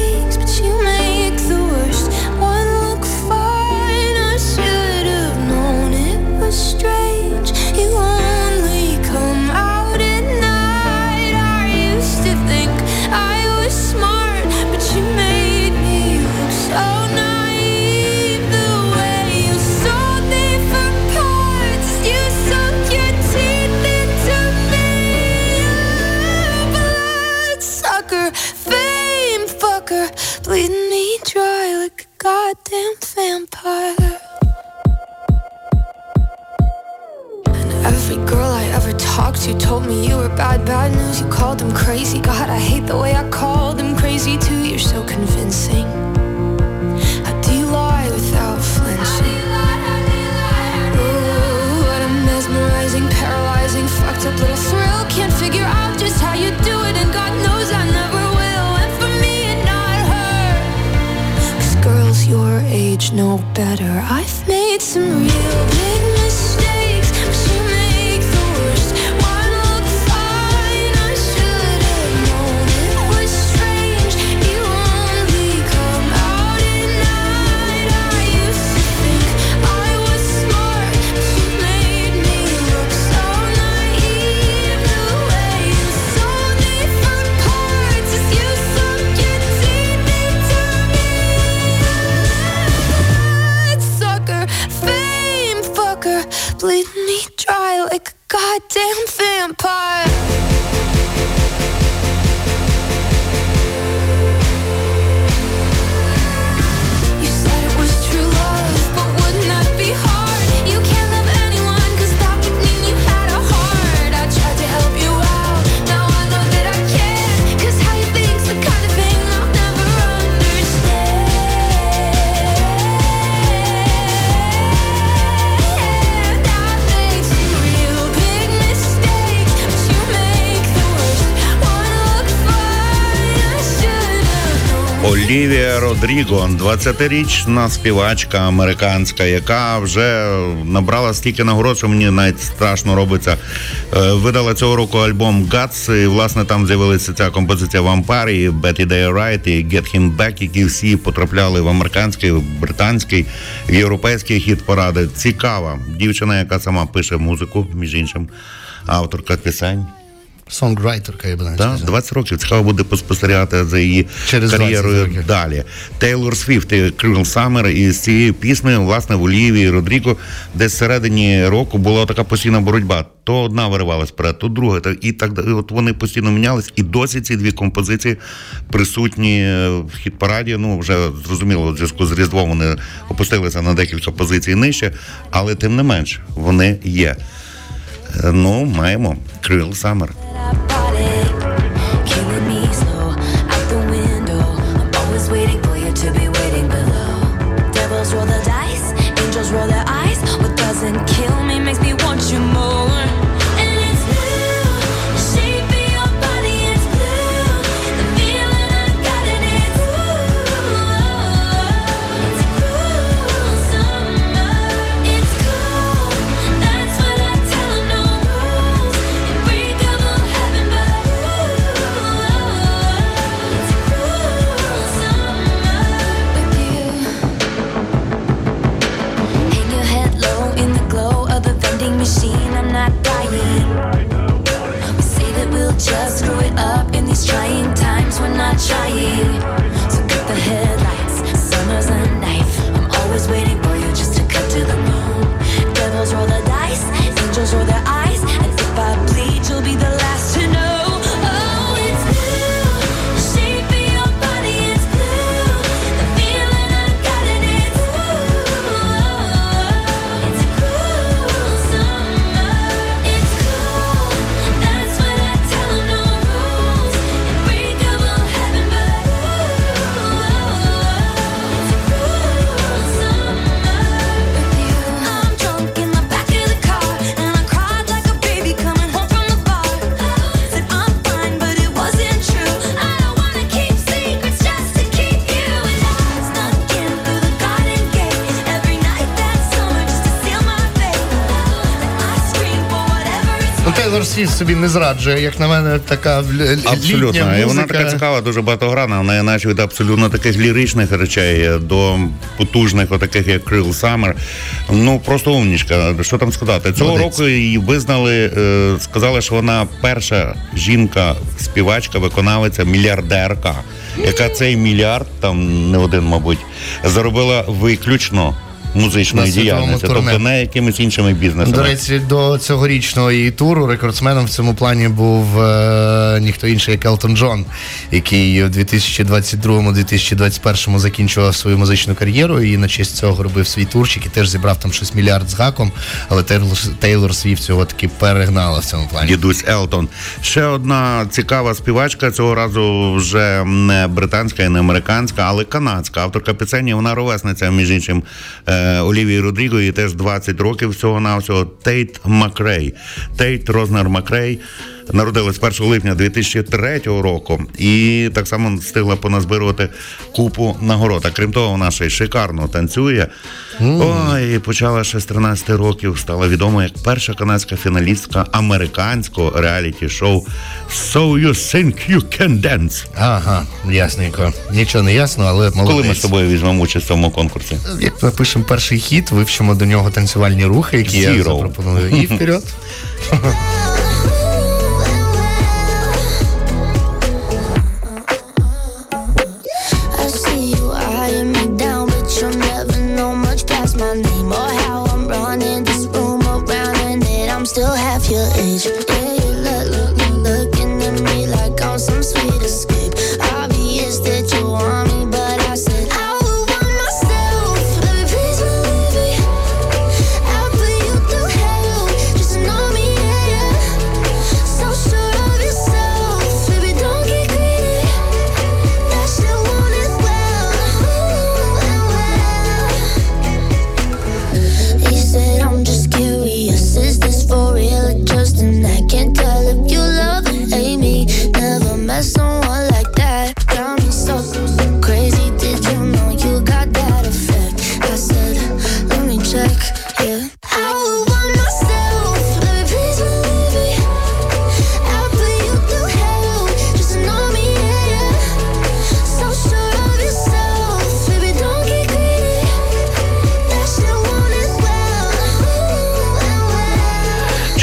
Speaker 11: goddamn vampire. And every girl I ever talked to told me you were bad, bad news. You called them crazy. God, I hate the way I called them crazy too. You're so convincing. Age know better. I've made some real big mistakes, goddamn vampire.
Speaker 2: Олівія Родріго, 20-річна співачка американська, яка вже набрала стільки нагород, що мені навіть страшно робиться. Е, Видала цього року альбом Guts, і власне там з'явилася ця композиція Vampire, і Betty Day Right, і Get Him Back, які всі потрапляли в американський, в британський, в європейський хіт поради. Цікава дівчина, яка сама пише музику, між іншим, авторка пісень.
Speaker 1: Сонграйтерка, я би навіть сказав.
Speaker 2: 20 років. Цікаво буде поспостерігати за її
Speaker 1: Через
Speaker 2: кар'єрою далі. Тейлор Свіфт і Крил Саммер і з цією піснею, власне, в Олівії Родріго, десь всередині року була така постійна боротьба. То одна виривалась вперед, то друга. та- І так далі. От вони постійно мінялись, і досі ці дві композиції присутні е, в хіт-параді. Ну, вже зрозуміло, в зв'язку з Різдвом вони опустилися на декілька позицій нижче, але тим не менш вони є. Е, Ну, маємо Крил Саммер.
Speaker 1: Свіфт собі не зраджує, як на мене, така літня
Speaker 2: Абсолютно.
Speaker 1: музика.
Speaker 2: І вона така цікава, дуже багатогранна. Вона є наче від абсолютно таких ліричних речей до потужних, отаких як Крил Summer. Ну просто умнічка. Що там сказати? Цього
Speaker 1: Молодець.
Speaker 2: року її визнали, е, сказали, що вона перша жінка, співачка, виконавиця, мільярдерка, яка цей мільярд, там не один, мабуть, заробила виключно музичною
Speaker 1: На турне.
Speaker 2: тобто не якимись іншими бізнесами.
Speaker 1: До речі, до цьогорічного її туру рекордсменом в цьому плані був е, ніхто інший, як Елтон Джон, який у 2022-2021 закінчував свою музичну кар'єру і на честь цього робив свій турчик і теж зібрав там щось мільярд з гаком, але Тейлор, Тейлор Свіфт цього таки перегнала в цьому плані.
Speaker 2: Дідусь Елтон. Ще одна цікава співачка цього разу вже не британська і не американська, але канадська. Авторка пісені, вона ровесниця, між іншим, е, Олівії Родріго, їй теж 20 років всього навсього Тейт Макрей. Тейт Рознер Макрей. Народилась 1 липня 2003 року і так само встигла поназбирувати купу нагород. А крім того, вона ще й шикарно танцює. Ой, і почала ще з 13 років, стала відома як перша канадська фіналістка американського реаліті-шоу So You Think You Can Dance.
Speaker 1: Ага, ясненько. Нічого не ясно, але молодець.
Speaker 2: Коли ми з тобою візьмемо участь в цьому конкурсі?
Speaker 1: Як напишемо перший хіт, вивчимо до нього танцювальні рухи, які я запропоную. І вперед.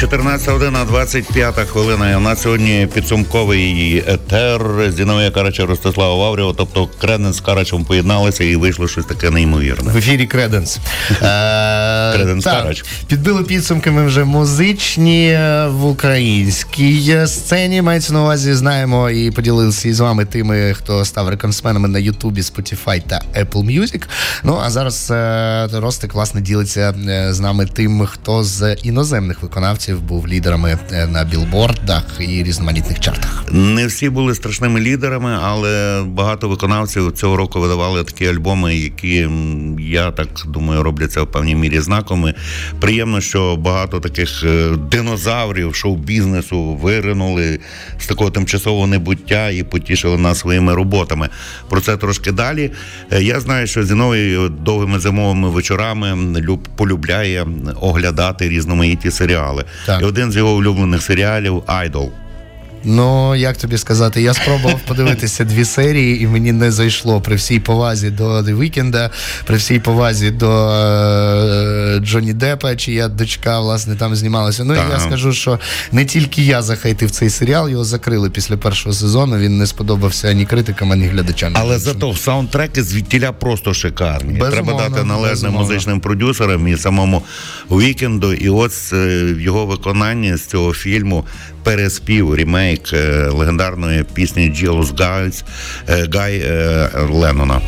Speaker 2: 14 година, 25 хвилина. На у нас сьогодні підсумковий етер Зіновія Карача Ростислава Ваврєва, тобто Креденс з Карачем поєдналися і вийшло щось таке неймовірне.
Speaker 1: В ефірі Креденс.
Speaker 2: Креденс Карач.
Speaker 1: Підбили підсумки ми вже музичні е, в українській е, сцені. Мається на увазі, знаємо і поділилися із вами тими, хто став рекордсменами на Ютубі, Spotify та Apple Music. Ну а зараз е, Ростик власне ділиться з нами тим, хто з іноземних виконавців був лідерами на білбордах і різноманітних чартах.
Speaker 2: Не всі були страшними лідерами, але багато виконавців цього року видавали такі альбоми, які я так думаю робляться в певній мірі знаками. Приємно, що багато таких е, динозаврів шоу-бізнесу виринули з такого тимчасового небуття і потішили нас своїми роботами. Про це трошки далі. Е, Я знаю, що Зіновий довгими зимовими вечорами люб- полюбляє оглядати різноманітні серіали. І один з його улюблених серіалів Айдол.
Speaker 1: Ну, як тобі сказати, я спробував подивитися дві серії, і мені не зайшло при всій повазі до The Weeknd, при всій повазі до е, Джонні Деппа, чия дочка, власне, там знімалася. Ну, і я скажу, що не тільки я захейтив цей серіал, його закрили після першого сезону. Він не сподобався ані критикам, ані глядачам.
Speaker 2: Але зато саундтреки звідтіля просто шикарні.
Speaker 1: Безумовно,
Speaker 2: Треба дати належне
Speaker 1: безумовно.
Speaker 2: музичним продюсерам і самому Вікенду. І от е, його виконанні з цього фільму переспів ремейк е, легендарної пісні Guys е, Гай е, Леннона.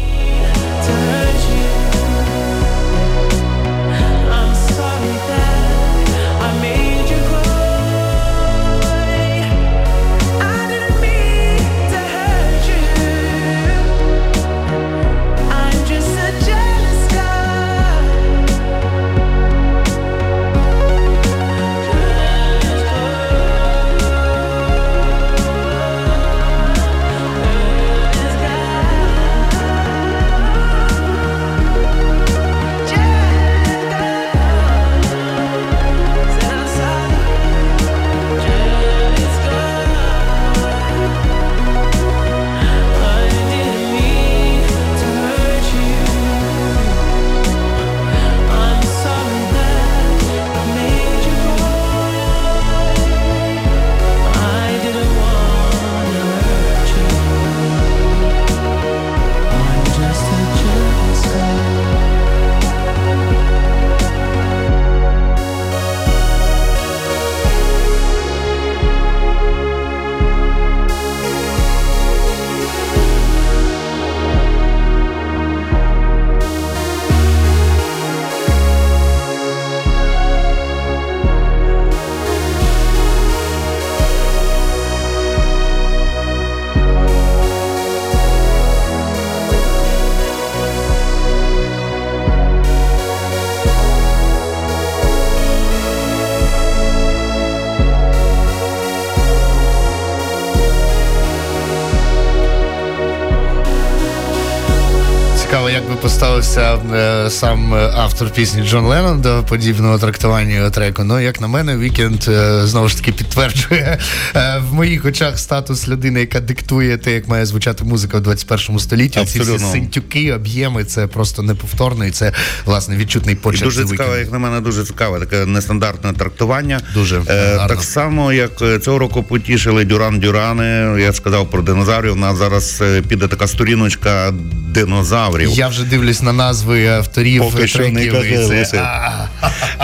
Speaker 1: Сам е, автор пісні Джон Леннон до подібного трактування треку. Ну, як на мене, вікенд е, знову ж таки підтверджує е, в моїх очах статус людини, яка диктує те, як має звучати музика в 21 столітті. Ці всі синтюки, об'єми, це просто неповторно, і це власне відчутний
Speaker 2: І
Speaker 1: почерк.
Speaker 2: дуже
Speaker 1: The
Speaker 2: цікаве, як на мене, дуже цікаве таке нестандартне трактування.
Speaker 1: Дуже
Speaker 2: е,
Speaker 1: гарно.
Speaker 2: так само, як цього року потішили Дюран Дюрани. Я сказав про динозаврів. У нас зараз піде така сторіночка динозаврів.
Speaker 1: Я вже дивлюсь на назви авторів
Speaker 2: Поки що не
Speaker 1: треків.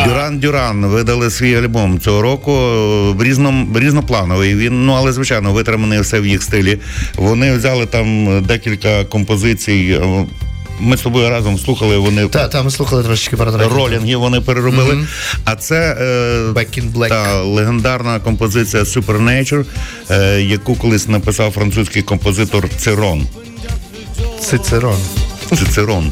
Speaker 2: Дюран Дюран видали свій альбом цього року в різном різноплановий. Він ну але звичайно витриманий все в їх стилі. Вони взяли там декілька композицій. Ми з тобою разом слухали. Вони
Speaker 1: Та, та ми слухали трошечки про
Speaker 2: ролінги. Вони переробили.
Speaker 1: Мгм.
Speaker 2: А це е,
Speaker 1: Back in Black.
Speaker 2: Та, легендарна композиція Supernature, е, яку колись написав французький композитор Цирон.
Speaker 1: Цицерон.
Speaker 2: Цицерон.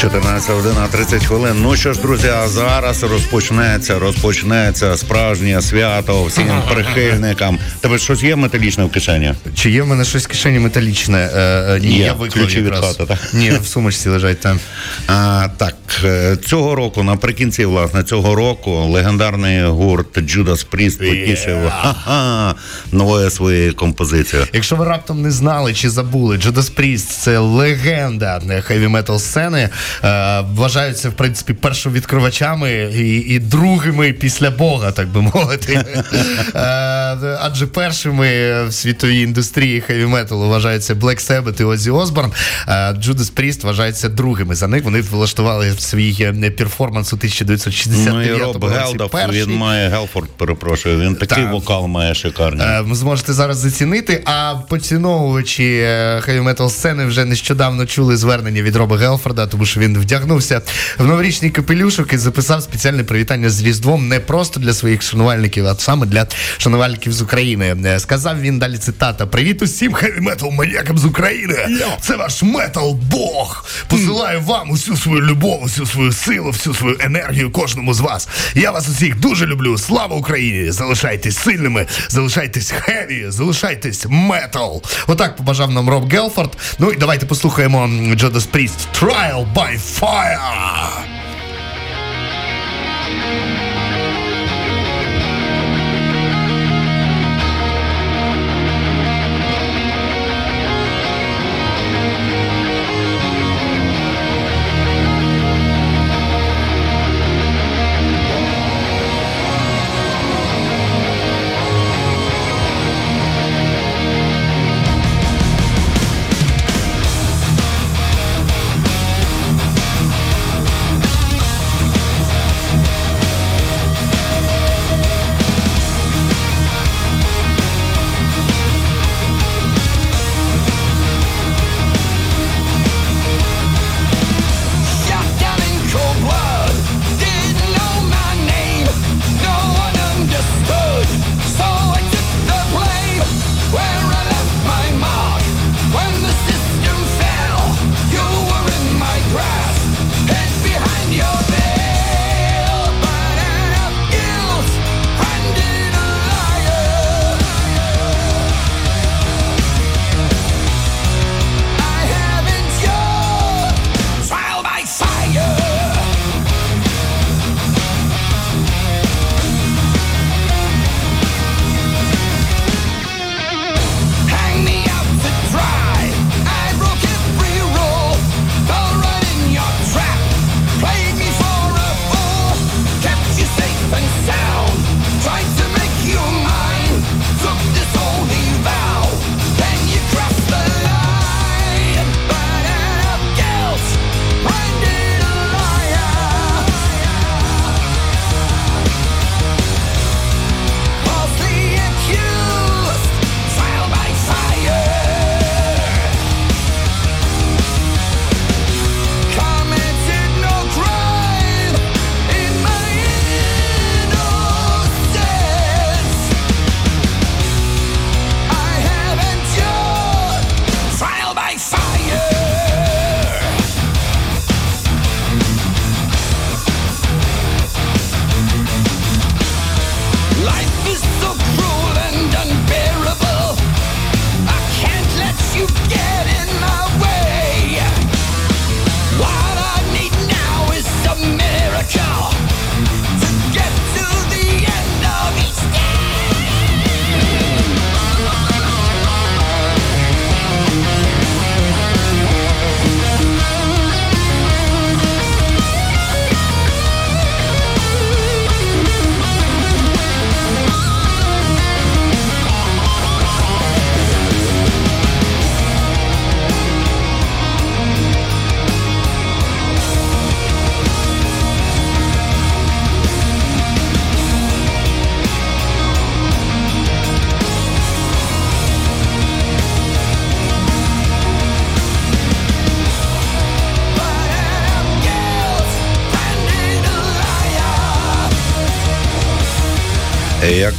Speaker 2: 14 година 30 хвилин. Ну що ж, друзі, а зараз розпочнеться, розпочнеться справжнє свято всім прихильникам. Тебе щось є металічне в кишені?
Speaker 1: Чи є в мене щось в кишені металічне? Е, е, ні,
Speaker 2: Є,
Speaker 1: я виклав
Speaker 2: ключі від хати, так?
Speaker 1: Ні, в сумочці лежать там.
Speaker 2: А, так, е, цього року, наприкінці, власне, цього року легендарний гурт Judas Priest потішив ха-ха, новою своєю композицією.
Speaker 1: Якщо ви раптом не знали чи забули, Judas Priest – це легенда хеві метал сцени. Е, вважаються, в принципі, першовідкривачами і, і другими після Бога, так би мовити. Е, адже першими в світовій індустрії хеві металу вважаються Black Sabbath і Ozzy Osbourne. Е, Judas Priest вважаються другими. За них вони влаштували свій е, перформанс у 1969
Speaker 2: Ну і Роб
Speaker 1: році.
Speaker 2: Гелдов, він має Гелфорд, перепрошую, він такий
Speaker 1: Так.
Speaker 2: вокал має шикарний.
Speaker 1: Ви зможете зараз зацінити. А поціновувачі хеві метал сцени вже нещодавно чули звернення від Роба Гелфорда, тому що він вдягнувся в новорічний капелюшок і записав спеціальне привітання з Різдвом не просто для своїх шанувальників, а саме для шанувальників з України. Е, Сказав він далі цитата: Привіт усім хеві метал маніякам з України! Це ваш метал Бог! Посилаю вам усю свою любов, усю свою силу, всю свою енергію кожному з вас. Я вас усіх дуже люблю. Слава Україні! Залишайтесь сильними, залишайтесь хеві, залишайтесь метал. Отак побажав нам Роб Гелфорд. Ну і давайте послухаємо Judas Priest Trial by by
Speaker 2: fire.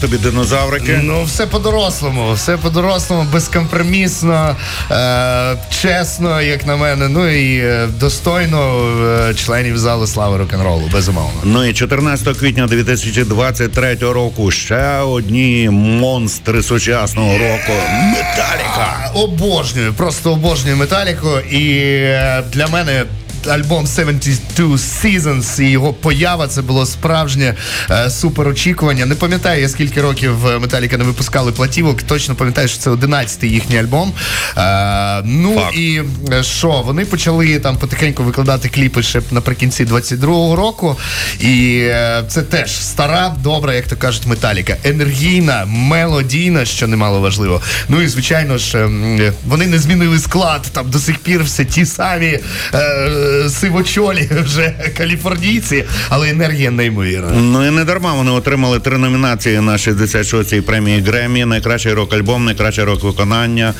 Speaker 2: Тобі динозаврики?
Speaker 1: Ну, все по-дорослому, все по-дорослому, безкомпромісно, е, чесно, як на мене. Ну і е, достойно е, членів залу слави рок-н-ролу, безумовно.
Speaker 2: Ну і 14 квітня 2023 року ще одні монстри сучасного року. Металіка.
Speaker 1: Обожнюю, просто обожнюю Металіку. І е, для мене. Альбом 72 Seasons і його поява це було справжнє е, супер очікування. Не пам'ятаю, я скільки років е, Металіка не випускали платівок. Точно пам'ятаю, що це 11-й їхній альбом. Е, ну і е, що, вони почали там потихеньку викладати кліпи ще наприкінці 22-го року. І е, це теж стара, добра, як то кажуть, Металіка. Енергійна, мелодійна, що немало важливо. Ну і звичайно ж, ем, вони не змінили склад. Там до сих пір все ті самі е, сивочолі вже каліфорнійці, але енергія неймовірна.
Speaker 2: Ну і не дарма вони отримали три номінації на 66-й премії Гремі: найкращий рок-альбом, найкраще рок-виконання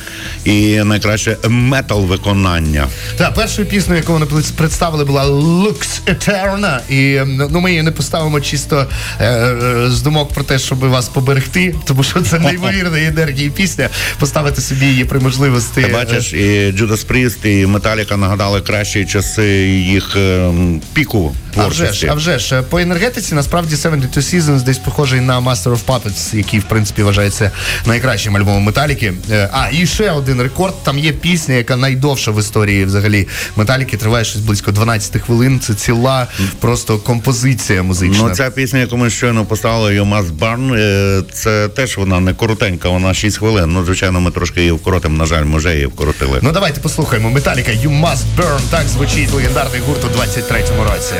Speaker 2: і найкраще метал-виконання.
Speaker 1: Так, першою піснею, яку вони представили, була Lux Eterna. І ну ми її не поставимо чисто е, е, з думок про те, щоб вас поберегти, тому що це неймовірна енергія пісня. Поставити собі її при можливості.
Speaker 2: Ти бачиш, і Judas Priest, і Металіка нагадали кращі часи їх ем, піку
Speaker 1: А вже ж, а вже ж по енергетиці насправді 72 Seasons десь похожий на Master of Puppets, який в принципі вважається найкращим альбомом Металіки. Е, А і ще один рекорд. Там є пісня, яка найдовша в історії взагалі Металіки. Триває щось близько 12 хвилин. Це ціла просто композиція музична.
Speaker 2: Ну, ця пісня, яку ми щойно поставили, You Must Burn, е, це теж вона не коротенька, вона 6 хвилин. Ну, звичайно, ми трошки її вкоротимо, на жаль, може її вкоротили.
Speaker 1: Ну давайте послухаємо. Металіка You Must Burn. Так звучить легендарний гурт у 23-му році.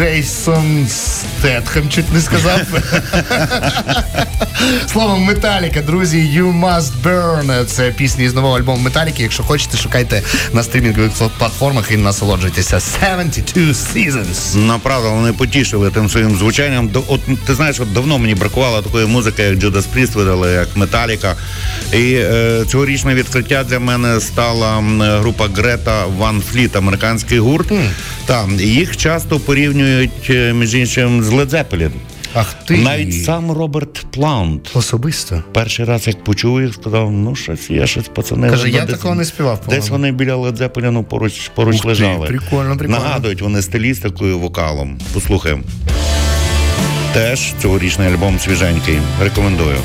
Speaker 1: Джейсон Стетхем, чуть не сказав. Словом, Металіка, друзі, You Must Burn. Це пісні з нового альбому Металіки. Якщо хочете, шукайте на стрімінгових платформах і насолоджуйтеся. 72 Seasons.
Speaker 2: Направду вони потішили тим своїм звучанням. От ти знаєш, от давно мені бракувало такої музики, як Judas Priest видали, як Металіка. І е, цьогорічне відкриття для мене стала група Greta Van Fleet, американський гурт. Там їх часто порівнюють е, між іншим з Zeppelin.
Speaker 1: Ах ти.
Speaker 2: Навіть сам Роберт Плант.
Speaker 1: Особисто.
Speaker 2: Перший раз, як почув їх, сказав, ну щось є, щось пацани.
Speaker 1: Каже, я
Speaker 2: десь-
Speaker 1: такого не співав, по-моєму.
Speaker 2: Десь вони біля Zeppelin поруч, поруч
Speaker 1: Ух ти,
Speaker 2: лежали.
Speaker 1: прикольно, прикольно.
Speaker 2: Нагадують вони стилістикою, вокалом. Послухаємо. Теж цьогорічний альбом свіженький. Рекомендую.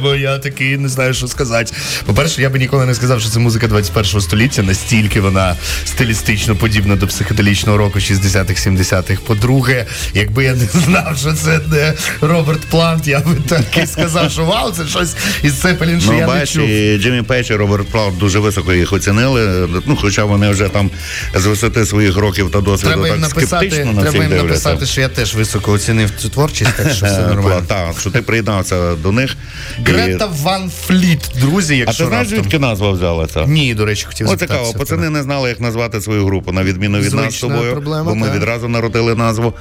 Speaker 1: Прямо я такий не знаю, що сказати. По-перше, я би ніколи не сказав, що це музика 21 століття, настільки вона стилістично подібна до психоделічного року 60-х, 70-х. По-друге, якби я не знав, що це не Роберт Плант, я би так і сказав, що вау, це щось із Цепелін, що
Speaker 2: Ну,
Speaker 1: я не
Speaker 2: бачиш,
Speaker 1: чув.
Speaker 2: і Джиммі Пейдж і Роберт Плант дуже високо їх оцінили. Ну, хоча вони вже там з висоти своїх років та досвіду
Speaker 1: Треба
Speaker 2: так
Speaker 1: написати,
Speaker 2: скептично на
Speaker 1: треба їм
Speaker 2: дивляться.
Speaker 1: написати, що я теж високо оцінив цю творчість, так що все
Speaker 2: Е,
Speaker 1: нормально.
Speaker 2: Так, що ти приєднався до них.
Speaker 1: Грета Ван Фліт, друзі,
Speaker 2: А
Speaker 1: якщо
Speaker 2: ти знаєш, звідки назва взялася?
Speaker 1: Ні, до речі, хотів
Speaker 2: О,
Speaker 1: запитатися
Speaker 2: цікаво, пацани не знали, як назвати свою групу, на відміну від нас з
Speaker 1: Звична
Speaker 2: тобою.
Speaker 1: проблема,
Speaker 2: бо ми
Speaker 1: так.
Speaker 2: відразу народили назву.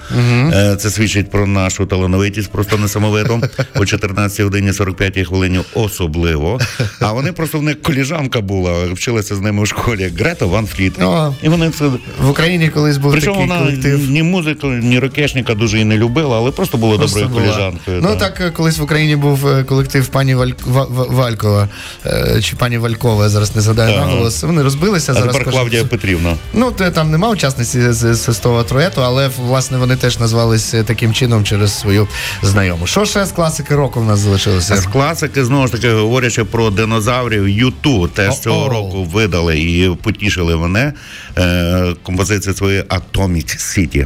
Speaker 2: Е, Це свідчить про нашу талановитість, просто несамовиту. О 14 годині 45 хвилині особливо. А вони просто в них коліжанка була, вчилися з ними у школі. Грета Ван Фліт.
Speaker 1: О,
Speaker 2: І вони це.
Speaker 1: В Україні колись був
Speaker 2: Причому
Speaker 1: такий
Speaker 2: вона
Speaker 1: колектив.
Speaker 2: ні музику, ні рокешника дуже і не любила, але просто було
Speaker 1: Просто
Speaker 2: доброю
Speaker 1: була.
Speaker 2: коліжанкою.
Speaker 1: Ну
Speaker 2: так.
Speaker 1: так е, колись в Україні був е, колектив пані Валь... Ва- Ва- Валькова е, чи пані Валькова, я зараз не згадаю
Speaker 2: Ага.
Speaker 1: наголос. Вони розбилися
Speaker 2: А
Speaker 1: зараз.
Speaker 2: тепер
Speaker 1: кожен-
Speaker 2: Клавдія Петрівна.
Speaker 1: Ну, там нема учасниці з свистового троєту, але власне вони теж назвались таким чином через свою знайому. Що ще з класики року в нас залишилося?
Speaker 2: З класики, знову ж таки, говорячи про динозаврів, Юту теж цього року видали і потішили мене е, композицію своєї Atomic City.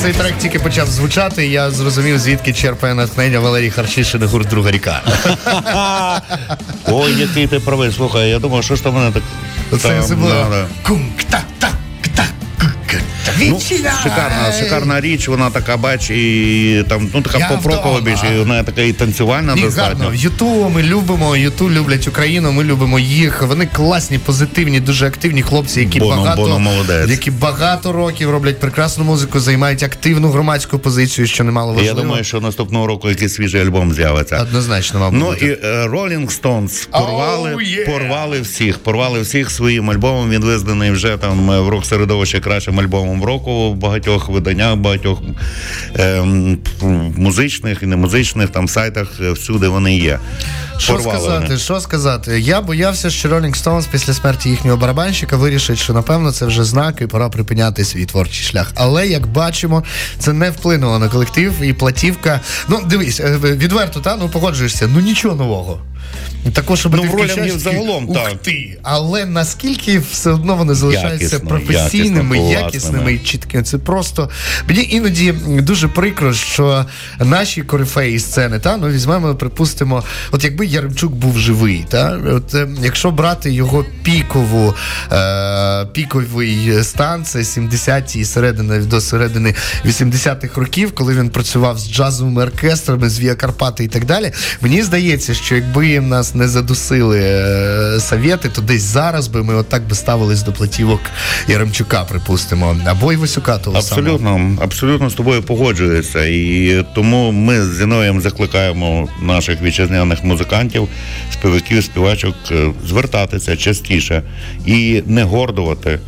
Speaker 1: Цей трек тільки почав звучати, і я зрозумів, звідки черпає натхнення Валерій Харчишин і гурт Друга ріка.
Speaker 2: Ой, який ти правий, слухай, я думав, що ж там мене так.
Speaker 1: Це
Speaker 2: там,
Speaker 1: кунг-та-та.
Speaker 2: Ну, шикарна, шикарна річ, вона така, бач, і там, ну така попрокова більше, і вона така і танцювальна
Speaker 1: Ні,
Speaker 2: достатньо.
Speaker 1: гарно. Юту ми любимо, Юту люблять Україну, ми любимо їх. Вони класні, позитивні, дуже активні хлопці, які
Speaker 2: Боно-
Speaker 1: багато
Speaker 2: Боно молодець.
Speaker 1: які багато років роблять прекрасну музику, займають активну громадську позицію, що немало важливо.
Speaker 2: Я думаю, що наступного року якийсь свіжий альбом з'явиться.
Speaker 1: Однозначно, мабуть.
Speaker 2: Ну і е, Rolling Stones порвали,
Speaker 1: Oh, yeah.
Speaker 2: порвали всіх, порвали всіх своїм альбомом. Він визнаний вже там е, в рок середовищі кращим альбомом року в багатьох виданнях, в багатьох ем, музичних і немузичних там сайтах е, всюди вони є.
Speaker 1: Що
Speaker 2: Порвали
Speaker 1: сказати,
Speaker 2: вони.
Speaker 1: що сказати? Я боявся, що Rolling Stones після смерті їхнього барабанщика вирішить, що напевно це вже знак і пора припиняти свій творчий шлях. Але як бачимо, це не вплинуло на колектив і платівка. Ну, дивись, е, відверто, та ну погоджуєшся, ну нічого нового. Також,
Speaker 2: Ну, в
Speaker 1: включаєш
Speaker 2: загалом,
Speaker 1: ух
Speaker 2: так.
Speaker 1: ти. Але наскільки все одно вони залишаються
Speaker 2: Якісно,
Speaker 1: професійними,
Speaker 2: якісно,
Speaker 1: якісними і чіткими. Це просто мені іноді дуже прикро, що наші корифеї сцени, та ну візьмемо, припустимо, от якби Яремчук був живий, та от е, якщо брати його пікову е, піковий стан, це 70-ті і середини до середини 80-х років, коли він працював з джазовими оркестрами, з Віа Карпати і так далі. Мені здається, що якби нас не задусили е, совєти, то десь зараз би ми отак би ставились до платівок Яремчука, припустимо, або Івасюка того самого.
Speaker 2: Абсолютно, абсолютно з тобою погоджуюся. І тому ми з Зіноєм закликаємо наших вітчизняних музикантів, співаків, співачок е, звертатися частіше і не гордувати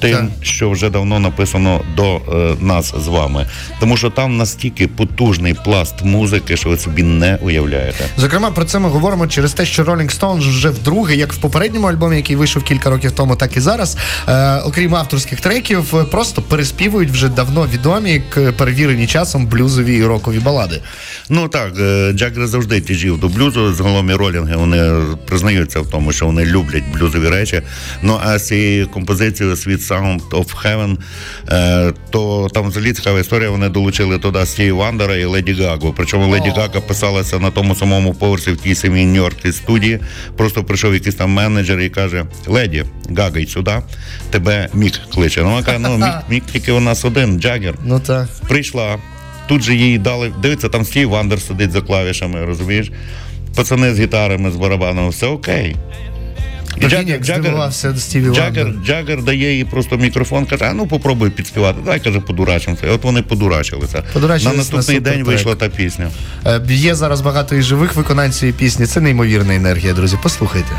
Speaker 2: тим, що вже давно написано до е, нас з вами. Тому що там настільки потужний пласт музики, що ви собі не уявляєте.
Speaker 19: Зокрема, про це ми говоримо через те, що Rolling Stones вже вдруге, як в попередньому альбомі, який вийшов кілька років тому, так і зараз, е, окрім авторських треків, просто переспівують вже давно відомі, к- перевірені часом блюзові і рокові балади.
Speaker 2: Ну так, е, завжди тяжів до блюзу. Загалом і ролінги вони признаються в тому, що вони люблять блюзові речі. Ну а з цією композицією Sweet Sound of Heaven, е, то там взагалі цікава історія. Вони долучили туди Стіві Вандера і Леді Гагу. Причому Леді Гага писалася на тому самому поверсі в тій самій Нью-Йоркській студії. Просто прийшов якийсь там менеджер і каже: Леді, Гага, йди сюди, тебе Мік кличе. Ну вона каже, ну Мік, Мік тільки у нас один, Джаггер.
Speaker 19: Ну так.
Speaker 2: Прийшла. Тут же їй дали. Дивиться, там Стів Вандер сидить за клавішами, розумієш? Пацани з гітарами, з барабаном, все окей. І
Speaker 19: Прикинь, як здивувався Стіві
Speaker 2: Джаггер,
Speaker 19: Вандер.
Speaker 2: Джаггер дає їй просто мікрофон, каже, а ну попробуй підспівати. Дай каже, подурачимося. І от вони подурачилися. На наступний
Speaker 19: на
Speaker 2: день вийшла та пісня.
Speaker 19: Е, Є зараз багато і живих виконань цієї пісні. Це неймовірна енергія, друзі. Послухайте.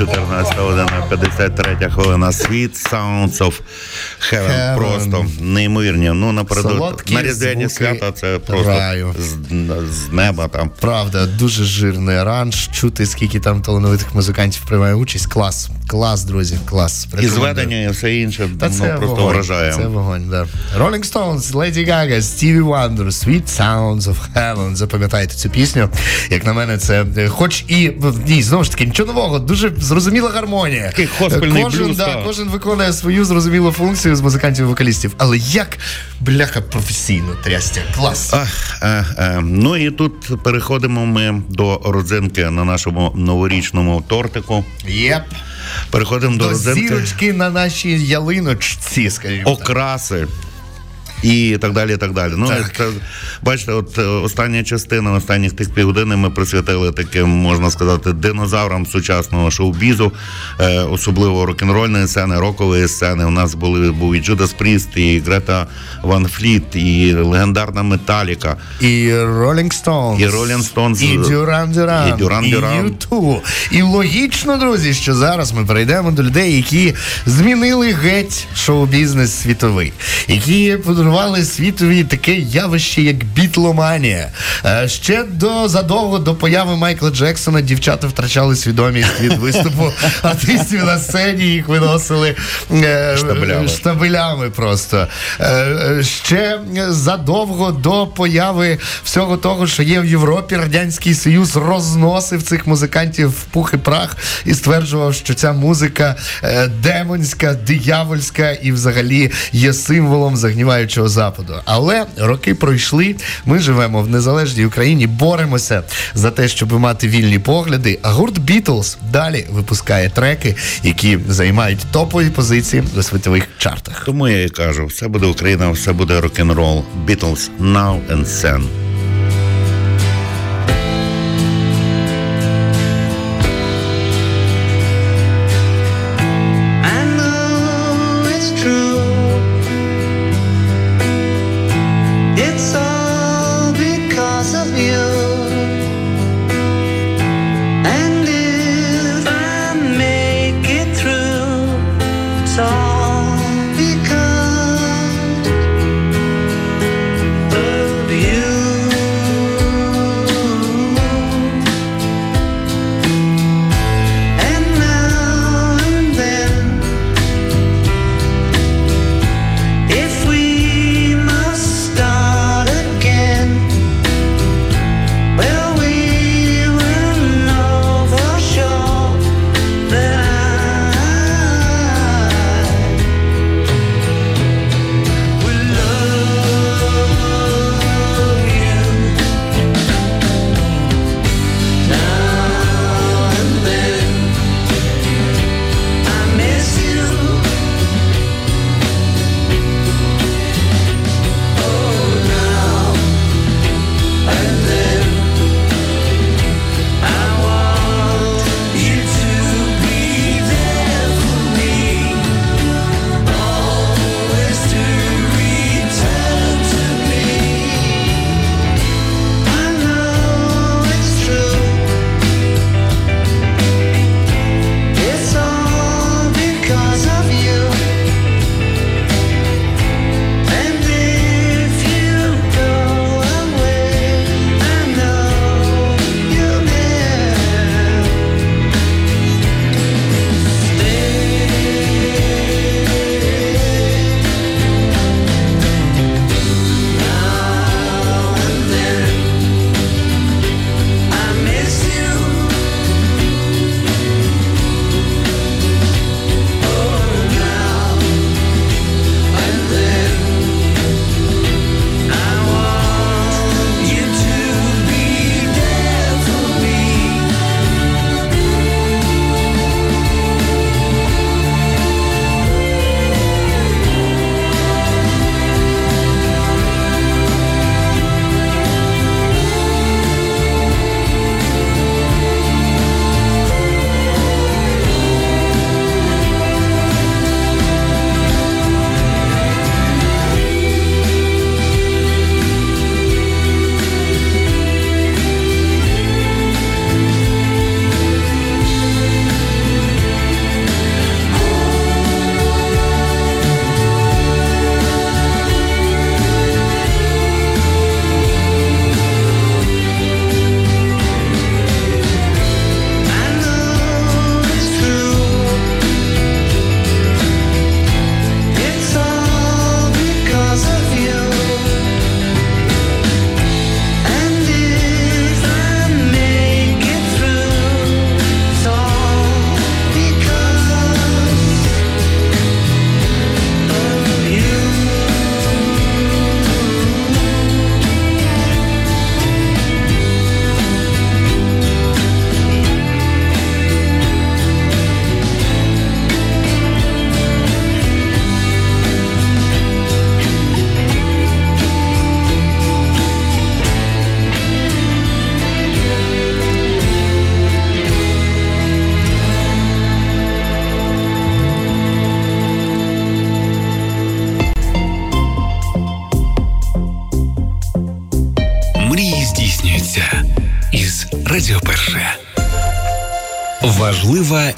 Speaker 2: 14 година, 53 хвилина. Sweet Sounds of Heaven.
Speaker 19: Heaven.
Speaker 2: Просто неймовірні. Ну, напередодні.
Speaker 19: Солодкі
Speaker 2: На різдвяні свята це просто
Speaker 19: раю.
Speaker 2: з, з неба там.
Speaker 19: Правда, дуже жирний аранж. Чути, скільки там талановитих музикантів приймає участь. Клас. Клас, друзі, клас.
Speaker 2: І зведення, і все інше
Speaker 19: Та
Speaker 2: ну,
Speaker 19: це
Speaker 2: просто
Speaker 19: вогонь,
Speaker 2: вражає.
Speaker 19: Це вогонь, да. Rolling Stones, Lady Gaga, Stevie Wonder, Sweet Sounds of Heaven. Запам'ятайте цю пісню. Як на мене, це хоч і в ній знову ж таки нічого нового, дуже зрозуміла гармонія.
Speaker 2: Такий
Speaker 19: кожен,
Speaker 2: блюз,
Speaker 19: да, кожен виконує свою зрозумілу функцію з музикантів і вокалістів. Але як бляха професійно трястя. Клас.
Speaker 2: Ах, е, е. Ну і тут переходимо ми до родзинки на нашому новорічному тортику.
Speaker 19: Єп.
Speaker 2: Переходимо до,
Speaker 19: До
Speaker 2: родзинки
Speaker 19: зірочки на нашій ялиночці, скажімо. так.
Speaker 2: І так далі. так далі. Ну,
Speaker 1: Так.
Speaker 2: Це, бачите, от е, остання частина, останніх тих півгодини ми присвятили таким, можна сказати, динозаврам сучасного шоу-бізу, е, особливо рок-н-рольної сцени, рокової сцени. У нас були був і Джудас Пріст, і Грета Ван Фліт, і легендарна Металіка.
Speaker 1: І Rolling Stones.
Speaker 2: І Rolling Stones.
Speaker 1: І Дюран Дюран.
Speaker 2: І Дюран Дюран.
Speaker 1: І U2. І логічно, друзі, що зараз ми перейдемо до людей, які змінили геть шоу-бізнес світовий, які подарували світові таке явище, як бітломанія. Е, Ще до задовго до появи Майкла Джексона дівчата втрачали свідомість від виступу артистів на сцені, їх виносили е,
Speaker 2: Штабелями.
Speaker 1: штабелями просто. Е, Ще задовго до появи всього того, що є в Європі, Радянський Союз розносив цих музикантів в пух і прах і стверджував, що ця музика демонська, диявольська і взагалі є символом загніваючого западу. Але роки пройшли. Ми живемо в незалежній Україні, боремося за те, щоб мати вільні погляди. А гурт Бітлз далі випускає треки, які займають топові позиції у світових чартах.
Speaker 2: Тому я і кажу, все буде Україна, все буде рок-н-рол. Бітлз now and then.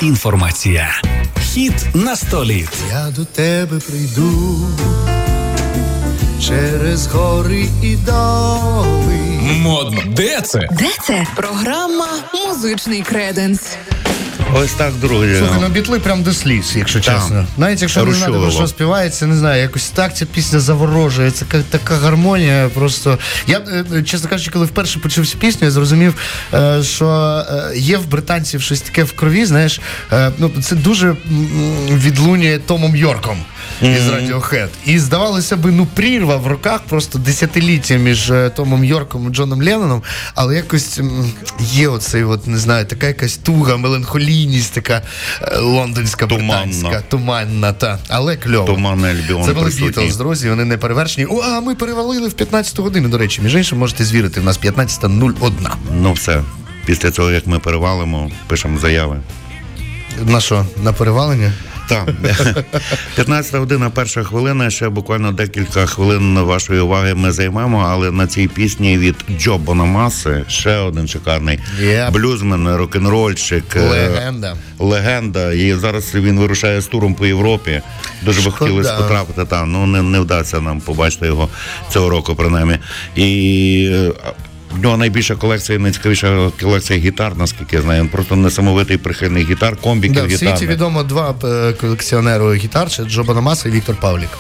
Speaker 6: Інформація. Хід на столі.
Speaker 3: Я до тебе прийду через гори і доли.
Speaker 21: Модно. Де це?
Speaker 7: Де це? Програма Музичний креденс.
Speaker 2: Ось так, друзі.
Speaker 1: Слухай, ну бітли прям до сліз, якщо
Speaker 2: Там.
Speaker 1: чесно. Навіть якщо не знати, що співається, не знаю, якось так ця пісня заворожує. Це ка- така гармонія. Просто я, е, чесно кажучи, коли вперше почув цю пісню, я зрозумів, е, що е, є в британців щось таке в крові. Знаєш, е, ну це дуже відлунює Томом Йорком. Із Radiohead. І здавалося би, ну прірва в руках просто десятиліття між е, Томом Йорком і Джоном Ленноном, але якось є оцей, от не знаю, така якась туга, меланхолійність, така е, лондонська, британська, туманна, та але кльово.
Speaker 2: Туманний Альбіон
Speaker 1: Це були. Бітлз, друзі, вони не перевершені. О, а ми перевалили в 15 годину. До речі, між іншим, можете звірити, в нас 15.01.
Speaker 2: Ну все. Після цього, як ми перевалимо, пишемо заяви.
Speaker 1: На що, на перевалення?
Speaker 2: Так. 15 година, перша хвилина. Ще буквально декілька хвилин вашої уваги ми займемо, але на цій пісні від Джо Бономаси ще один шикарний
Speaker 1: Yep.
Speaker 2: блюзмен, рок-н-рольщик. е,
Speaker 1: Легенда.
Speaker 2: Легенда. І зараз він вирушає з туром по Європі. Дуже би хотілося потрапити там. Ну не, не вдасться нам побачити його цього року, принаймні. І е, в нього найбільша колекція, найцікавіша колекція гітар, наскільки я знаю. Він просто несамовитий прихильний гітар, комбіків
Speaker 1: Да, в світі відомо два е, колекціонери гітар: це Джо Бономаса і Віктор Павлік.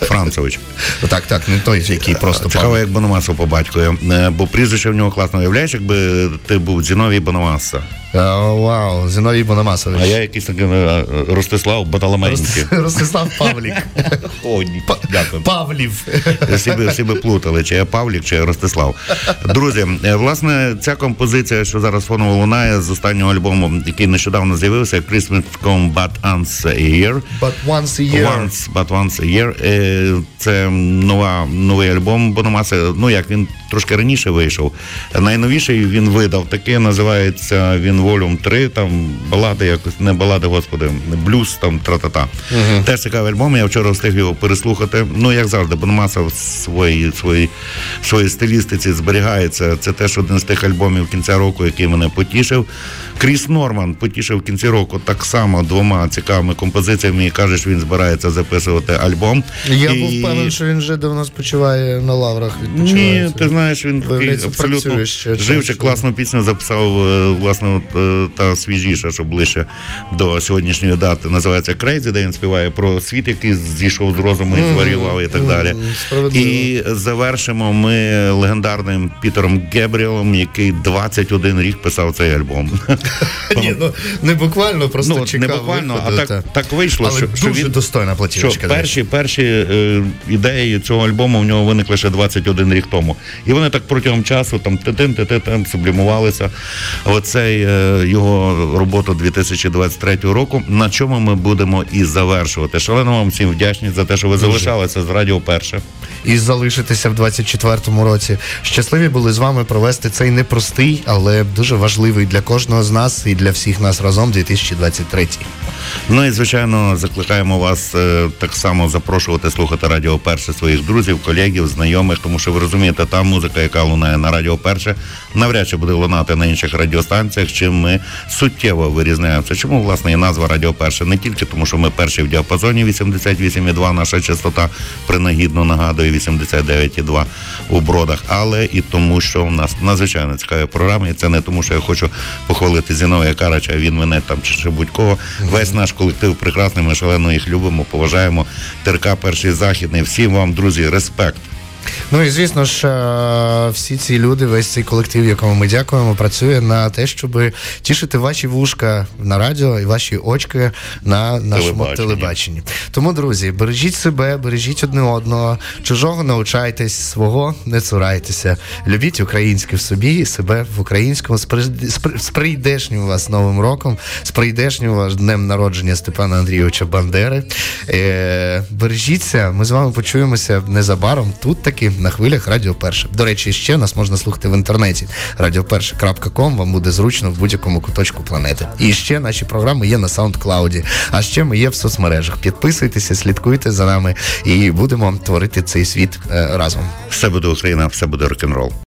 Speaker 2: Францевич.
Speaker 1: Так, так, не той, який просто
Speaker 2: Цікаво, як Бономасов по батькові. Е, Бо прізвище в нього класно. Уявляєш, якби ти був Зіновій Бономаса.
Speaker 1: Вау, Зіновій Бономасович.
Speaker 2: А я якийсь такий е, Ростислав Баталаменький.
Speaker 1: Ростислав Павлік.
Speaker 2: О, ні, дякую.
Speaker 1: Павлів.
Speaker 2: Всі би, плутали, чи я Павлік, чи я Ростислав. Друзі, е, власне, ця композиція, що зараз фоново лунає з останнього альбому, який нещодавно з'явився, Christmas Come But Once a Year.
Speaker 1: But once a year.
Speaker 2: Once, but once a year. Е, Це нова, новий альбом Бономаси. Ну як він трошки раніше вийшов. Найновіший він видав такий, називається він Volume 3, там балади, якось не балади, господи, блюз там тра-та-та.
Speaker 1: Мгм.
Speaker 2: Теж цікавий альбом. Я вчора встиг його переслухати. Ну, як завжди, Бономаса в своїй, своїй, своїй стилістиці зберігається. Це теж один з тих альбомів кінця року, який мене потішив. Кріс Норман потішив в кінці року так само двома цікавими композиціями і каже, що він збирається записувати альбом.
Speaker 1: Я
Speaker 2: І-
Speaker 1: був впевнений, що він вже давно спочиває на лаврах.
Speaker 2: ні, ти знаєш, він такий абсолютно
Speaker 1: ще
Speaker 2: класну пісню записав, е, власне, от, е, та свіжіша, що ближче до сьогоднішньої дати. Називається Crazy, де він співає про світ, який зійшов з розуму і зварював і так далі. І завершимо ми легендарним Пітером Гебріелом, який 21 рік писав цей альбом.
Speaker 1: Ні, ну не буквально, просто
Speaker 2: Ну,
Speaker 1: чекав.
Speaker 2: не буквально, а так,
Speaker 1: та.
Speaker 2: так вийшло,
Speaker 1: Але
Speaker 2: що, що він
Speaker 1: достойна платівочка.
Speaker 2: Що перші, перші е, ідеї цього альбому в нього виникли ще 21 рік тому. І вони так протягом часу там титин, титин, сублімувалися. Оцей е, його роботу 2023 року, на чому ми будемо і завершувати. Шалено вам всім вдячні за те, що ви
Speaker 1: Дуже.
Speaker 2: залишалися з Радіо Перше.
Speaker 1: і залишитися в 24-му році. Щасливі були з вами провести цей непростий, але дуже важливий для кожного з нас і для всіх нас разом 2023.
Speaker 2: Ну і звичайно, закликаємо вас е, так само запрошувати слухати Радіо Перше своїх друзів, колегів, знайомих, тому що ви розумієте, та музика, яка лунає на Радіо Перше, навряд чи буде лунати на інших радіостанціях, чим ми суттєво вирізняємося. Чому власне і назва Радіо Перше? Не тільки тому, що ми перші в діапазоні 88,2, наша частота принагідно нагадує 89,2 у бродах, але і тому, що в нас надзвичайно цікаві програми, і це не тому, що я хочу похвалити Зіновія Карача, він мене там чи ще будь-кого. Весь наш колектив прекрасний, ми шалено їх любимо, поважаємо. ТРК перший західний. Всім вам, друзі, респект.
Speaker 1: Ну і звісно ж, е, всі ці люди, весь цей колектив, якому ми дякуємо, працює на те, щоб тішити ваші вушка на радіо і ваші очки на нашому
Speaker 2: Телебаченні.
Speaker 1: телебаченні. Тому, друзі, бережіть себе, бережіть одне одного, чужого навчайтесь, свого не цурайтеся. Любіть українське в собі і себе в українському. З прийдешнім вас новим роком, з прийдешнім вас днем народження Степана Андрійовича Бандери. Е, бережіться, ми з вами почуємося незабаром тут таки на хвилях Радіо Перше. До речі, ще нас можна слухати в інтернеті Радіоперше.ком вам буде зручно в будь-якому куточку планети. І ще наші програми є на SoundCloud. А ще ми є в соцмережах. Підписуйтеся, слідкуйте за нами і будемо творити цей світ е, разом.
Speaker 2: Все буде Україна, все буде рок-н-рол.